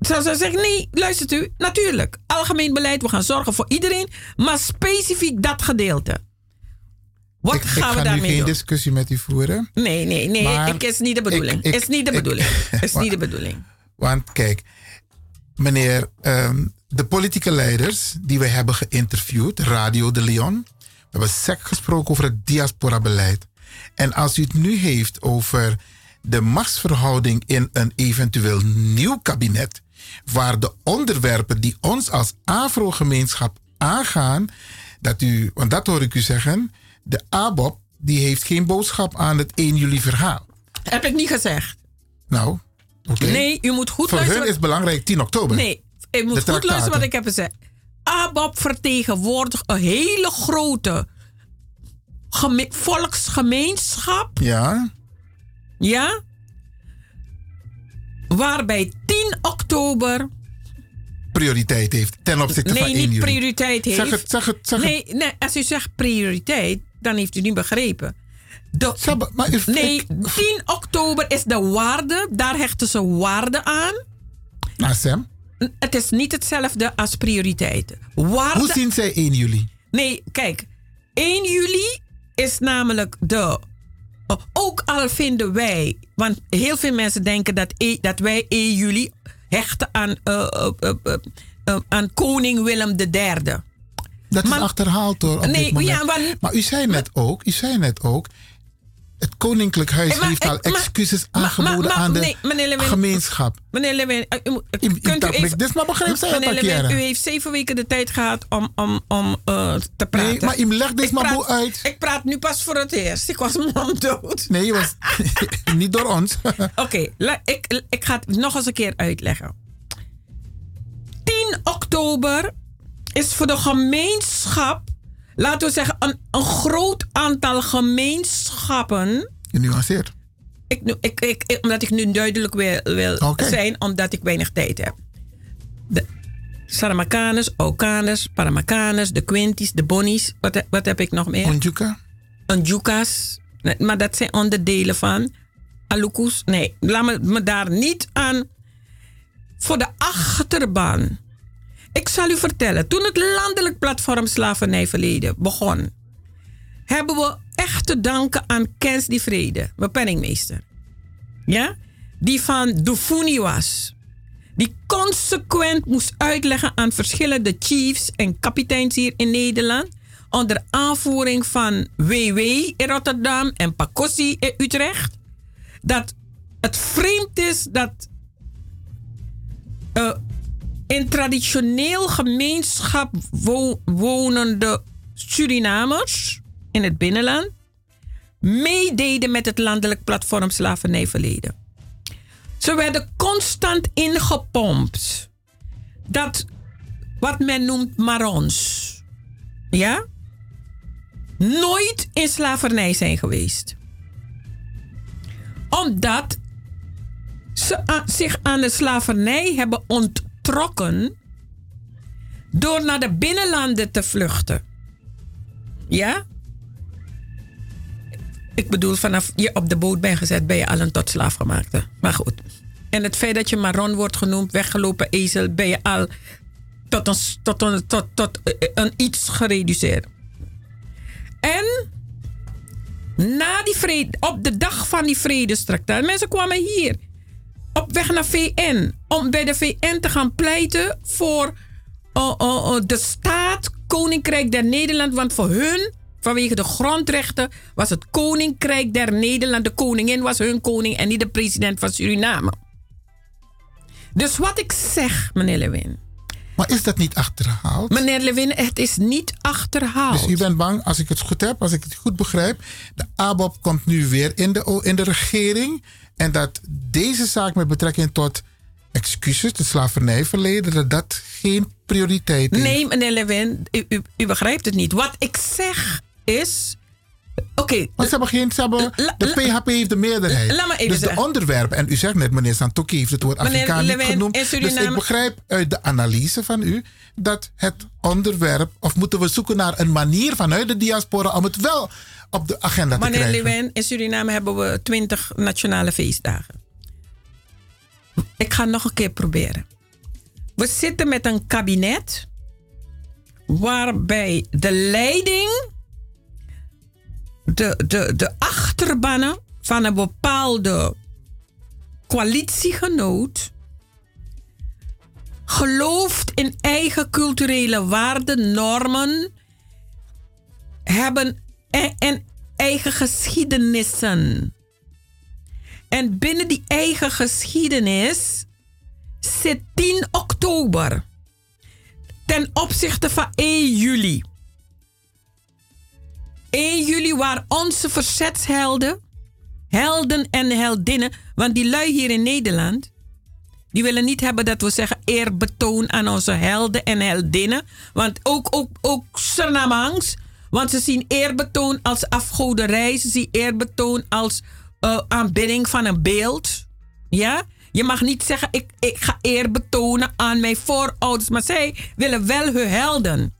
zou zou zeggen, nee, luistert u, natuurlijk. Algemeen beleid, we gaan zorgen voor iedereen. Maar specifiek dat gedeelte. Wat ik, gaan ik we ga nu daarmee geen doen? discussie met u voeren. Nee, nee, nee. Maar ik, is niet de bedoeling. ik- is niet de ik- bedoeling. is niet de bedoeling. Want kijk, meneer, ehm, de politieke leiders die we hebben geïnterviewd, Radio de Leon, we hebben sec gesproken over het diaspora-beleid. En als u het nu heeft over de machtsverhouding in een eventueel nieuw kabinet, waar de onderwerpen die ons als Afro-gemeenschap aangaan, dat u, want dat hoor ik u zeggen, de ABOP die heeft geen boodschap aan het 1 juli verhaal. Heb ik niet gezegd. Nou. Nee, u moet goed Voor hun luisteren. is belangrijk 10 oktober. Nee, u moet goed luisteren wat ik heb gezegd. ABAP vertegenwoordigt een hele grote geme- volksgemeenschap. Ja. Ja. Waarbij 10 oktober. prioriteit heeft ten opzichte van Nee, 1 niet juli. prioriteit heeft. Zeg het, zeg het, zeg nee, nee, als u zegt prioriteit, dan heeft u niet begrepen. De, nee, 10 oktober is de waarde, daar hechten ze waarde aan. Nou, Sam. Het is niet hetzelfde als prioriteiten. Waarde, Hoe zien zij 1 juli? Nee, kijk. 1 juli is namelijk de. Ook al vinden wij. Want heel veel mensen denken dat, e- dat wij 1 juli hechten aan, eh, eh, eh, aan koning Willem III. Dat Maar- is achterhaald hoor. op Nee, dit moment. ja, maar- maar u zei net ook, u zei net ook, het Koninklijk Huis Eh, maar heeft al ik- excuses maar- aangeboden maar- aan de nee, meneer Lewin- gemeenschap. Meneer Lewin, eh, u kunt u even... dit maar begrijp zij het Meneer Lewin, u heeft zeven weken de tijd gehad om, om, om eh, te praten. Nee, maar u legt dit maar praat- boe uit. Ik praat nu pas voor het eerst. Ik was monddood. Nee, je was niet door ons. Oké, ik, ik ga het nog eens een keer uitleggen. 10 oktober is voor de gemeenschap, laten we zeggen, een, een groot aantal gemeenschappen. Je nuanceert. Ik, nu- ik, ik, ik- omdat ik nu duidelijk wil, wil zijn, omdat ik weinig tijd heb. De Saramakaners, Okaners, Paramakaners, de Quinties, de Bonnies. Wat, wat heb ik nog meer? Onjuka? Onjukas. Maar dat zijn onderdelen van. Alukus. Nee, laat me, me daar niet aan. Voor de achterban. Ik zal u vertellen, toen het landelijk platform Slavernijverleden begon, hebben we echt te danken aan Kens die Vrede, mijn penningmeester. Ja? Die van Dufuni was. Die consequent moest uitleggen aan verschillende chiefs en kapiteins hier in Nederland. Onder aanvoering van WW in Rotterdam en Pakossi in Utrecht. Dat het vreemd is dat eh, in traditioneel gemeenschap wo- wonende Surinamers in het binnenland meededen met het landelijk platform Slavernijverleden. Ze werden constant ingepompt. Dat wat men noemt marons. Ja? Nooit in slavernij zijn geweest. Omdat ze zich aan de slavernij hebben onttrokken door naar de binnenlanden te vluchten. Ja? Ik bedoel, vanaf je op de boot bent gezet, ben je al een tot slaaf gemaakte. Maar goed. En het feit dat je Maron wordt genoemd, weggelopen ezel, ben je al tot een, tot een, tot, tot eh, een iets gereduceerd. En na die vrede, op de dag van die vredestraktaat, mensen kwamen hier op weg naar VN om bij de VN te gaan pleiten voor oh, oh, oh, de staat Koninkrijk der Nederland. Want voor hun, vanwege de grondrechten, was het Koninkrijk der Nederland. De koningin was hun koning en niet de president van Suriname. Dus wat ik zeg, meneer Lewin. Maar is dat niet achterhaald? Meneer Lewin, het is niet achterhaald. Dus u bent bang, als ik het goed heb, als ik het goed begrijp, de ABOP komt nu weer in de, in de regering. En dat deze zaak met betrekking tot excuses, het slavernijverleden, dat dat geen prioriteit is. Nee, meneer Lewin, u, u, u begrijpt het niet. Wat ik zeg is. Oké. Maar ze hebben geen. Ze hebben, de PHP heeft de meerderheid. Laat even dus de zeggen. onderwerpen, en u zegt net, meneer Santoki heeft het woord Afrikaan niet genoemd. Dus ik begrijp uit de analyse van u dat het onderwerp, of moeten we zoeken naar een manier vanuit de diaspora om het wel op de agenda te Meneer krijgen. Lewin, in Suriname hebben we 20 nationale feestdagen. Ik ga nog een keer proberen. We zitten met een kabinet waarbij de leiding, de, de, de achterbannen van een bepaalde coalitiegenoot gelooft in eigen culturele waarden, normen, hebben en, en eigen geschiedenissen. En binnen die eigen geschiedenis zit 10 oktober ten opzichte van 1 juli. 1 juli waar onze verzetshelden, helden en heldinnen, want die lui hier in Nederland, die willen niet hebben dat we zeggen eerbetoon aan onze helden en heldinnen. Want ook, ook, ook Surinamangs, want ze zien eerbetoon als afgoderij, ze zien eerbetoon als eh, aanbidding van een beeld. Ja? Je mag niet zeggen, ik, ik ga eer betonen aan mijn voorouders, maar zij willen wel hun helden.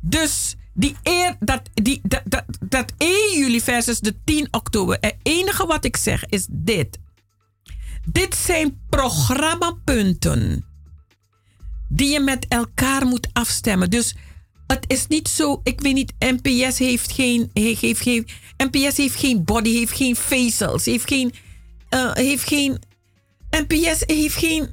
Dus die eer, dat, die, dat, dat, dat 1 juli versus de 10 oktober. Het enige wat ik zeg is dit. Dit zijn programmapunten die je met elkaar moet afstemmen. Dus het is niet zo, ik weet niet, NPS heeft geen, heeft, geen, NPS heeft geen body, heeft geen vezels, heeft geen, eh, heeft geen, NPS heeft geen.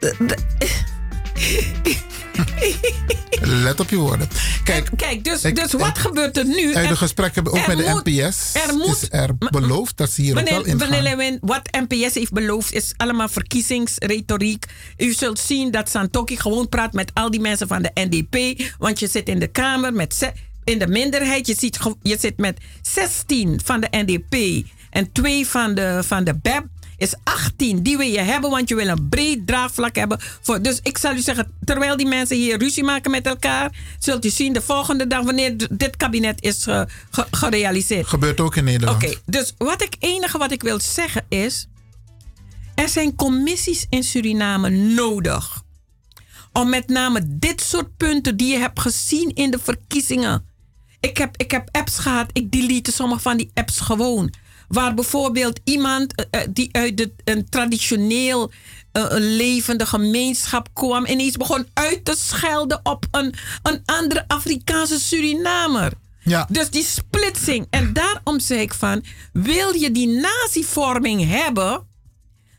Let op je woorden. Kijk, Kijk, dus, ik- dus wat ik- gebeurt er nu? uit de gesprekken ook met de moet- NPS Er moet, is er beloofd dat ze hier ook wel Meneer, in meneer. Lewin, wat NPS heeft beloofd is allemaal verkiezingsretoriek. U zult zien dat Santoki gewoon praat met al die mensen van de NDP. Want je zit in de Kamer met in de minderheid. Je, ziet, je zit met 16 van de NDP en 2 van de, van de BEP. Is 18. Die wil je hebben, want je wil een breed draagvlak hebben. Voor, dus ik zal u zeggen, terwijl die mensen hier ruzie maken met elkaar, zult u zien de volgende dag, wanneer dit kabinet is ge- ge- gerealiseerd. Gebeurt ook in Nederland. Oké, dus wat ik enige wat ik wil zeggen is. Er zijn commissies in Suriname nodig. Om met name dit soort punten die je hebt gezien in de verkiezingen. Ik heb, ik heb apps gehad, ik delete sommige van die apps gewoon. Waar bijvoorbeeld iemand eh, eh, die uit de, een traditioneel eh, levende gemeenschap kwam, ineens begon uit te schelden op een, een andere Afrikaanse Surinamer. Ja. Dus die splitsing. En daarom zeg ik van, wil je die natievorming hebben,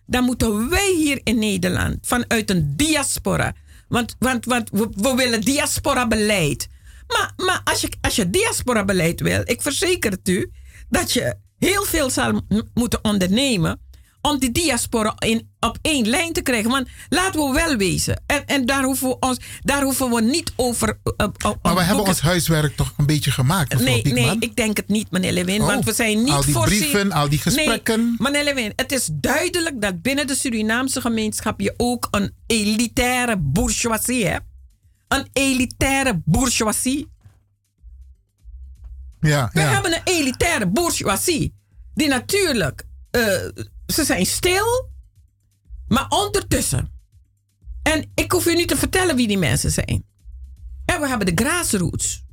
dan moeten wij hier in Nederland vanuit een diaspora. Want, want, want we, we willen diaspora-beleid. Maar, maar als, je, als je diaspora-beleid wil, ik verzeker het u dat je heel veel zal moeten ondernemen om die diaspora in, op één lijn te krijgen. Want laten we wel wezen. En, en daar, hoeven we ons, daar hoeven we niet over. eh, eh, Maar we hebben ons huiswerk toch een beetje gemaakt, Nee, nee, ik denk het niet, meneer Lewin. Oh, want we zijn niet al die voorzien- brieven, al die gesprekken. Nee, meneer Lewin, het is duidelijk dat binnen de Surinaamse gemeenschap je ook een elitaire bourgeoisie hebt. Een elitaire bourgeoisie. Ja, We ja. hebben een elitaire bourgeoisie. Die natuurlijk, eh, ze zijn stil, maar ondertussen. En ik hoef u niet te vertellen wie die mensen zijn. En we hebben de grassroots.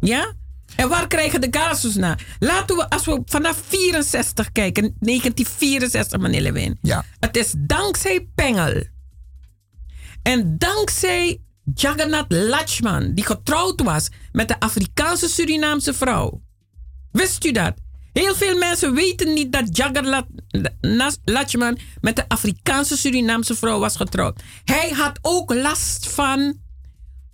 Ja? En waar krijgen de grassroots naar? Laten we, als we vanaf 64 kijken, 1964, meneer Lewin. Ja. Het is dankzij Pengel. En dankzij Jagannath Lachman, die getrouwd was met de Afrikaanse Surinaamse vrouw. Wist u dat? Heel veel mensen weten niet dat Jagannath Lachman met de Afrikaanse Surinaamse vrouw was getrouwd. Hij had ook last van.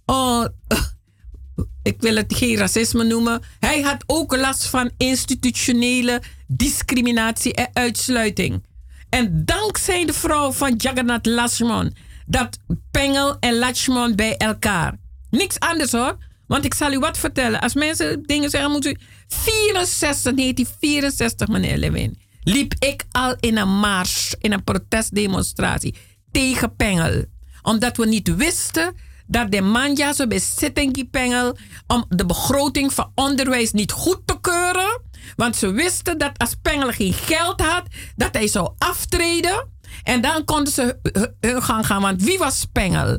oh, ik wil het geen racisme noemen. Hij had ook last van institutionele discriminatie en uitsluiting. En dankzij de vrouw van Jagannath Lachman, dat Pengel en Lachman bij elkaar. Niks anders hoor. Want ik zal u wat vertellen. Als mensen dingen zeggen, moet u. 64, 1964, meneer Lewin. Liep ik al in een mars, in een protestdemonstratie tegen Pengel. Omdat we niet wisten dat de manja zo bij Sittingi Pengel om de begroting van onderwijs niet goed te keuren. Want ze wisten dat als Pengel geen geld had, dat hij zou aftreden. En dan konden ze hu- hun gang gaan. Want wie was Pengel?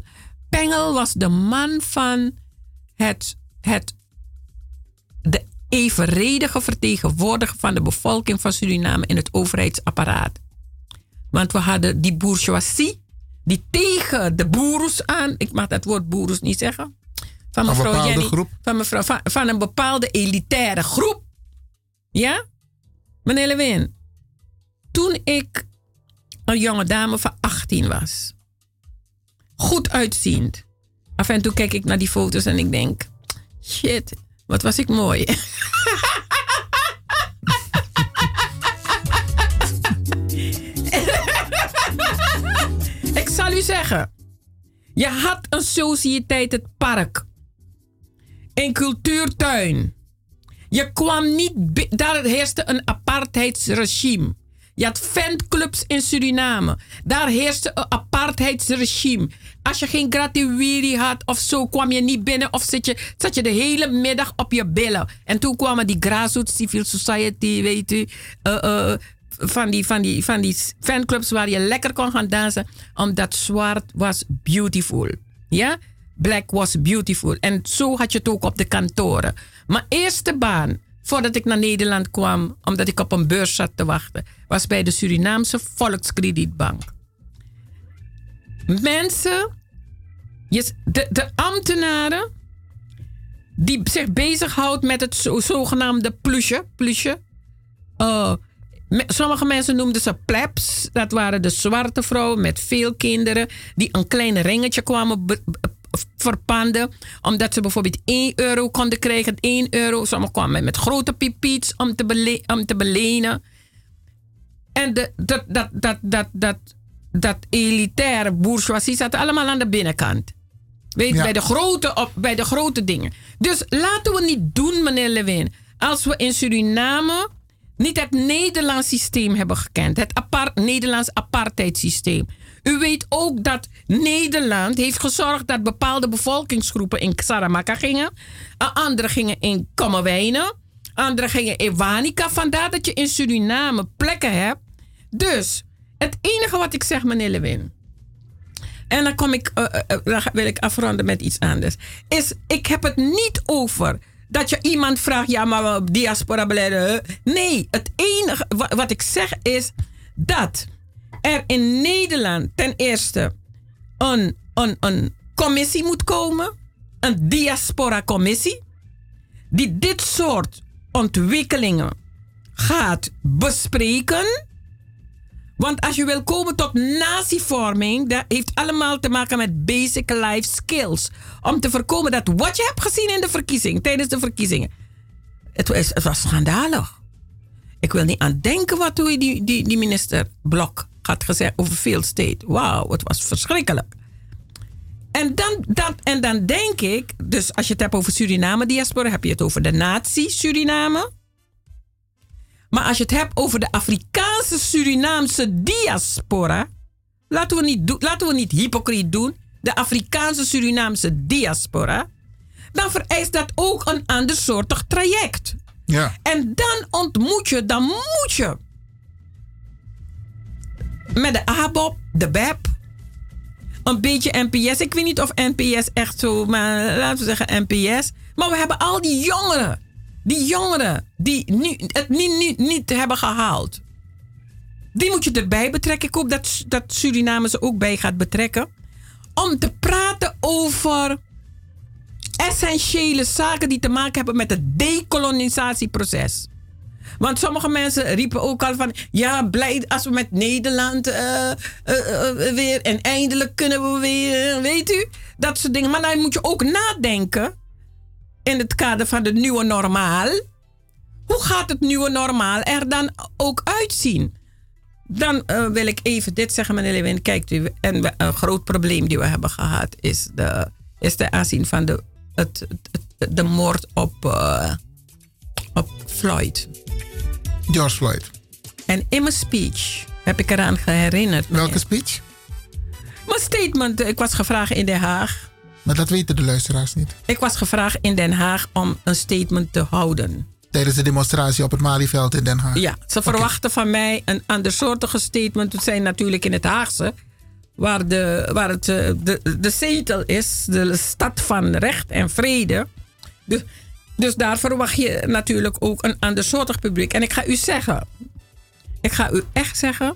Pengel was de man van het, het de evenredige vertegenwoordiger van de bevolking van Suriname in het overheidsapparaat. Want we hadden die bourgeoisie die tegen de boeroes aan, ik mag dat woord boeroes niet zeggen, van Een mevrouw bepaalde Jenny, groep. Van, mevrouw, van, van een bepaalde elitaire groep. Ja? Meneer Lewin, toen ik een jonge dame van 18 was, goed uitziend. Af en toe kijk ik naar die foto's en ik denk, shit, wat was ik mooi. ik zal u zeggen, je had een sociëteit het park, een cultuurtuin. Je kwam niet, daar heerste een apartheidsregime. Je had fanclubs in Suriname. Daar heerste een apartheidsregime. Als je geen gratuity had of zo, kwam je niet binnen of zat je, zat je de hele middag op je billen. En toen kwamen die grassroots civil society, weet u, eh, eh, van, die, van, die, van die fanclubs waar je lekker kon gaan dansen, omdat zwart was beautiful. Ja? Black was beautiful. En zo had je het ook op de kantoren. Mijn eerste baan, voordat ik naar Nederland kwam, omdat ik op een beurs zat te wachten, was bij de Surinaamse Volkskredietbank. Mensen, de, de ambtenaren, die zich bezighoudt met het zo, zogenaamde plusje. plusje. Eh, sommige mensen noemden ze plebs. Dat waren de zwarte vrouwen met veel kinderen. Die een klein ringetje kwamen verpanden. Omdat ze bijvoorbeeld 1 euro konden krijgen. 1 euro. Sommigen kwamen met grote pipiets om te, bele- om te belenen. En de, dat, dat, dat, dat, dat, dat elitaire bourgeoisie zat allemaal aan de binnenkant. Weet Ja. bij, de grote, op, bij de grote dingen. Dus laten we niet doen, meneer Lewin. Als we in Suriname niet het Nederlands systeem hebben gekend. Het apart, Nederlands apartheidssysteem. U weet ook dat Nederland heeft gezorgd dat bepaalde bevolkingsgroepen in Saramaka gingen. en Anderen gingen in Kommerwijnen. Anderen gingen in Wanica. Vandaar dat je in Suriname plekken hebt. Dus het enige wat ik zeg, meneer Lewin. En dan, kom ik, eh, eh, eh, wil ik afronden met iets anders. Is, ik heb het niet over dat je iemand vraagt, ja, maar diaspora beleid. eh. Nee, het enige wa- wat ik zeg is dat er in Nederland ten eerste een, een, een commissie moet komen, een diaspora-commissie, die dit soort ontwikkelingen gaat bespreken. Want als je wil komen tot natievorming, dat heeft allemaal te maken met basic life skills. Om te voorkomen dat wat je hebt gezien in de verkiezing, tijdens de verkiezingen, het was, het was schandalig. Ik wil niet aan denken wat die, die, die minister Blok had gezegd over field state. Wauw, het was verschrikkelijk. En dan, dan, en dan denk ik, dus als je het hebt over Suriname diaspora, heb je het over de natie Suriname. Maar als je het hebt over de Afrikaanse Surinaamse diaspora, laten we niet, doen- laten we niet hypocriet doen, de Afrikaanse Surinaamse diaspora, dan vereist dat ook een ander soortig traject. Ja. En dan ontmoet je, dan moet je met de ABOP, de BEP, een beetje NPS. Ik weet niet of NPS echt zo, maar laten we zeggen NPS. Maar we hebben al die jongeren, die jongeren die nu, het niet, niet, niet hebben gehaald. Die moet je erbij betrekken. Ik hoop dat, dat Suriname ze ook bij gaat betrekken. Om te praten over essentiële zaken die te maken hebben met het decolonisatieproces. Want sommige mensen riepen ook al van... ja, blij als we met Nederland eh, eh, eh, weer... en eindelijk kunnen we weer, weet u? Dat soort dingen. Maar dan moet je ook nadenken... in het kader van de nieuwe normaal... hoe gaat het nieuwe normaal er dan ook uitzien? Dan wil ik even dit zeggen, meneer Lewin. En een groot probleem die we hebben gehad... is de, is de aanzien van de, het, de moord op, op Floyd. George Floyd. En in mijn speech heb ik eraan herinnerd. Welke speech? Mijn statement. Ik was gevraagd in Den Haag. Maar dat weten de luisteraars niet. Ik was gevraagd in Den Haag om een statement te houden. Tijdens de demonstratie op het Malieveld in Den Haag. Ja, ze verwachten van mij een andersoortige statement. Het zijn natuurlijk in het Haagse. Waar, de, waar het, eh, de, de zetel is. De stad van recht en vrede. Dus Dus daar verwacht je natuurlijk ook een andersoortig publiek. En ik ga u zeggen, ik ga u echt zeggen,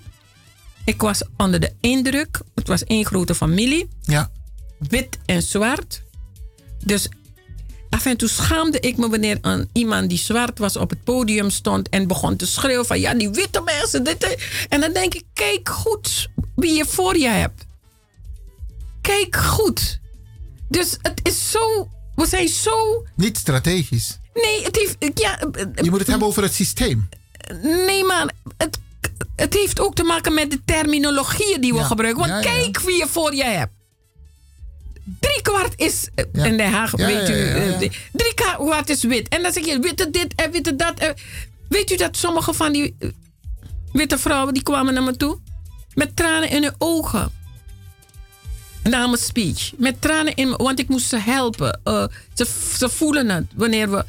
ik was onder de indruk. Het was één grote familie. Ja. Wit en zwart. Dus af en toe schaamde ik me wanneer een, iemand die zwart was op het podium stond en begon te schreeuwen van ja, die witte mensen. Dit. En dan denk ik, kijk goed wie je voor je hebt. Kijk goed. Dus het is zo, we zijn zo Niet strategisch. Nee, het heeft. Ja, Je moet het hebben over het systeem. nee, maar het, het heeft ook te maken met de terminologieën die we Ja, gebruiken. Want ja, ja. kijk wie je voor je hebt. Drie kwart is. eh. In Den Haag, weet u. eh, Drie kwart is wit. En dan zeg je witte dit en witte dat. weet u dat sommige van die eh, witte vrouwen die kwamen naar me toe? Met tranen in hun ogen. Na mijn speech. Met tranen in mijn... Want ik moest ze helpen. Eh, ze, ze voelen het wanneer we...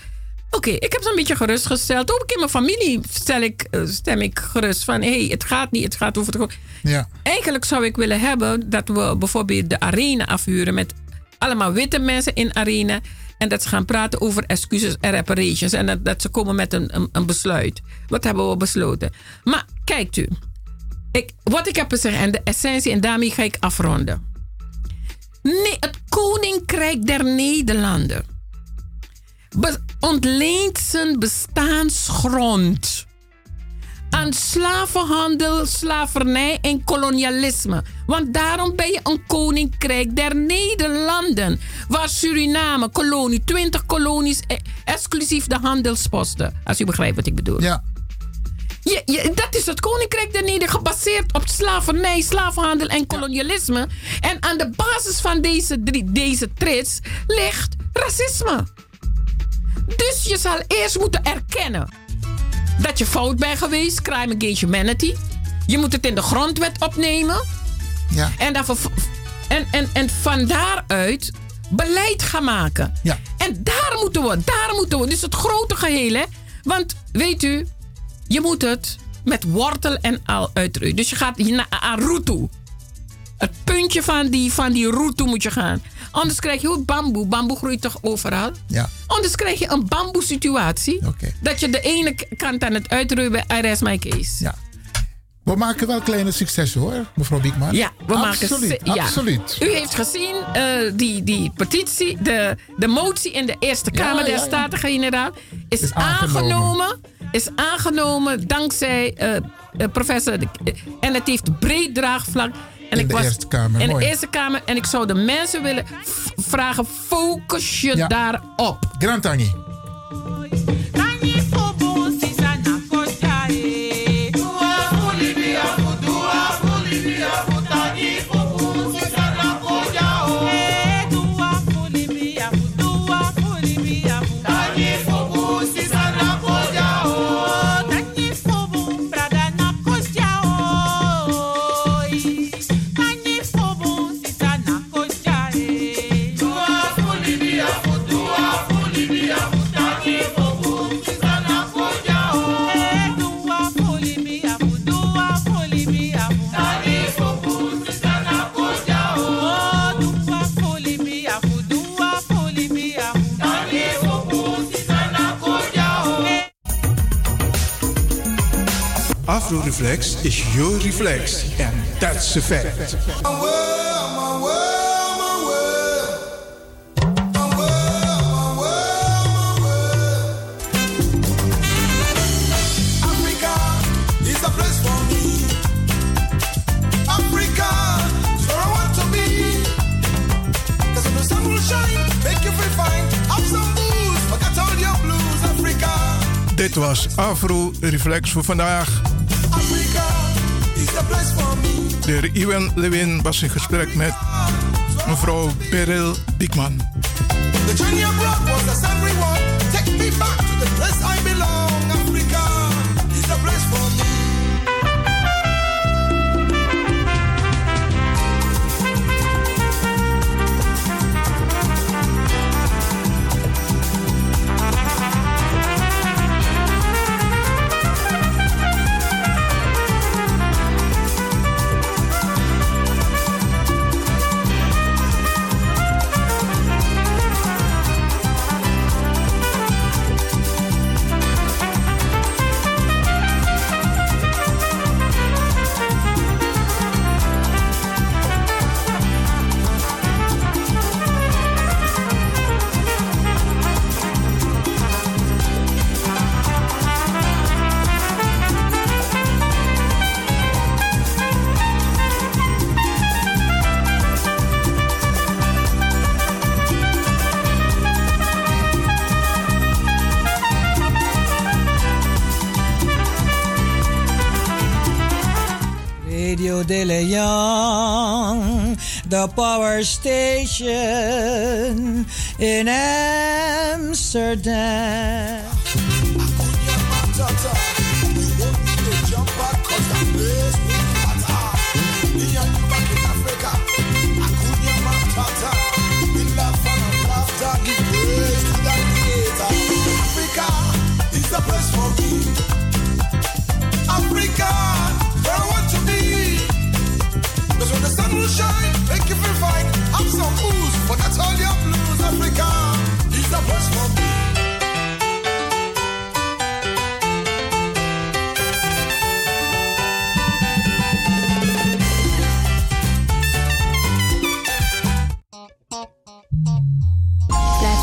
Oké, ik heb ze een beetje gerustgesteld. Ook in mijn familie stel ik, eh, stem ik gerust van... hé, hey, het gaat niet, het gaat over het... Ja. Eigenlijk zou ik willen hebben dat we bijvoorbeeld de arena afhuren... met allemaal witte mensen in arena... en dat ze gaan praten over excuses en reparations... en dat, dat ze komen met een, een, een besluit. Wat hebben we besloten? Maar kijkt u, ik, wat ik heb gezegd en de essentie... en daarmee ga ik afronden. Nee, het Koninkrijk der Nederlanden ontleent zijn bestaansgrond aan slavenhandel, slavernij en kolonialisme. Want daarom ben je een koninkrijk der Nederlanden. Waar Suriname, kolonie, 20 kolonies, eh, exclusief de handelsposten. Als u begrijpt wat ik bedoel. Ja. Je, je- dat is het Koninkrijk der Nederlanden, gebaseerd op slavernij, slavenhandel en kolonialisme. En aan de basis van deze, drie, deze trits ligt racisme. Dus je zal eerst moeten erkennen dat je fout bent geweest, crime against humanity. Je moet het in de grondwet opnemen. Ja. En, dan en, en, en van daaruit beleid gaan maken. Ja. En daar moeten we, daar moeten we. Dus het grote geheel, hè. Want, weet u, je moet het met wortel en al uitroeien. Dus je gaat naar aan roet toe. Het puntje van die, van die roet toe moet je gaan. Anders krijg je ook bamboe. Bamboe groeit toch overal? Ja. Anders krijg je een bamboe situatie. Dat je de ene kant aan het uitroeien bent. I rest my case. Ja. We maken wel kleine successen hoor, mevrouw Biekman. Ja, we absoluut, maken... ja. Absoluut. U heeft gezien eh, die, die petitie, de, de motie in de Eerste Kamer der ja. Staten-Generaal is, Is aangenomen. aangenomen. Is aangenomen dankzij eh, professor. de- en het heeft breed draagvlak. En In ik de was Eerste Kamer, In mooi. de Eerste Kamer. En ik zou de mensen willen vragen: focus je daarop. Grand. Fine. Have some booze, forget all your blues. Africa, Dit was Afro Reflex voor vandaag. De heer Iwan Lewin was in gesprek met mevrouw Beryl Biekman. Station in Amsterdam.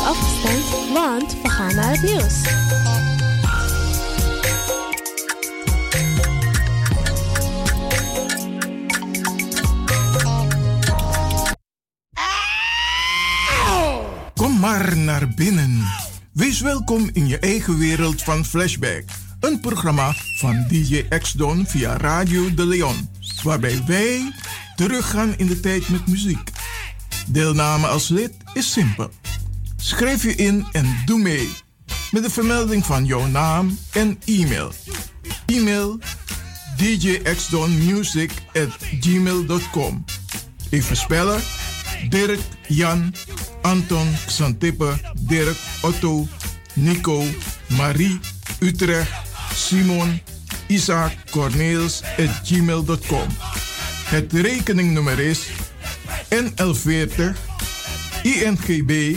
Afgestemd, want we gaan naar het nieuws. Kom maar naar binnen. Wees welkom in je eigen wereld van Flashback. Een programma van DJ X-Don via Radio De Leon. Waarbij wij teruggaan in de tijd met muziek. Deelname als lid is simpel. Schrijf je in en doe mee. Met de vermelding van jouw naam en e-mail. E-mail djxdonmusic at gmail.com Even spellen. Dirk, Jan, Anton, Xantippe, Dirk, Otto, Nico, Marie, Utrecht, Simon, Isaac, Corneels at gmail.com. Het rekeningnummer is NL40 INGB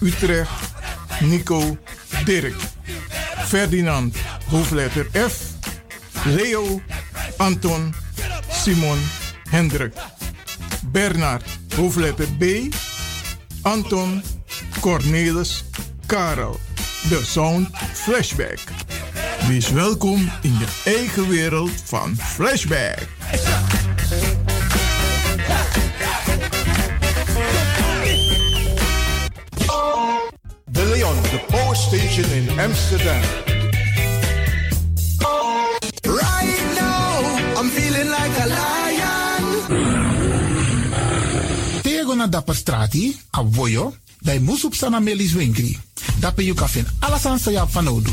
Utrecht, Nico, Dirk. Ferdinand, hoofdletter F. Leo, Anton, Simon, Hendrik. Bernard, hoofdletter B. Anton, Cornelis, Karel. De Sound Flashback. Wees welkom in je eigen wereld van Flashback. De Leon, the power station in Amsterdam. Right now, I'm feeling like a lion. Tego na dapper strati, a voyo, dai musup sana melis winkri. Dapper you kafin alasan sa van odu.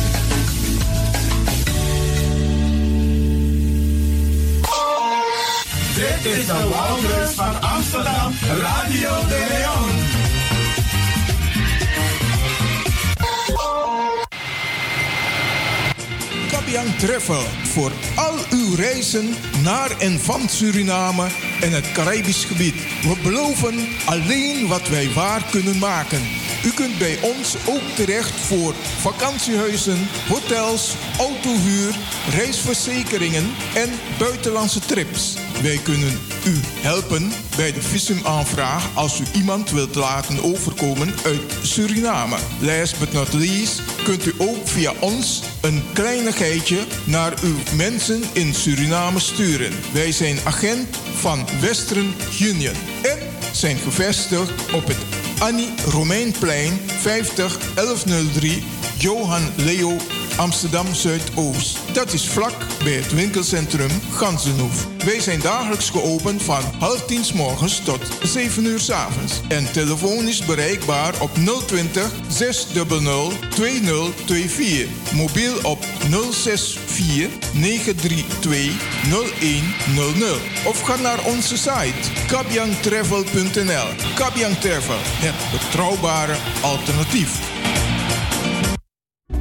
Dit is de Wouders van Amsterdam, Radio de Leon. Kabian Travel voor al uw reizen naar en van Suriname en het Caribisch gebied. We beloven alleen wat wij waar kunnen maken. U kunt bij ons ook terecht voor vakantiehuizen, hotels, autohuur, reisverzekeringen en buitenlandse trips. Wij kunnen u helpen bij de visumaanvraag als u iemand wilt laten overkomen uit Suriname. Last but not least kunt u ook via ons een kleinigheidje naar uw mensen in Suriname sturen. Wij zijn agent van Western Union en zijn gevestigd op het Annie Romeinplein 50 1103 Johan Leo Amsterdam Zuidoost. Dat is vlak bij het winkelcentrum Gansenhoef. Wij zijn dagelijks geopend van half tien 's morgens tot 7 uur 's avonds. En telefonisch bereikbaar op 020 600 2024. Mobiel op 064 932 0100. Of ga naar onze site kabyangtravel.nl. Kabyang Travel, het betrouwbare alternatief.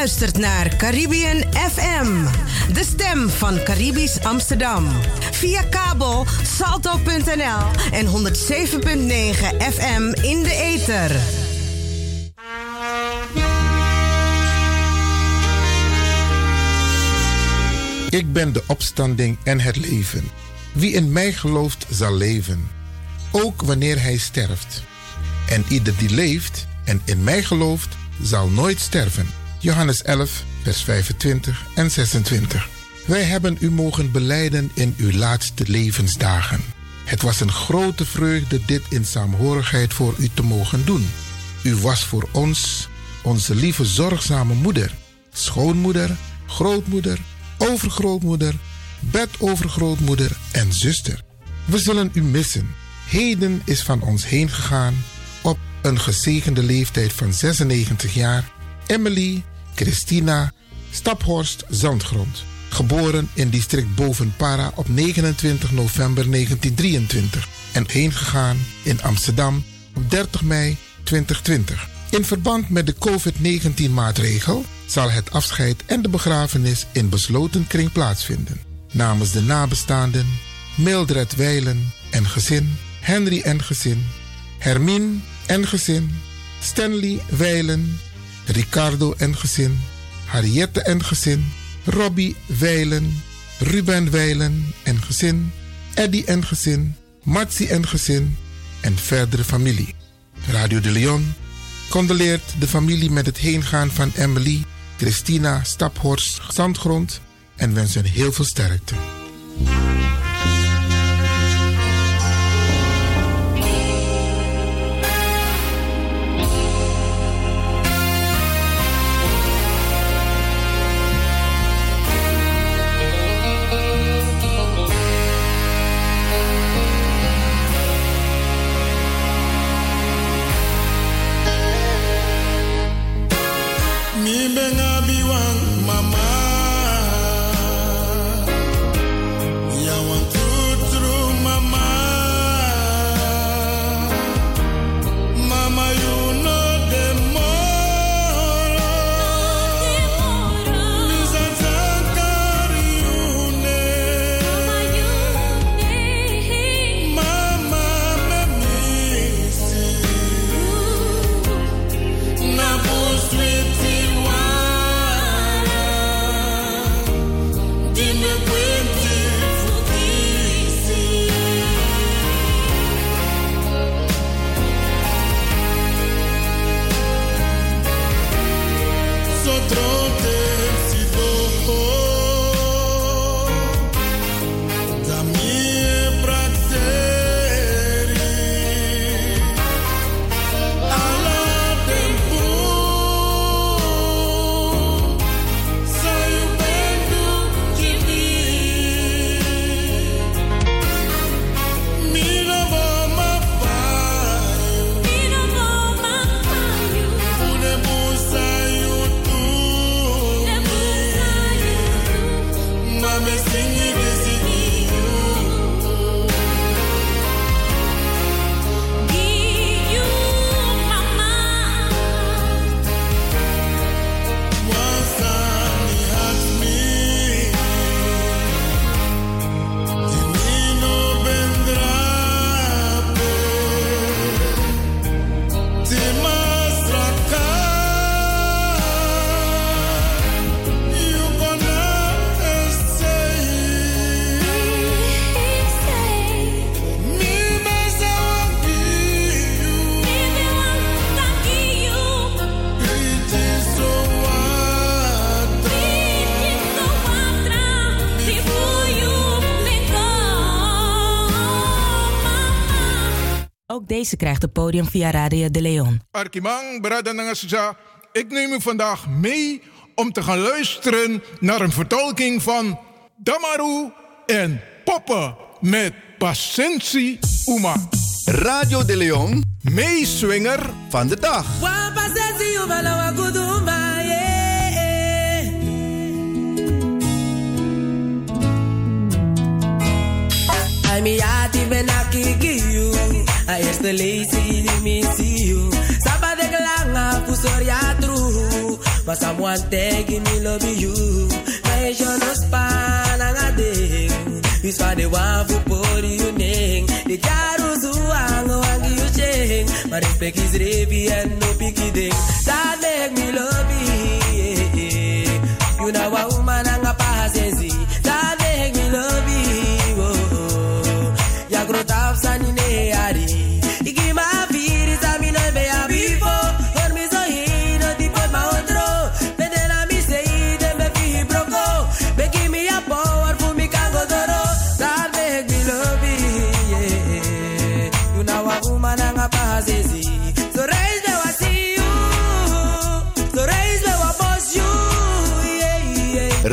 Luistert naar Caribbean FM, de stem van Caribisch Amsterdam. Via kabel salto.nl en 107.9 FM in de ether. Ik ben de opstanding en het leven. Wie in mij gelooft, zal leven. Ook wanneer hij sterft. En ieder die leeft en in mij gelooft, zal nooit sterven. Johannes 11, vers 25 en 26. Wij hebben u mogen beleiden in uw laatste levensdagen. Het was een grote vreugde dit in saamhorigheid voor u te mogen doen. U was voor ons onze lieve zorgzame moeder, schoonmoeder, grootmoeder, overgrootmoeder, bedovergrootmoeder en zuster. We zullen u missen. Heden is van ons heen gegaan op een gezegende leeftijd van 96 jaar Emily Christina Staphorst Zandgrond. Geboren in district Bovenpara op 29 november 1923 en heengegaan in Amsterdam op 30 mei 2020. In verband met de COVID-19-maatregel zal het afscheid en de begrafenis in besloten kring plaatsvinden. Namens de nabestaanden Mildred Weilen en gezin, Henry en gezin, Hermine en gezin, Stanley Weilen, Ricardo en gezin, Harriette en gezin, Robbie Weilen, Ruben Weilen en gezin, Eddie en gezin, Matsi en gezin en verdere familie. Radio de Leon condoleert de familie met het heengaan van Emily, Christina Staphorst Zandgrond en wens hen heel veel sterkte. Deze krijgt het podium via Radio de Leon. Arkimang, Bradanangasja, ik neem u vandaag mee om te gaan luisteren naar een vertolking van Damaru en Poppen met Pasensi Uma. Radio de Leon, meeswinger van de dag. Ai mi ati ben akiki you Ai este lazy mi see you. Saba de glanga pusor ya true. Mas someone taking me love you. Ai yo no span anga de Is for the one who put you name The jaru zu ango angi you cheng Maar respect is revi and no picky ding. That make me love you You know a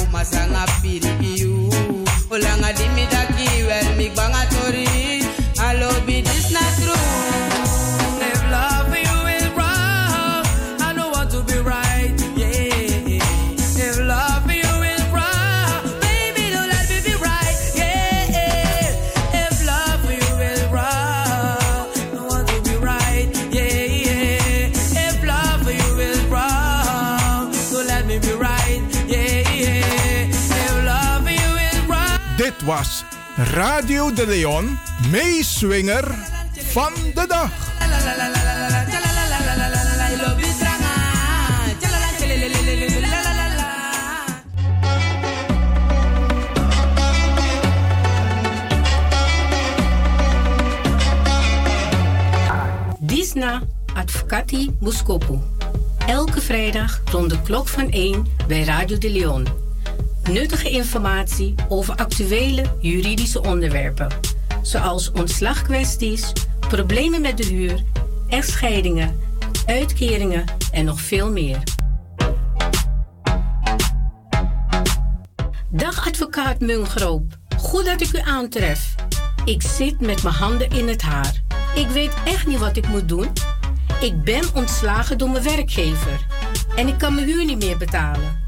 Oma sang a piri you. Olanga di mi da ki wel mi banga tori. I lobby this not true. Was Radio de Leon, meeswinger van de dag. Disna Advocati Muskopu. Elke vrijdag rond de klok van 1 bij Radio de Leon. Nuttige informatie over actuele juridische onderwerpen. Zoals ontslagkwesties, problemen met de huur, echtscheidingen, uitkeringen en nog veel meer. Dag advocaat Mungroop. Goed dat ik u aantref. Ik zit met mijn handen in het haar. Ik weet echt niet wat ik moet doen. Ik ben ontslagen door mijn werkgever. En ik kan mijn huur niet meer betalen.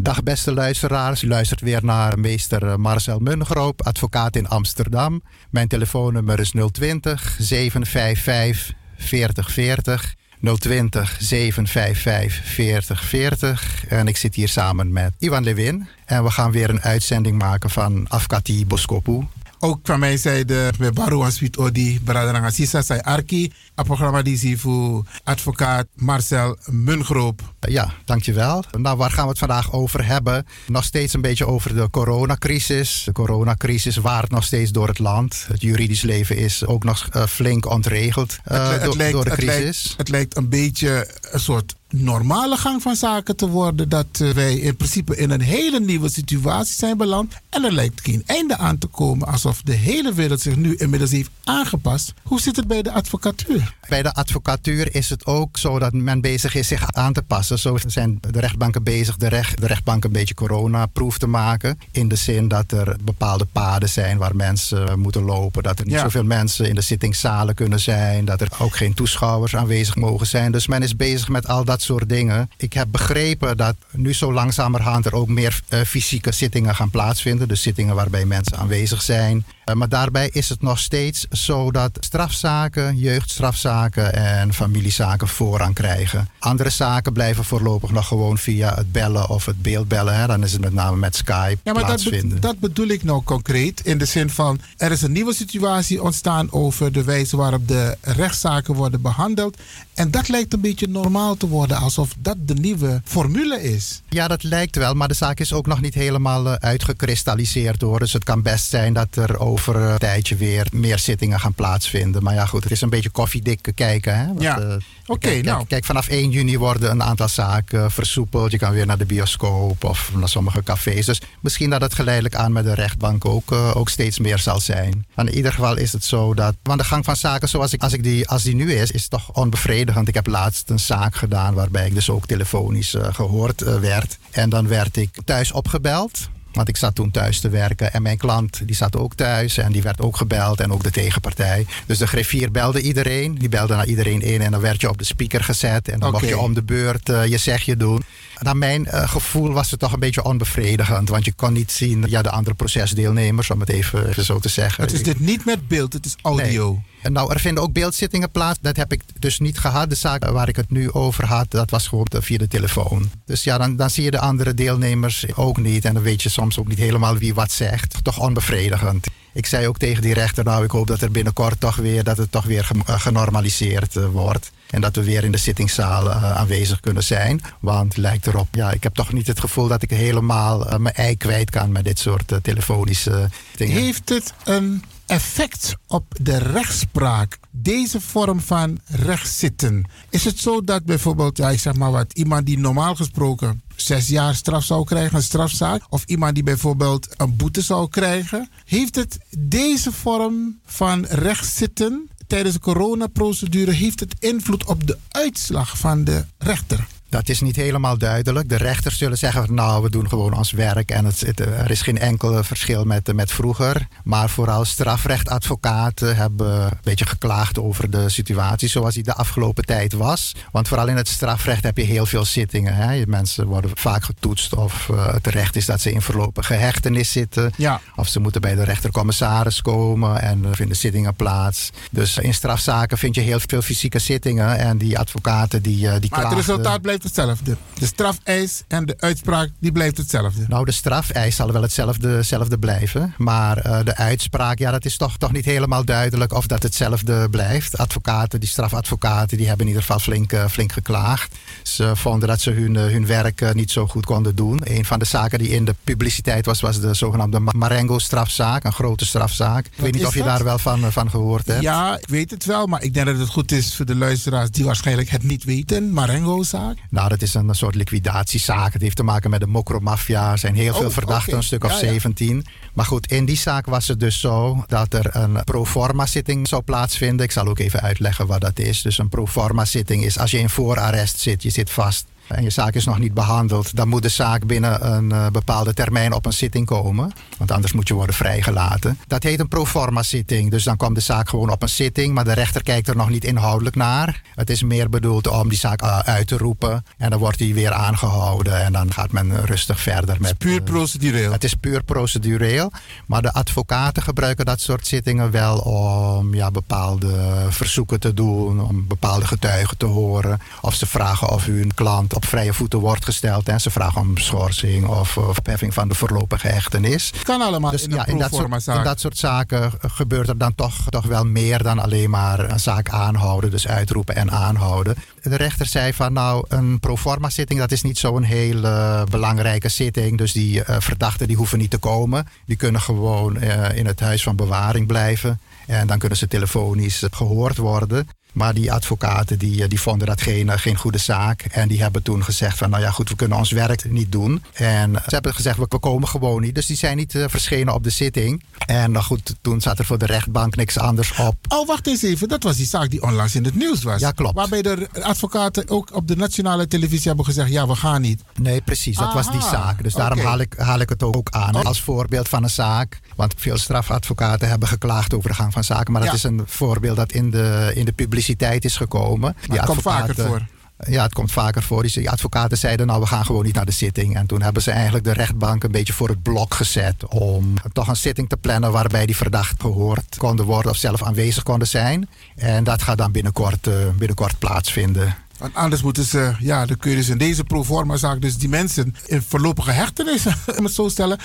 Dag beste luisteraars, u luistert weer naar meester Marcel Mungroop, advocaat in Amsterdam. Mijn telefoonnummer is 020 755 4040. 020 755 4040. En ik zit hier samen met Ivan Lewin. En we gaan weer een uitzending maken van Afkati Boskopu. Ook van mij zijde, bij Baru Aswit Odi, Bradaranga Sisa Sai Arki, een programma die zie voor advocaat Marcel Mungroop. Ja, dankjewel. Nou, waar gaan we het vandaag over hebben? Nog steeds een beetje over de coronacrisis. De coronacrisis waart nog steeds door het land. Het juridisch leven is ook nog uh, flink ontregeld uh, het, het door, lijkt, door de het crisis. lijkt, het lijkt een beetje een soort normale gang van zaken te worden. Dat uh, wij in principe in een hele nieuwe situatie zijn beland. En er lijkt geen einde aan te komen. Alsof de hele wereld zich nu inmiddels heeft aangepast. Hoe zit het bij de advocatuur? Bij de advocatuur is het ook zo dat men bezig is zich aan te passen. Zo zijn de rechtbanken bezig de, recht, de rechtbank een beetje coronaproof te maken. In de zin dat er bepaalde paden zijn waar mensen moeten lopen. Dat er niet Ja. zoveel mensen in de zittingszalen kunnen zijn. Dat er ook geen toeschouwers aanwezig mogen zijn. Dus men is bezig met al dat soort dingen. Ik heb begrepen dat nu zo langzamerhand er ook meer eh, fysieke zittingen gaan plaatsvinden. Dus zittingen waarbij mensen aanwezig zijn. Eh, maar daarbij is het nog steeds zo dat strafzaken, jeugdstrafzaken en familiezaken voorrang krijgen. Andere zaken blijven voorlopig nog gewoon via het bellen of het beeldbellen. Hè. Dan is het met name met Skype Ja, maar dat, plaatsvinden. be- dat bedoel ik nou concreet. In de zin van, er is een nieuwe situatie ontstaan over de wijze waarop de rechtszaken worden behandeld. En dat lijkt een beetje normaal te worden, alsof dat de nieuwe formule is. Ja, dat lijkt wel, maar de zaak is ook nog niet helemaal eh, uitgekristalliseerd hoor. Dus het kan best zijn dat er over een tijdje weer meer zittingen gaan plaatsvinden. Maar ja, goed, het is een beetje koffiedik kijken. Hè? Want, Ja. eh, Oké, kijk, nou. Kijk, vanaf 1 juni worden een aantal zaken eh, versoepeld. Je kan weer naar de bioscoop of naar sommige cafés. Dus misschien dat het geleidelijk aan met de rechtbank ook, eh, ook steeds meer zal zijn. Maar in ieder geval is het zo dat. Want de gang van zaken zoals ik, als, ik die, als die nu is, is toch onbevredigend. Ik heb laatst een zaak gedaan waarbij ik dus ook telefonisch eh, gehoord eh, werd. En dan werd ik thuis opgebeld. Want ik zat toen thuis te werken en mijn klant die zat ook thuis en die werd ook gebeld en ook de tegenpartij. Dus de griffier belde iedereen, die belde naar iedereen in en dan werd je op de speaker gezet en dan mocht Oké. je om de beurt eh, je zegje doen. Naar mijn eh, gevoel was het toch een beetje onbevredigend, want je kon niet zien ja, de andere procesdeelnemers, om het even, even zo te zeggen. Het is dit niet met beeld, het is audio. Nee. En nou, er vinden ook beeldzittingen plaats. Dat heb ik dus niet gehad. De zaak waar ik het nu over had, dat was gewoon via de telefoon. Dus ja, dan, dan zie je de andere deelnemers ook niet. En dan weet je soms ook niet helemaal wie wat zegt. Toch onbevredigend. Ik zei ook tegen die rechter, nou, ik hoop dat er binnenkort toch weer, dat het toch weer eh, genormaliseerd eh, wordt. En dat we weer in de zittingszaal eh, aanwezig kunnen zijn. Want lijkt erop, ja, ik heb toch niet het gevoel dat ik helemaal mijn ei kwijt kan met dit soort telefonische dingen. Heeft het een effect op de rechtspraak, deze vorm van rechtszitten? Is het zo dat bijvoorbeeld, ja, ik zeg maar wat, iemand die normaal gesproken zes jaar straf zou krijgen, een strafzaak, of iemand die bijvoorbeeld een boete zou krijgen, heeft het deze vorm van rechtszitten tijdens de coronaprocedure, heeft het invloed op de uitslag van de rechter? Dat is niet helemaal duidelijk. De rechters zullen zeggen, nou, we doen gewoon ons werk en het, het- er is geen enkel verschil met, met vroeger. Maar vooral strafrechtadvocaten hebben een beetje geklaagd over de situatie zoals die de afgelopen tijd was. Want vooral in het strafrecht heb je heel veel zittingen. Hè? Mensen worden vaak getoetst of eh, het recht is dat ze in voorlopige hechtenis zitten. Ja. Of ze moeten bij de rechtercommissaris komen en er vinden zittingen plaats. Dus in strafzaken vind je heel veel fysieke zittingen en die advocaten die, eh, die Maar het resultaat blijft hetzelfde. De strafeis en de uitspraak, die blijft hetzelfde. Nou, de strafeis zal wel hetzelfde, hetzelfde blijven. Maar eh, de uitspraak, ja, dat is toch, toch niet helemaal duidelijk of dat hetzelfde blijft. Advocaten, die strafadvocaten, die hebben in ieder geval flink, eh, flink geklaagd. Ze vonden dat ze hun, eh, hun werk niet zo goed konden doen. Een van de zaken die in de publiciteit was, was de zogenaamde Marengo-strafzaak. Een grote strafzaak. Ik weet niet of je dat? daar wel van, van gehoord hebt. Ja, ik weet het wel, maar ik denk dat het goed is voor de luisteraars die waarschijnlijk het niet weten. Marengo-zaak. Nou, dat is een soort liquidatiezaak. Het heeft te maken met de mokromafia. Er zijn heel Oh, veel verdachten, een stuk of Ja, ja. 17. Maar goed, in die zaak was het dus zo dat er een proforma zitting zou plaatsvinden. Ik zal ook even uitleggen wat dat is. Dus een proforma zitting is als je in voorarrest zit, je zit vast en je zaak is nog niet behandeld, dan moet de zaak binnen een eh, bepaalde termijn op een zitting komen. Want anders moet je worden vrijgelaten. Dat heet een proforma zitting. Dus dan komt de zaak gewoon op een zitting, maar de rechter kijkt er nog niet inhoudelijk naar. Het is meer bedoeld om die zaak eh, uit te roepen. En dan wordt die weer aangehouden en dan gaat men rustig verder met. Puur procedureel. Het is puur procedureel. Maar de advocaten gebruiken dat soort zittingen wel om ja, bepaalde verzoeken te doen, om bepaalde getuigen te horen. Of ze vragen of hun klant op vrije voeten wordt gesteld. En ze vragen om schorsing of, of van de voorlopige hechtenis. Kan allemaal Dus in ja, in dat, soort, in dat soort zaken gebeurt er dan toch, toch wel meer dan alleen maar een zaak aanhouden. Dus uitroepen en aanhouden. De rechter zei van nou, een proforma zitting dat is niet zo'n hele belangrijke zitting. Dus die eh, verdachten die hoeven niet te komen. Die kunnen gewoon eh, in het huis van bewaring blijven. En dan kunnen ze telefonisch eh, gehoord worden. Maar die advocaten die, eh, die vonden dat geen, eh, geen goede zaak. En die hebben toen gezegd van nou ja goed, we kunnen ons werk niet doen. En ze hebben gezegd we, komen gewoon niet. Dus die zijn niet eh, verschenen op de zitting. En nou goed, toen zat er voor de rechtbank niks anders op. Oh, wacht eens even. Dat was die zaak die onlangs in het nieuws was. Ja, klopt. Waarbij de advocaten ook op de nationale televisie hebben gezegd: ja, we gaan niet. Nee, precies. Dat was die zaak. Dus daarom haal, ik, haal ik het ook aan Oh. als voorbeeld van een zaak. Want veel strafadvocaten hebben geklaagd over de gang van zaken. Maar dat Ja. is een voorbeeld dat in de, in de publiciteit is gekomen. het komt vaker voor. Ja, het komt vaker voor. Die, die advocaten zeiden, nou, we gaan gewoon niet naar de zitting. En toen hebben ze eigenlijk de rechtbank een beetje voor het blok gezet... om toch een zitting te plannen waarbij die verdacht gehoord konden worden... of zelf aanwezig konden zijn. En dat gaat dan binnenkort, eh, binnenkort plaatsvinden. Want anders moeten ze, ja, dan kun je dus in deze proforma-zaak, dus die mensen in voorlopige hechtenis, om het zo te stellen,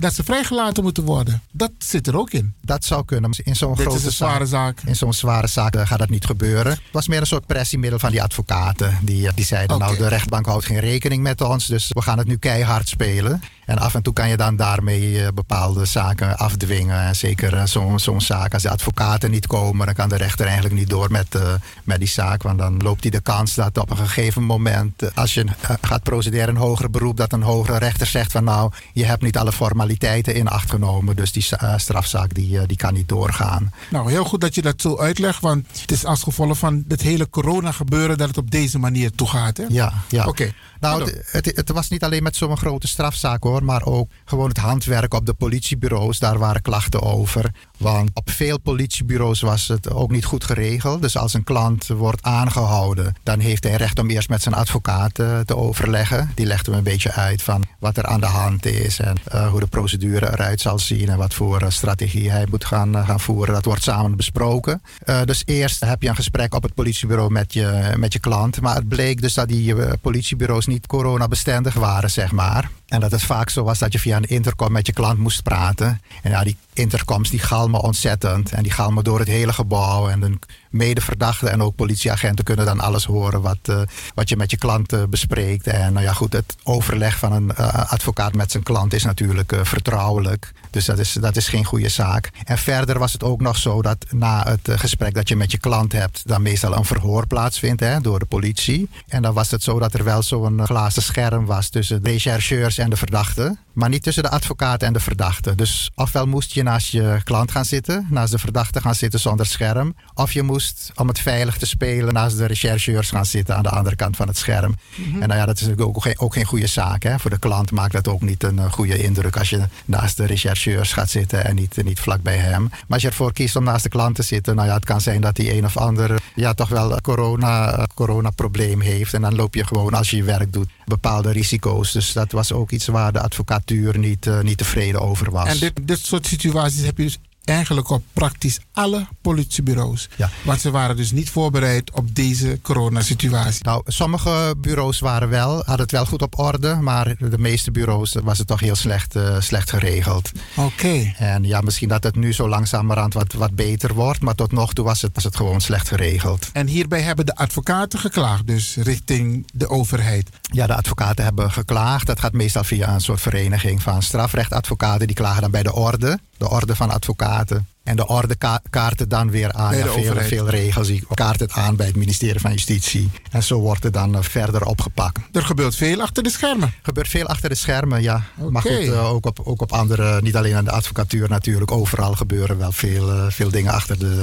dat ze vrijgelaten moeten worden. Dat zit er ook in. Dat zou kunnen. In zo'n Dit grote is een zware zaak. In zo'n zware zaak eh, gaat dat niet gebeuren. Het was meer een soort pressiemiddel van die advocaten. Die, eh, die zeiden, nou, de rechtbank houdt geen rekening met ons, dus we gaan het nu keihard spelen. En af en toe kan je dan daarmee eh, bepaalde zaken afdwingen. En zeker zo'n zo'n zaak, als de advocaten niet komen, dan kan de rechter eigenlijk niet door met, met die zaak. Want dan loopt hij de kans dat op een gegeven moment, als je gaat procederen in hoger beroep, dat een hogere rechter zegt van nou, je hebt niet alle formaliteiten in acht genomen. Dus die eh, strafzaak die, eh, die kan niet doorgaan. Nou, heel goed dat je dat zo uitlegt, want het is als gevolg van het hele corona-gebeuren dat het op deze manier toegaat. Hè? Ja, ja. Oké. Nou, het, het, het was niet alleen met zo'n grote strafzaak hoor, maar ook gewoon het handwerk op de politiebureaus. Daar waren klachten over. Want op veel politiebureaus was het ook niet goed geregeld. Dus als een klant wordt aangehouden, dan heeft hij recht om eerst met zijn advocaat eh, te overleggen. Die legt hem een beetje uit van wat er aan de hand is en eh, hoe de procedure eruit zal zien en wat voor eh, strategie hij moet gaan, gaan voeren. Dat wordt samen besproken. Dus eerst heb je een gesprek op het politiebureau met je, met je klant. Maar het bleek dus dat die politiebureaus niet coronabestendig waren, zeg maar. En dat het vaak zo was dat je via een intercom met je klant moest praten. En ja, die intercoms die galmen ontzettend. En die galmen door het hele gebouw. En de medeverdachten en ook politieagenten kunnen dan alles horen wat, eh, wat je met je klant eh, bespreekt. En nou ja, goed, het overleg van een eh, advocaat met zijn klant is natuurlijk vertrouwelijk. Dus dat is, dat is geen goede zaak. En verder was het ook nog zo dat na het gesprek dat je met je klant hebt, dan meestal een verhoor plaatsvindt hè, door de politie. En dan was het zo dat er wel zo'n glazen scherm was tussen de rechercheurs en de verdachte. Maar niet tussen de advocaat en de verdachte. Dus ofwel moest je naast je klant gaan zitten, naast de verdachte gaan zitten zonder scherm. Of je moest, om het veilig te spelen, naast de rechercheurs gaan zitten aan de andere kant van het scherm. Mhm. En nou ja, dat is natuurlijk ook geen, ook geen goede zaak. Hè? Voor de klant maakt dat ook niet een eh, goede indruk als je naast de rechercheurs gaat zitten en niet, niet vlak bij hem. Maar als je ervoor kiest om naast de klant te zitten, nou ja, het kan zijn dat die een of ander ja, toch wel een corona, eh, corona-probleem heeft. En dan loop je gewoon, als je je werk doet, bepaalde risico's. Dus dat was ook iets waar de advocatuur niet, eh, niet tevreden over was. En dit, dit soort situaties heb je dus eigenlijk op praktisch alle politiebureaus. Ja. Want ze waren dus niet voorbereid op deze coronasituatie. Nou, sommige bureaus waren wel, hadden het wel goed op orde, maar de meeste bureaus was het toch heel slecht, eh, slecht geregeld. Oké. En ja, misschien dat het nu zo langzamerhand wat, wat beter wordt, maar tot nog toe was het, was het gewoon slecht geregeld. En hierbij hebben de advocaten geklaagd, dus richting de overheid. Ja, de advocaten hebben geklaagd. Dat gaat meestal via een soort vereniging van strafrechtadvocaten. Die klagen dan bij de orde. de orde van advocaten. En de orde ka- kaart het dan weer aan. Ja, veel, veel regels. Die kaart het aan bij het ministerie van Justitie. En zo wordt het dan eh, verder opgepakt. Er gebeurt veel achter de schermen. Er gebeurt veel achter de schermen, ja. Maar Oké. goed, eh, ook, op, ook op andere, niet alleen aan de advocatuur natuurlijk. Overal gebeuren wel veel, eh, veel dingen achter de,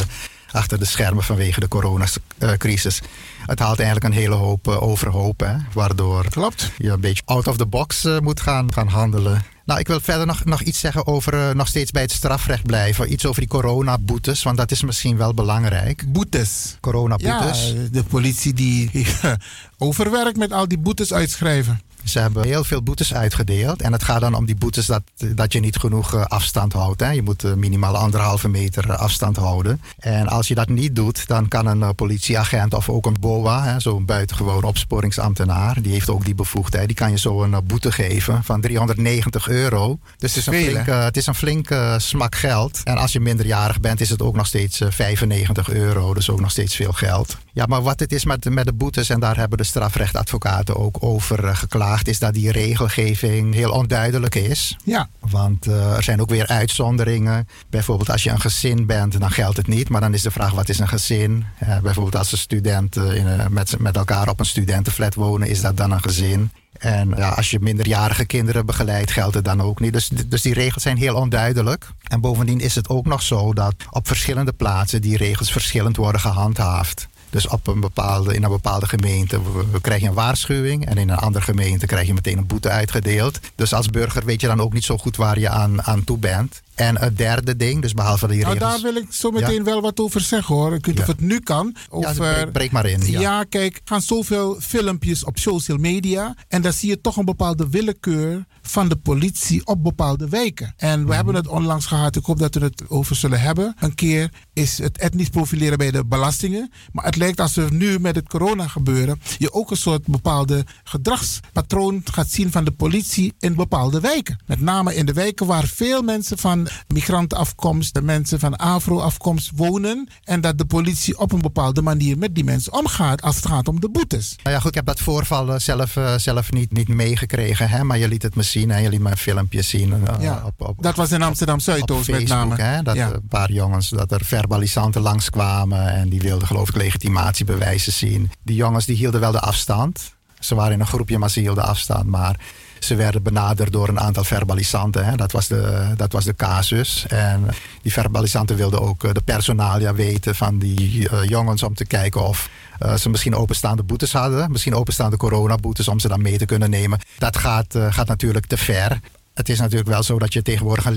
achter de schermen vanwege de coronacrisis. Het haalt eigenlijk een hele hoop eh, overhoop, hè, waardoor Klopt. je een beetje out of the box eh, moet gaan, gaan handelen. Nou, ik wil verder nog, nog iets zeggen over eh, nog steeds bij het strafrecht blijven. Iets over die coronaboetes, want dat is misschien wel belangrijk. Boetes. Coronaboetes. Ja, de politie die overwerkt met al die boetes uitschrijven. Ze hebben heel veel boetes uitgedeeld. En het gaat dan om die boetes dat, dat je niet genoeg eh, afstand houdt. Hè. Je moet eh, minimaal anderhalve meter eh, afstand houden. En als je dat niet doet, dan kan een politieagent of ook een BOA, zo'n buitengewoon opsporingsambtenaar, die heeft ook die bevoegdheid, die kan je zo een boete geven van 390 euro. Dus het is een flinke, het is een flinke smak geld. En als je minderjarig bent, is het ook nog steeds eh, 95 euro. Dus ook nog steeds veel geld. Ja, maar wat het is met, met de boetes, en daar hebben de strafrechtadvocaten ook over eh, is dat die regelgeving heel onduidelijk is. Ja. Want eh, er zijn ook weer uitzonderingen. Bijvoorbeeld als je een gezin bent, dan geldt het niet. Maar dan is de vraag, wat is een gezin? Eh, bijvoorbeeld als een studenten in, een- met, met elkaar op een studentenflat wonen, is dat dan een gezin? En ja, als je minderjarige kinderen begeleidt, geldt het dan ook niet. Dus, dus die regels zijn heel onduidelijk. En bovendien is het ook nog zo dat op verschillende plaatsen die regels verschillend worden gehandhaafd. Dus op een bepaalde, in een bepaalde gemeente krijg je een waarschuwing en in een andere gemeente krijg je meteen een boete uitgedeeld. Dus als burger weet je dan ook niet zo goed waar je aan, aan toe bent. En het derde ding, dus behalve die Nou, regels... daar wil ik zo meteen wel wat over zeggen hoor. Ik weet of het nu kan. Ja, Over, breek, breek maar in. Ja. Ja, kijk, gaan zoveel filmpjes op social media. En dan zie je toch een bepaalde willekeur van de politie op bepaalde wijken. En Mhm. we hebben het onlangs gehad, ik hoop dat we het over zullen hebben. Een keer is het etnisch profileren bij de belastingen. Maar het lijkt alsof nu met het corona gebeuren... je ook een soort bepaalde gedragspatroon gaat zien van de politie in bepaalde wijken. Met name in de wijken waar veel mensen van migrantenafkomst... de mensen van afro-afkomst wonen. En dat de politie op een bepaalde manier met die mensen omgaat... als het gaat om de boetes. Nou ja, goed, ik heb dat voorval eh, zelf, eh, zelf niet, niet meegekregen, hè, maar je liet het me zien en je liet een filmpje zien. eh, Ja, op, op, dat was in Amsterdam Zuidoost met name. Hè, dat Ja. een paar jongens, dat er verbalisanten langskwamen en die wilden geloof ik legitimatiebewijzen zien. Die jongens die hielden wel de afstand. Ze waren in een groepje, maar ze hielden afstand. Maar ze werden benaderd door een aantal verbalisanten. Hè. Dat, was de, dat was de casus. En die verbalisanten wilden ook eh, de personalia weten van die eh, jongens om te kijken of eh, ze misschien openstaande boetes hadden. Misschien openstaande coronaboetes om ze dan mee te kunnen nemen. Dat gaat, gaat natuurlijk te ver. Het is natuurlijk wel zo dat je tegenwoordig een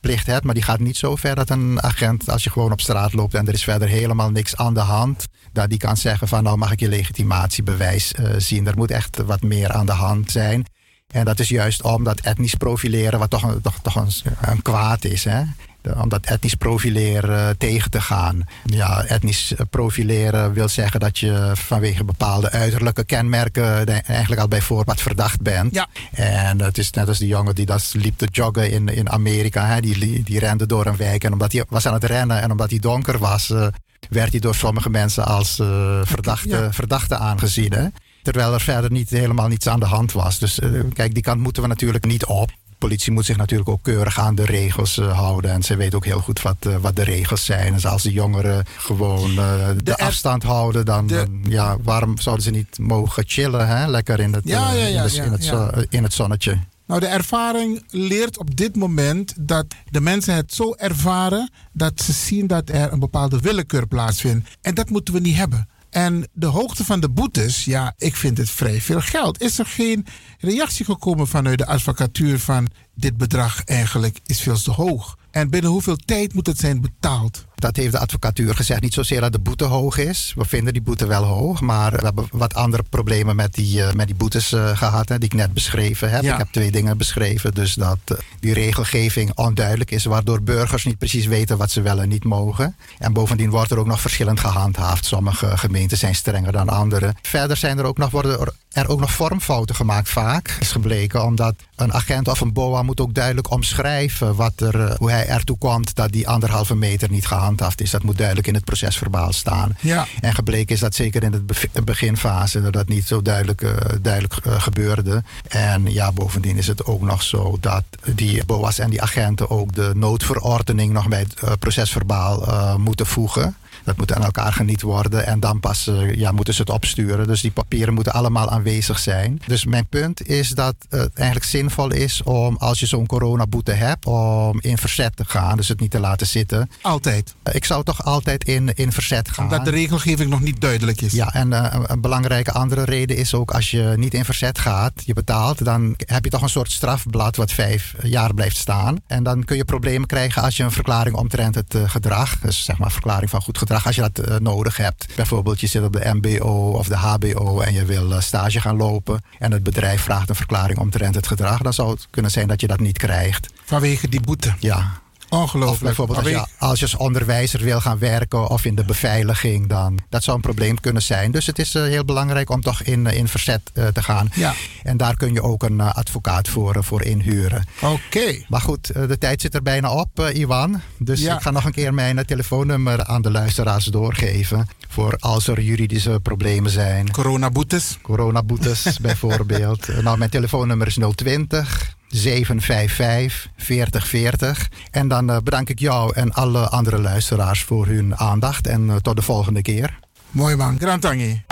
legitimatieplicht hebt, maar die gaat niet zo ver dat een agent, als je gewoon op straat loopt en er is verder helemaal niks aan de hand, dat die kan zeggen van nou mag ik je legitimatiebewijs eh, zien. Er moet echt wat meer aan de hand zijn. En dat is juist om dat etnisch profileren, wat toch toch, toch een kwaad is. Hè? De- Om dat etnisch profileren eh, tegen te gaan. Ja, etnisch eh, profileren wil zeggen dat je vanwege bepaalde uiterlijke kenmerken eigenlijk al bij voorbaat verdacht bent. Ja. En het is net als die jongen die dat liep te joggen in, in Amerika. Hè? Die, die rende door een wijk en omdat hij was aan het rennen en omdat hij donker was, eh, werd hij door sommige mensen als verdachte, Ja. verdachte aangezien. Hè? Terwijl er verder niet, helemaal niets aan de hand was. Dus kijk, die kant moeten we natuurlijk niet op. Politie moet zich natuurlijk ook keurig aan de regels eh, houden. En ze weet ook heel goed wat, eh, wat de regels zijn. Dus als de jongeren gewoon eh, de, afstand houden, dan, de- dan, ja, waarom zouden ze niet mogen chillen? Hè? Lekker in het, Ja, ja, ja, in, de- ja, in, het, zo- in het zonnetje. Nou, de ervaring leert op dit moment dat de mensen het zo ervaren dat ze zien dat er een bepaalde willekeur plaatsvindt. En dat moeten we niet hebben. En de hoogte van de boetes, ja, ik vind het vrij veel geld. Is er geen reactie gekomen vanuit de advocatuur van dit bedrag eigenlijk is veel te hoog? En binnen hoeveel tijd moet het zijn betaald? Dat heeft de advocatuur gezegd. Niet zozeer dat de boete hoog is. We vinden die boete wel hoog. Maar we hebben wat andere problemen met die, eh, met die boetes eh, gehad. Hè, die ik net beschreven heb. Ja. Ik heb twee dingen beschreven. Dus dat eh, die regelgeving onduidelijk is. Waardoor burgers niet precies weten wat ze wel en niet mogen. En bovendien wordt er ook nog verschillend gehandhaafd. Sommige gemeenten zijn strenger dan andere. Verder zijn er ook nog, worden er- er ook nog vormfouten gemaakt vaak. Is gebleken omdat een agent of een BOA moet ook duidelijk omschrijven wat er, eh, hoe hij ertoe komt dat die anderhalve meter niet gehandhaafd is. Dat moet duidelijk in het procesverbaal staan. Ja. En gebleken is dat zeker in het bev- beginfase dat dat niet zo duidelijk, eh, duidelijk eh, gebeurde. En ja, bovendien is het ook nog zo dat die BOA's en die agenten ook de noodverordening nog bij het procesverbaal moeten voegen. Dat moet aan elkaar geniet worden en dan pas eh, ja, moeten ze het opsturen. Dus die papieren moeten allemaal aanwezig zijn. Dus mijn punt is dat het eigenlijk zinvol is om als je zo'n coronaboete hebt, om in verzet te gaan. Dus het niet te laten zitten. Altijd. Ik zou toch altijd in, in verzet gaan. Omdat de regelgeving nog niet duidelijk is. Ja, en eh, een, belangrijke andere reden is ook als je niet in verzet gaat, je betaalt, dan heb je toch een soort strafblad wat vijf jaar blijft staan. En dan kun je problemen krijgen als je een verklaring omtrent het eh, gedrag, dus zeg maar verklaring van goed gedrag, als je dat eh, nodig hebt. Bijvoorbeeld je zit op de MBO of de HBO en je wil eh, stage gaan lopen en het bedrijf vraagt een verklaring omtrent het gedrag, dan zou het kunnen zijn dat je dat niet krijgt. Vanwege die boete. Ja. Ongelooflijk. Of bijvoorbeeld als je, als je als onderwijzer wil gaan werken of in de beveiliging, dan dat zou een probleem kunnen zijn. Dus het is eh, heel belangrijk om toch in, eh, in verzet eh, te gaan. Ja. En daar kun je ook een advocaat voor, voor inhuren. Oké. Maar goed, de tijd zit er bijna op, Iwan. Dus Ja. ik ga nog een keer mijn telefoonnummer aan de luisteraars doorgeven. Voor als er juridische problemen zijn. Coronaboetes. Coronaboetes bijvoorbeeld. Nou, mijn telefoonnummer is 020 755 4040. En dan eh, bedank ik jou en alle andere luisteraars voor hun aandacht. En eh, tot de volgende keer. Mooi man. Grantangi.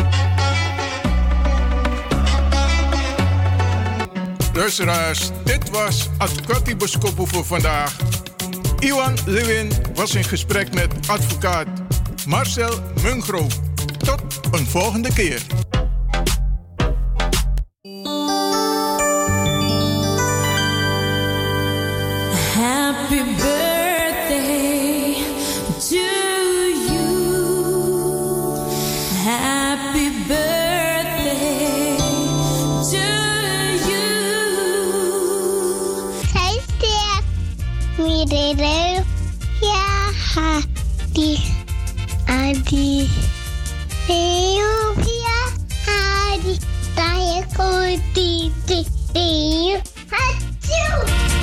Luisteraars, dit was Advocati Boskopo voor vandaag. Iwan Lewin was in gesprek met advocaat Marcel Mungro. Tot een volgende keer. Mirelo ya hadi adi Leo ya hadi Tayo ko didi Leo Hachu!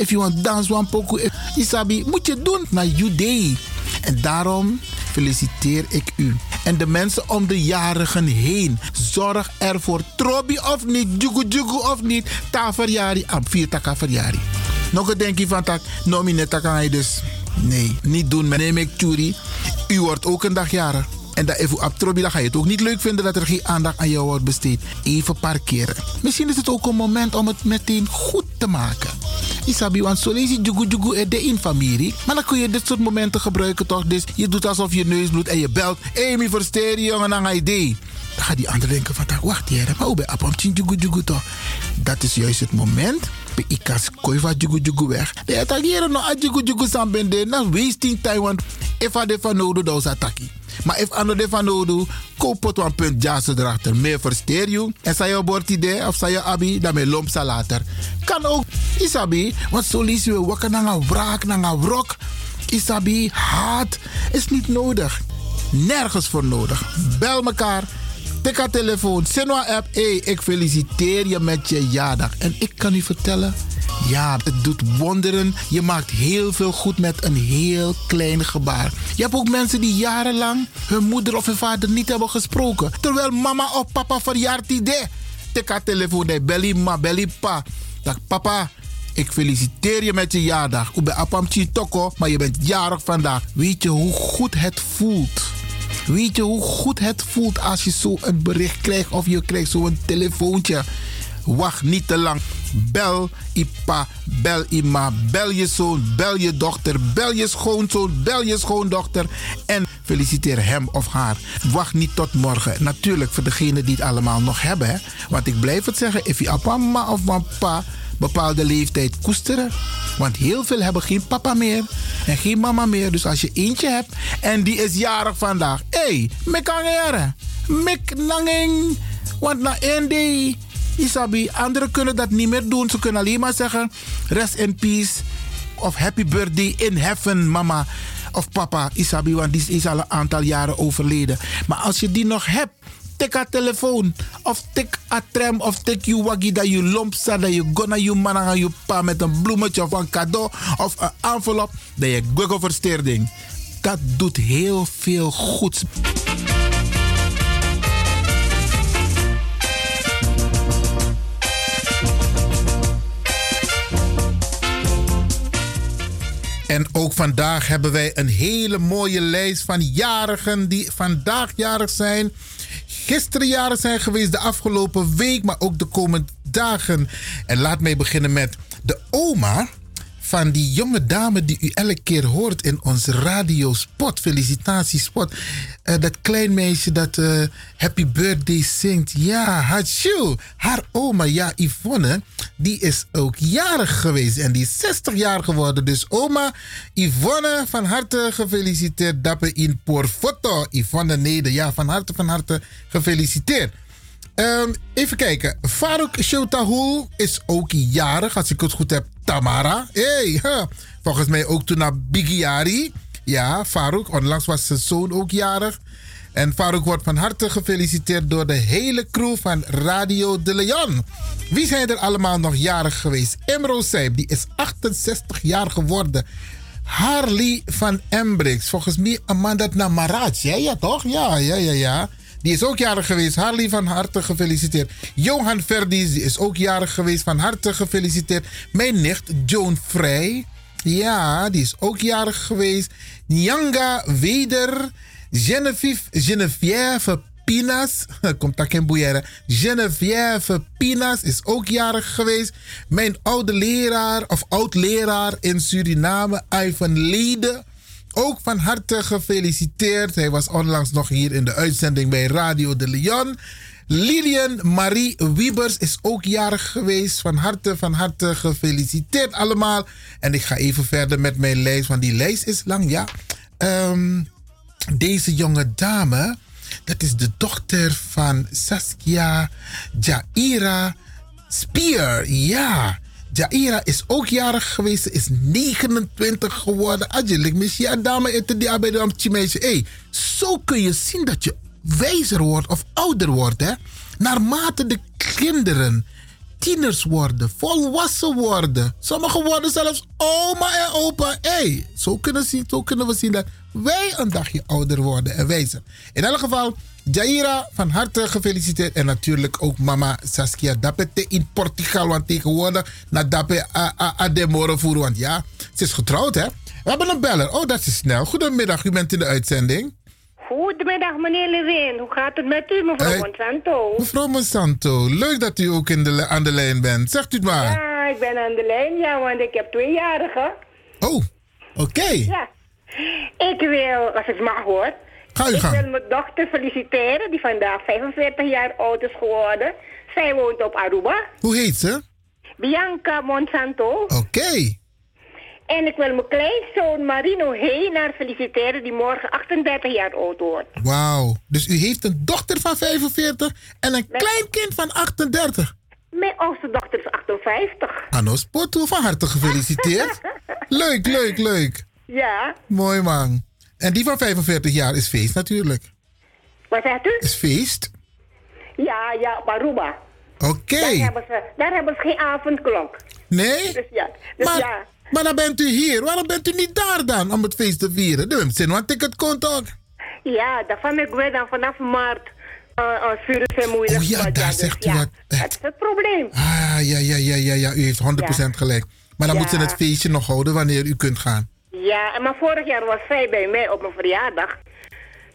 If you want dance one pokoe, eh, Isabi, moet je doen naar you day. En daarom feliciteer ik u. En de mensen om de jarigen heen. Zorg ervoor. Trobi of niet, jugu jugu of niet. Ta verjari, am vier taka verjari. Nog een denkje van tak, nomine taka dus. Nee, niet doen. Neem ik Tjuri. U wordt ook een dag jarig. En dat even op Trobi, dan ga je het ook niet leuk vinden dat er geen aandacht aan jou wordt besteed. Even parkeren. Misschien is het ook een moment om het meteen goed te maken. Isabi, want zo lees je jugu de in familie. Maar dan kun je dit soort momenten gebruiken toch? Dus je doet alsof je neus bloedt en je belt. Mi versteer je jongen aan idee. Dan gaat die ander denken van, "Tak, wacht hier, maar hoe ben je op jugu jugu toch? Dat is juist het moment. Pe ikas koi van jugu jugu weg. De attackeren no a jugu jugu sambende. Na wasting time, want if a de van nodu dat is attackie. Maar if ano de van nodu, koop het een punt jassen erachter. Meer versteer je. En zei je bord idee of zei je abi, dan me lomp sa later. Kan ook, isabi, want zo lees je wakker naar een wraak, naar een wrok. Isabi, haat is niet nodig. Nergens voor nodig. Bel mekaar. Tik telefoon. Sinwa app. Hey, ik feliciteer je met je jaardag. En ik kan u vertellen. Ja, het doet wonderen. Je maakt heel veel goed met een heel klein gebaar. Je hebt ook mensen die jarenlang hun moeder of hun vader niet hebben gesproken. Terwijl mama of papa verjaart idee. Tik haar telefoon. Nee, belly ma, belly pa. Dag papa. Ik feliciteer je met je jaardag. Ik ben Apamchi Toko, maar je bent jarig vandaag. Weet je hoe goed het voelt? Weet je hoe goed het voelt als je zo een bericht krijgt of je krijgt zo'n telefoontje? Wacht niet te lang. Bel Ipa, bel Ima, bel je zoon, bel je dochter, bel je schoonzoon, bel je schoondochter en feliciteer hem of haar. Wacht niet tot morgen. Natuurlijk voor degenen die het allemaal nog hebben. Hè? Want ik blijf het zeggen, if je mama of pa bepaalde leeftijd koesteren. Want heel veel hebben geen papa meer en geen mama meer. Dus als je eentje hebt en die is jarig vandaag. Hé, hey, me kan jaren. Mek nanging. Want na één day, Isabi, anderen kunnen dat niet meer doen. Ze kunnen alleen maar zeggen, rest in peace. Of happy birthday in heaven, mama. Of papa, Isabi, want die is al een aantal jaren overleden. Maar als je die nog hebt, tik a telefoon. Of tik a tram. Of tik je waggie dat je lomp staat. Dat je gonna je man aan je pa met een bloemetje of een cadeau. Of een envelop. Dat je Google versteerding. Dat doet heel veel goeds. En ook vandaag hebben wij een hele mooie lijst van jarigen die vandaag jarig zijn. Gisteren jarig zijn geweest, de afgelopen week, maar ook de komende dagen. En laat mij beginnen met de oma van die jonge dame die u elke keer hoort in onze radiospot. Felicitatiespot. Eh, dat klein meisje dat eh, Happy Birthday zingt. Ja, Hachu. Haar oma, ja, Yvonne, die is ook jarig geweest. En die is 60 jaar geworden. Dus oma Yvonne, van harte gefeliciteerd. Dapper in por foto. Yvonne Neder, ja, van harte, van harte gefeliciteerd. Ehm, even kijken. Farouk Shotahul is ook jarig, als ik het goed heb. Tamara. Hey. Volgens mij ook toen naar Bigiari. Ja, Farouk. Onlangs was zijn zoon ook jarig. En Farouk wordt van harte gefeliciteerd door de hele crew van Radio de Leon. Wie zijn er allemaal nog jarig geweest? Emro Seib, die is 68 jaar geworden. Harley van Embrix. Volgens mij Amanda Namaraj. Ja, ja, toch? Ja, ja, ja, ja. Die is ook jarig geweest. Harley van harte gefeliciteerd. Johan Verdis die is ook jarig geweest. Van harte gefeliciteerd. Mijn nicht Joan Vrij. Ja, die is ook jarig geweest. Nyanga Weder. Genevieve, Geneviève Pinas. Komt daar geen boeieren. Geneviève Pinas is ook jarig geweest. Mijn oude leraar of oud-leraar in Suriname, Ivan Lede. Ook van harte gefeliciteerd. Hij was onlangs nog hier in de uitzending bij Radio de Leon. Lilian Marie Wiebers is ook jarig geweest. Van harte, van harte gefeliciteerd allemaal. En ik ga even verder met mijn lijst, want die lijst is lang, ja. Ehm, deze jonge dame, dat is de dochter van Saskia Jaira Spier. Ja. Jaira is ook jarig geweest. Ze is 29 geworden. Adjelik, misschien dame eten die arbeid om meisje. Hey, zo kun je zien dat je wijzer wordt of ouder wordt. Hè? Naarmate de kinderen tieners worden, volwassen worden. Sommigen worden zelfs oma en opa. Hey, zo, zo kunnen we zien dat wij een dagje ouder worden en wijzer. In elk geval, Jaira, van harte gefeliciteerd. En natuurlijk ook mama Saskia Dapete in Portugal. Want tegenwoordig naar Dape Ademore voeren. Want ja, ze is getrouwd hè. We hebben een beller. Oh, dat is snel. Goedemiddag, u bent in de uitzending. Goedemiddag, meneer Lewin. Hoe gaat het met u, mevrouw Hey. Monsanto? Mevrouw Monsanto, leuk dat u ook in de, aan de lijn bent. Zegt u het maar. Ja, ik ben aan de lijn, ja, want ik heb tweejarigen. Oh, oké. Ja. Ik wil, als het mag hoor, Ga u ik wil mijn dochter feliciteren, die vandaag 45 jaar oud is geworden. Zij woont op Aruba. Hoe heet ze? Bianca Monsanto. Oké. En ik wil mijn kleinzoon Marino Heenaar feliciteren, die morgen 38 jaar oud wordt. Wauw. Dus u heeft een dochter van 45 en een kleinkind van 38. Mijn oudste dochter is 58. Anos Potu, van harte gefeliciteerd. leuk, leuk, leuk. Ja, Mooi man. En die van 45 jaar is feest natuurlijk. wat zegt u? Is feest? Ja, ja, op Aruba. Oké. Daar, hebben ze, daar hebben ze geen avondklok. Nee? Dus ja, dus Maar, ja. maar dan bent u hier. Waarom bent u niet daar dan om het feest te vieren? Dan zijn een ticket kon toch? Ja, daarvan ik weet dan vanaf maart uh, uh, moeilijk. Oh ja, daar dus zegt u wat. Dat is het probleem. Ah, ja, ja, ja, ja, ja. U heeft 100% gelijk. Maar dan Ja. moet ze het feestje nog houden wanneer u kunt gaan. Ja, en maar vorig jaar was zij bij mij op mijn verjaardag.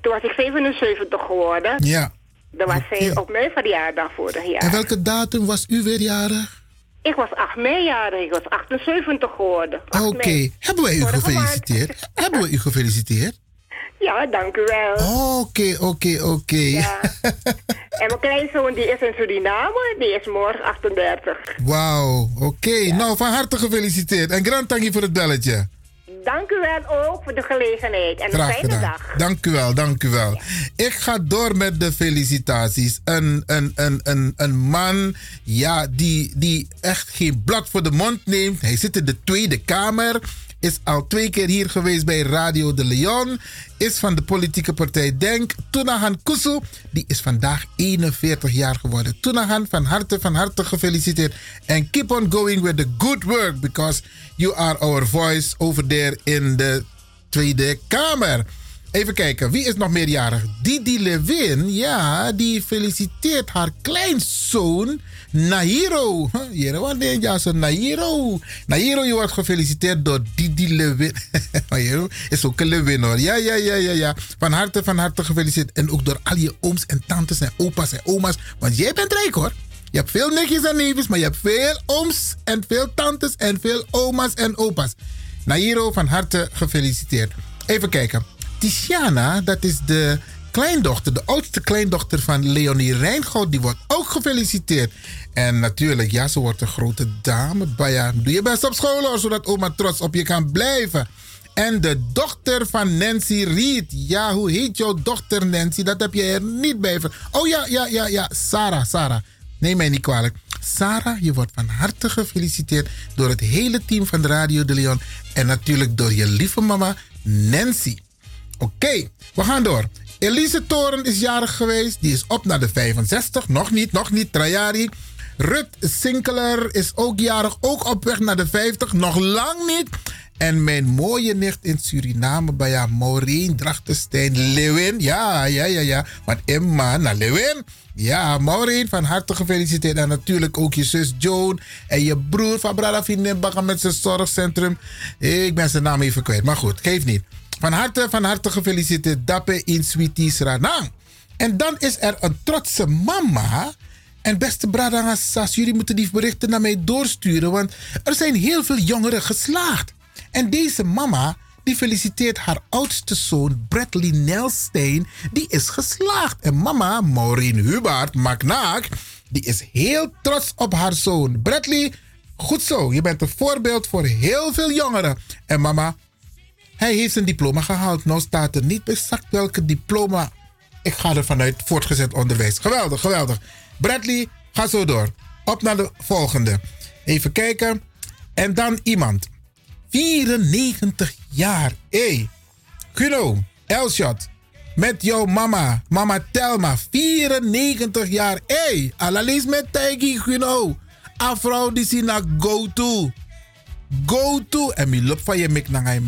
Toen was ik 77 geworden. Ja. Dan was zij op mijn verjaardag vorig En jaar. welke datum was u weer jarig? Ik was 8 mei jarig. Ik was 78 geworden. 8 Oké. Hebben wij u Vorige gefeliciteerd? Hebben we u gefeliciteerd? Ja, dank u wel. Oké, oké, oké. En mijn kleinzoon die is in Suriname. Die is morgen 38. Wauw, oké. Nou, van harte gefeliciteerd. En grand dank je voor het belletje. Dank u wel ook voor de gelegenheid. En een fijne gedaan. dag. Dank u wel, dank u wel. Ik ga door met de felicitaties. Een, een, een, een, een man ja, die, die echt geen blad voor de mond neemt. Hij zit in de Tweede Kamer is al twee keer hier geweest bij Radio de Leon. Is van de politieke partij Denk. Tunahan Kusu, die is vandaag 41 jaar geworden. Tunahan, van harte, van harte gefeliciteerd. En keep on going with the good work. Because you are our voice over there in de Tweede Kamer. Even kijken, wie is nog meerjarig? Didi Levin, ja, die feliciteert haar kleinzoon Huh, Hier, wat denk je als een Nahiro? Nahiro, je wordt gefeliciteerd door Didi. Nahiro is ook een Levin hoor. Ja, ja, ja, ja, ja. Van harte, van harte gefeliciteerd. En ook door al je ooms en tantes en opa's en oma's. Want jij bent rijk hoor. Je hebt veel nichtjes en neefjes, maar je hebt veel ooms en veel tantes en veel oma's en opa's. Nairo, van harte gefeliciteerd. Even kijken. Tiziana, dat is de kleindochter, de oudste kleindochter van Leonie Rijngoud, die wordt ook gefeliciteerd. En natuurlijk, ja, ze wordt een grote dame. Baya, doe je best op school zodat oma trots op je kan blijven. En de dochter van Nancy Reed. Ja, hoe heet jouw dochter Nancy? Dat heb je er niet bij. Oh ja, ja, ja, ja. Sarah, Sarah. Neem mij niet kwalijk. Sarah, je wordt van harte gefeliciteerd door het hele team van de Radio de Leon. En natuurlijk door je lieve mama Nancy. Oké, we gaan door. Elise Toren is jarig geweest. Die is op naar de 65. Nog niet, nog niet. Trajari. Rut Sinkeler is ook jarig. Ook op weg naar de 50. Nog lang niet. En mijn mooie nicht in Suriname, bij ja, Maureen Drachtenstein Lewin. Ja, ja, ja, ja. Want Emma naar Lewin. Ja, Maureen, van harte gefeliciteerd. En natuurlijk ook je zus Joan. En je broer van Brada met zijn zorgcentrum. Ik ben zijn naam even kwijt. Maar goed, geeft niet. Van harte, van harte gefeliciteerd. Dappe in Sweetie Sranang. En dan is er een trotse mama. En beste Bradangassas, jullie moeten die berichten naar mij doorsturen. Want er zijn heel veel jongeren geslaagd. En deze mama, die feliciteert haar oudste zoon Bradley Nelstein. Die is geslaagd. En mama, Maureen Hubert Magnaak, die is heel trots op haar zoon. Bradley, goed zo. Je bent een voorbeeld voor heel veel jongeren. En mama, hij heeft zijn diploma gehaald. Nou staat er niet exact welke diploma. Ik ga er vanuit voortgezet onderwijs. Geweldig, geweldig. Bradley, ga zo door. Op naar de volgende. Even kijken. En dan iemand. 94 jaar. Hé, hey, Guno, Elshot. Met jouw mama, mama Telma. 94 jaar. Hé, hey, allalees met Tijgi, Guno. Afrouw die go to. Go to. En mi loopt van je mik naar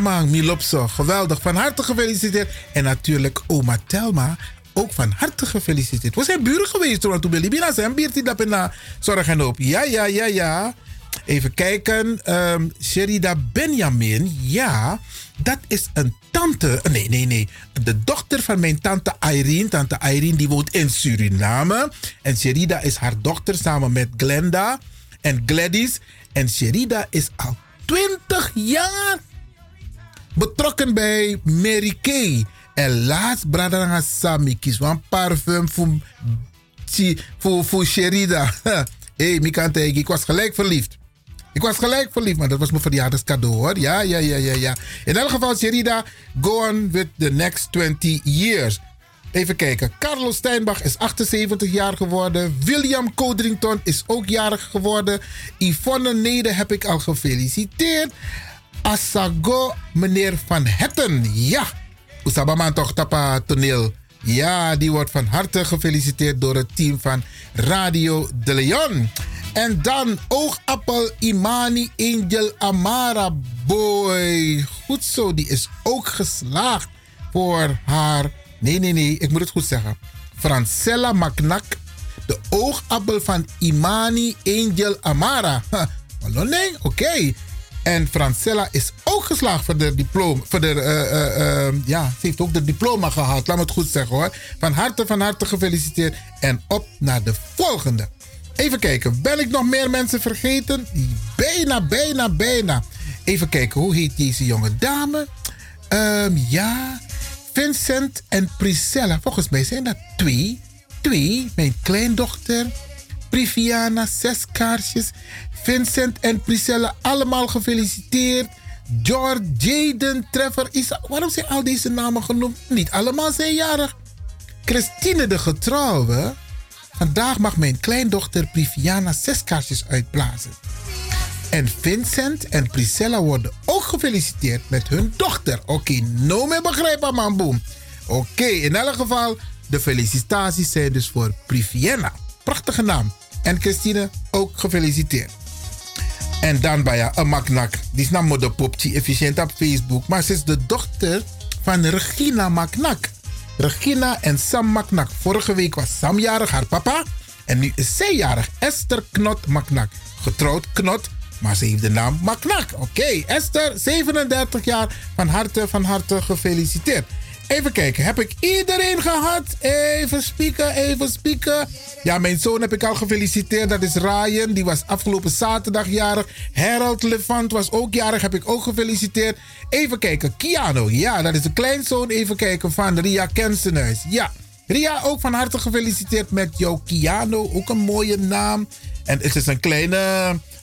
man, Milopso. Geweldig. Van harte gefeliciteerd. En natuurlijk oma Telma. Ook van harte gefeliciteerd. We zijn buren geweest toen we Libina zijn. Biertie dat in zorg en hoop. Ja, ja, ja, ja. Even kijken. Ehm Sherida Benjamin. Ja, dat is een tante. Nee, nee, nee. De dochter van mijn tante Irene. Tante Irene die woont in Suriname. En Sherida is haar dochter samen met Glenda en Gladys. En Sherida is al 20 jaar betrokken bij Mary Kay. En laatst nga sami kies wan parfum voor Sherida. Hé, hey, ik was gelijk verliefd. Ik was gelijk verliefd, maar dat was mijn verjaardagscadeau hoor. Ja, ja, ja, ja, ja. In elk geval, Sherida, go on with the next 20 years. Even kijken. Carlos Steinbach is 78 jaar geworden. William Codrington is ook jarig geworden. Yvonne Nede heb ik al gefeliciteerd. Asago, meneer Van Hetten. Ja, Oesabaman toch tapa toneel. Ja, die wordt van harte gefeliciteerd door het team van Radio de Leon. En dan oogappel Imani Angel Amara Boy. Goed zo, die is ook geslaagd voor haar. Nee, nee, nee, ik moet het goed zeggen. Francella Macnak, de oogappel van Imani Angel Amara. Oké. En Francella is ook geslaagd voor de diploma. Voor de, eh, eh, eh, ja, ze heeft ook de diploma gehaald. Laat me het goed zeggen hoor. Van harte, van harte gefeliciteerd. En op naar de volgende. Even kijken, ben ik nog meer mensen vergeten? Bijna, bijna, bijna. Even kijken, hoe heet deze jonge dame? Ehm, ja, Vincent en Priscilla. Volgens mij zijn dat twee. Twee, mijn kleindochter. Priviana, zes kaarsjes. Vincent en Priscilla, allemaal gefeliciteerd. George, Jaden, Trevor, Isa. Waarom zijn al deze namen genoemd? Niet allemaal zijn jarig. Christine de getrouwe. Vandaag mag mijn kleindochter Priviana zes kaarsjes uitblazen. En Vincent en Priscilla worden ook gefeliciteerd met hun dochter. Oké, no meer begrijpen, man, boom. Oké, in elk geval, de felicitaties zijn dus voor Privienna. Prachtige naam. En Christine ook gefeliciteerd. En dan bij ja, een maknak. Die is namelijk de popje efficiënt op Facebook. Maar ze is de dochter van Regina Maknak. Regina en Sam Maknak. Vorige week was Sam jarig, haar papa. En nu is zij jarig, Esther Knot Maknak. Getrouwd Knot, maar ze heeft de naam Maknak. Oké, Esther, 37 jaar. Van harte, van harte gefeliciteerd. Even kijken, heb ik iedereen gehad? Even spieken, even spieken. Ja, mijn zoon heb ik al gefeliciteerd. Dat is Ryan, die was afgelopen zaterdag jarig. Harold Levant was ook jarig, heb ik ook gefeliciteerd. Even kijken, Kiano, ja, dat is de kleinzoon. Even kijken van Ria Kensenhuis. Ja, Ria, ook van harte gefeliciteerd met jouw Kiano. Ook een mooie naam. En het is een kleine,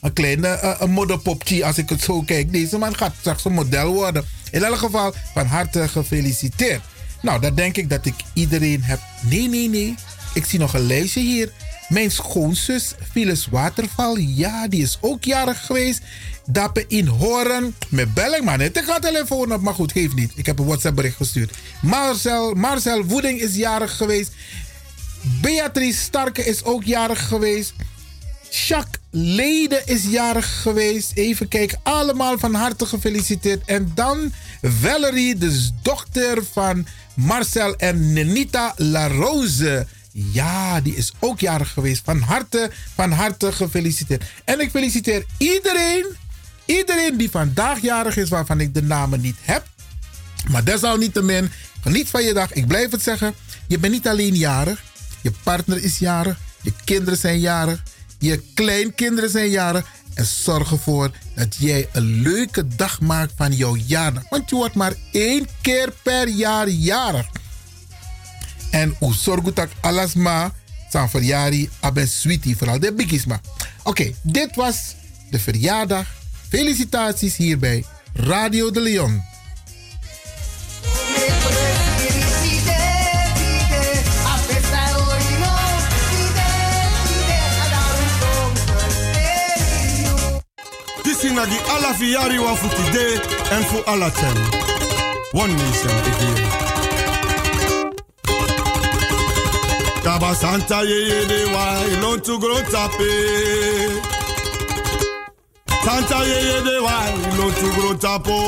een kleine uh, een modderpopje als ik het zo kijk. Deze man gaat straks een model worden. In elk geval, van harte gefeliciteerd. Nou, dan denk ik dat ik iedereen heb. Nee, nee, nee. Ik zie nog een lijstje hier. Mijn schoonzus, Phyllis Waterval. Ja, die is ook jarig geweest. Dappen in Horen. Met belling, man. Ik ga telefoon op, maar goed, geeft niet. Ik heb een WhatsApp bericht gestuurd. Marcel, Marcel Woeding is jarig geweest. Beatrice Starke is ook jarig geweest. Jacques Lede is jarig geweest. Even kijken, allemaal van harte gefeliciteerd. En dan Valerie, de dochter van Marcel en Nenita La Rose. Ja, die is ook jarig geweest. Van harte, van harte gefeliciteerd. En ik feliciteer iedereen, iedereen die vandaag jarig is, waarvan ik de namen niet heb. Maar desalniettemin, geniet van je dag. Ik blijf het zeggen, je bent niet alleen jarig. Je partner is jarig, je kinderen zijn jarig. Je kleinkinderen zijn jarig. En zorg ervoor dat jij een leuke dag maakt van jouw jaardag. Want je wordt maar één keer per jaar jarig. En hoe zorg dat alles maar zijn verjaardag sweetie. Vooral de biggies maar. Oké, dit was de verjaardag. Felicitaties hier bij Radio de Leon. Disi na di ala fi yari wa futi de en fu ala tem. One nation again. Kaba Santa ye ye de wa ilon tu gro tape. Santa ye ye de wa ilon tu gro tapo.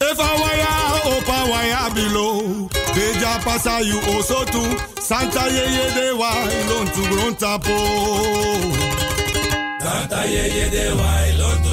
I waya opa waya below. Beja pasa you also too. Santa ye ye de wa ilon tu gro tapo. Santa ye ye de wa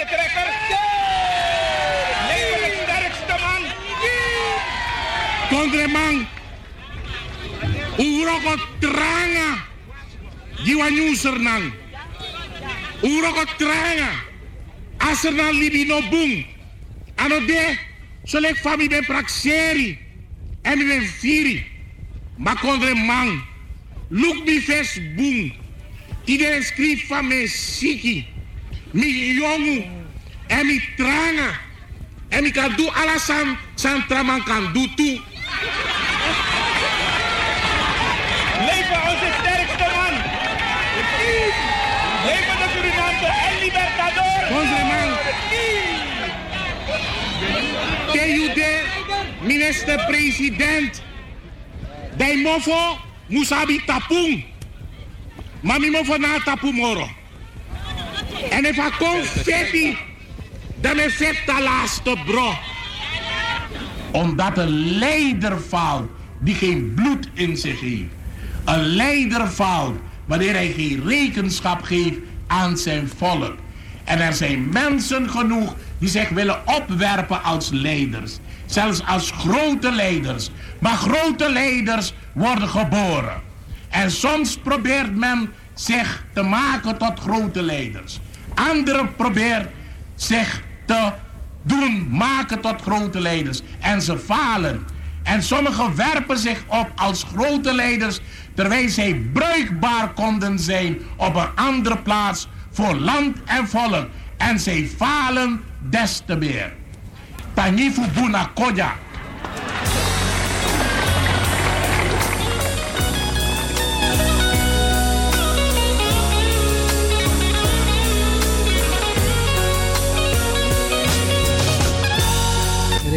lijsttrekker. Leven de sterkste man. Uroko tranga, jiwa nyuser nang. Uroko tranga, aser na libino bung. Ano de, solek fami ben praxeri, en ben firi. Ma kondreman, look mi fes bung. Schreef van me siki, mi jongu, en mi tranga. En ik kan doen alles aan, aan traman kan doen toe. Leven onze sterkste man. Leven de Suriname en Libertador. Onze man. Tejude, minister-president. Dai mofo musabi tapung. Mami mofo na tapu moro. En if I confetti, dan is het de laatste bro. Omdat een leider valt die geen bloed in zich heeft. Een leider valt wanneer hij geen rekenschap geeft aan zijn volk. En er zijn mensen genoeg die zich willen opwerpen als leiders. Zelfs als grote leiders. Maar grote leiders worden geboren. En soms probeert men zich te maken tot grote leiders. Anderen probeert zich te doen maken tot grote leiders. En ze falen. En sommigen werpen zich op als grote leiders, terwijl zij bruikbaar konden zijn op een andere plaats voor land en volk. En zij falen des te meer. Tanyifu Buna Koja.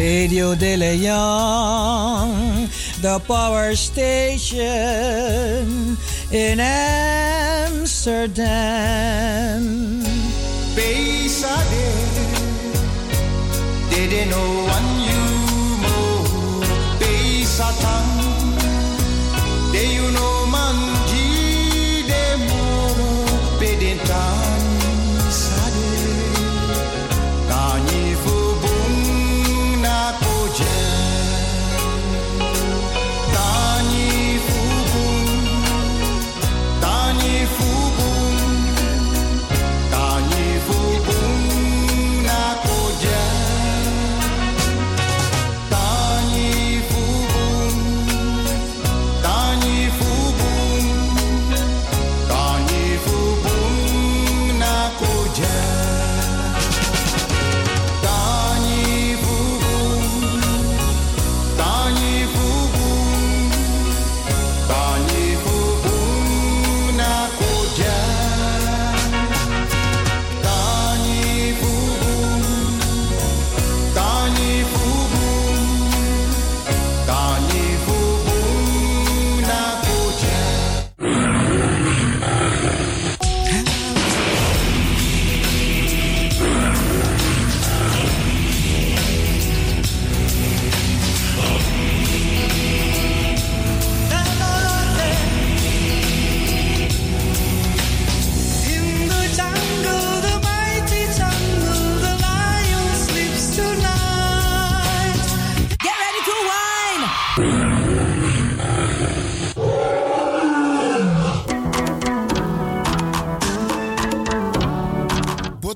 Radio De Leon, the power station in Amsterdam. Pesade, didn't know one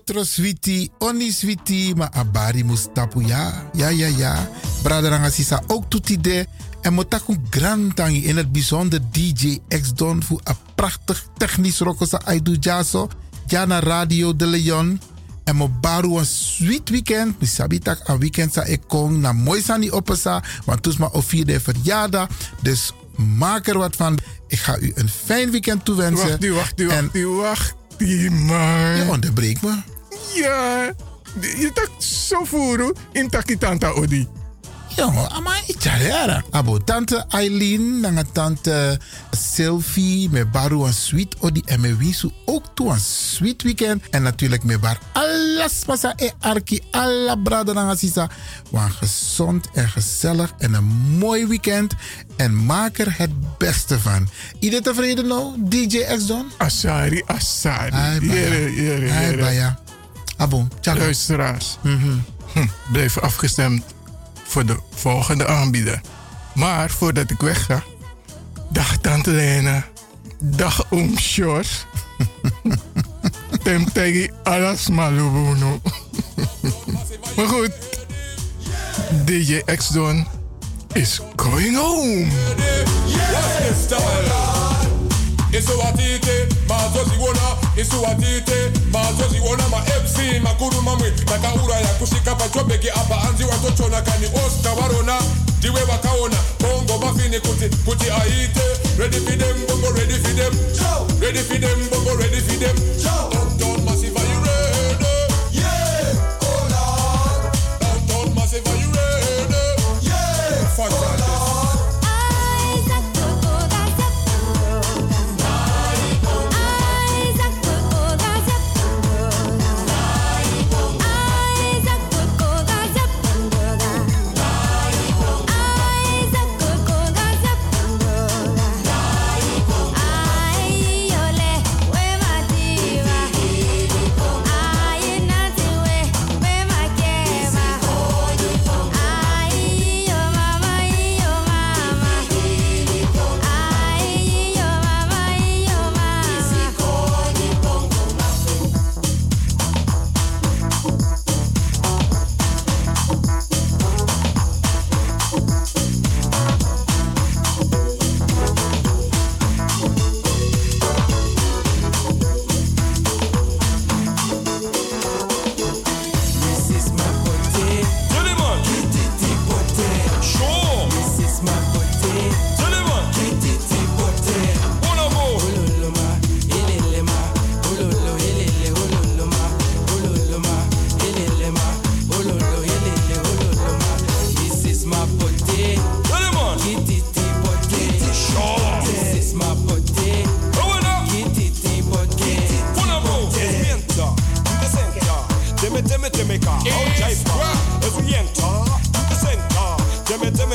Botro switi, oni switi, ma abari mustapu ja. Ja, ja, ja. Braderanga sisa ook toetide. En motaku grantangi in het bijzonder DJ X-Don voor een prachtig technisch rokosa Aidu Jaso. Jana Radio de Leon. En mo baru een sweet weekend. Mi sabi tak een weekend sa ik kom na mooi sani opesa. Want toes ma vierde verjaardag. Dus maak er wat van. Ik ga u een fijn weekend toewensen. Wacht, u, wacht, u, wacht, u, wacht, u, man. Je onderbreekt me. Ja, je tak zo voeren in takitanta odi. Jongen, ama italiara. Abo tante Eileen, nanga tante Sylvie, me baru een sweet odi en me wisu ook toe een sweet weekend. En natuurlijk me bar alles masa e arki, alla brada nanga sisa. Gezond en gezellig en een mooi weekend. En maak er het beste van. Iedereen tevreden nou, DJ X-Don? Asari, Asari. Ai, baya. Jere, jere, Abo, tjaka. Luisteraars, hm, blijf afgestemd voor de volgende aanbieder. Maar voordat ik wegga, dag Tante Lena, dag Oom Sjors. Tem tegi alas malubuno. maar goed, DJ X-Don is going home. Isuwatite mazoziwona isuwatite mazoziwona ma-mc makuru mamwe. Takauraya kusvika pachobheki apa. Anzi watochona kani osta varona ndiwe vakaona bongo mafini kuti kuti aite. Ready for them bongo ready for them. Ready for them bongo ready for them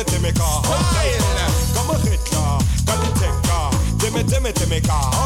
timmy, timmy car. Hot Como Hitler, got the. Timmy, timmy, timmy car.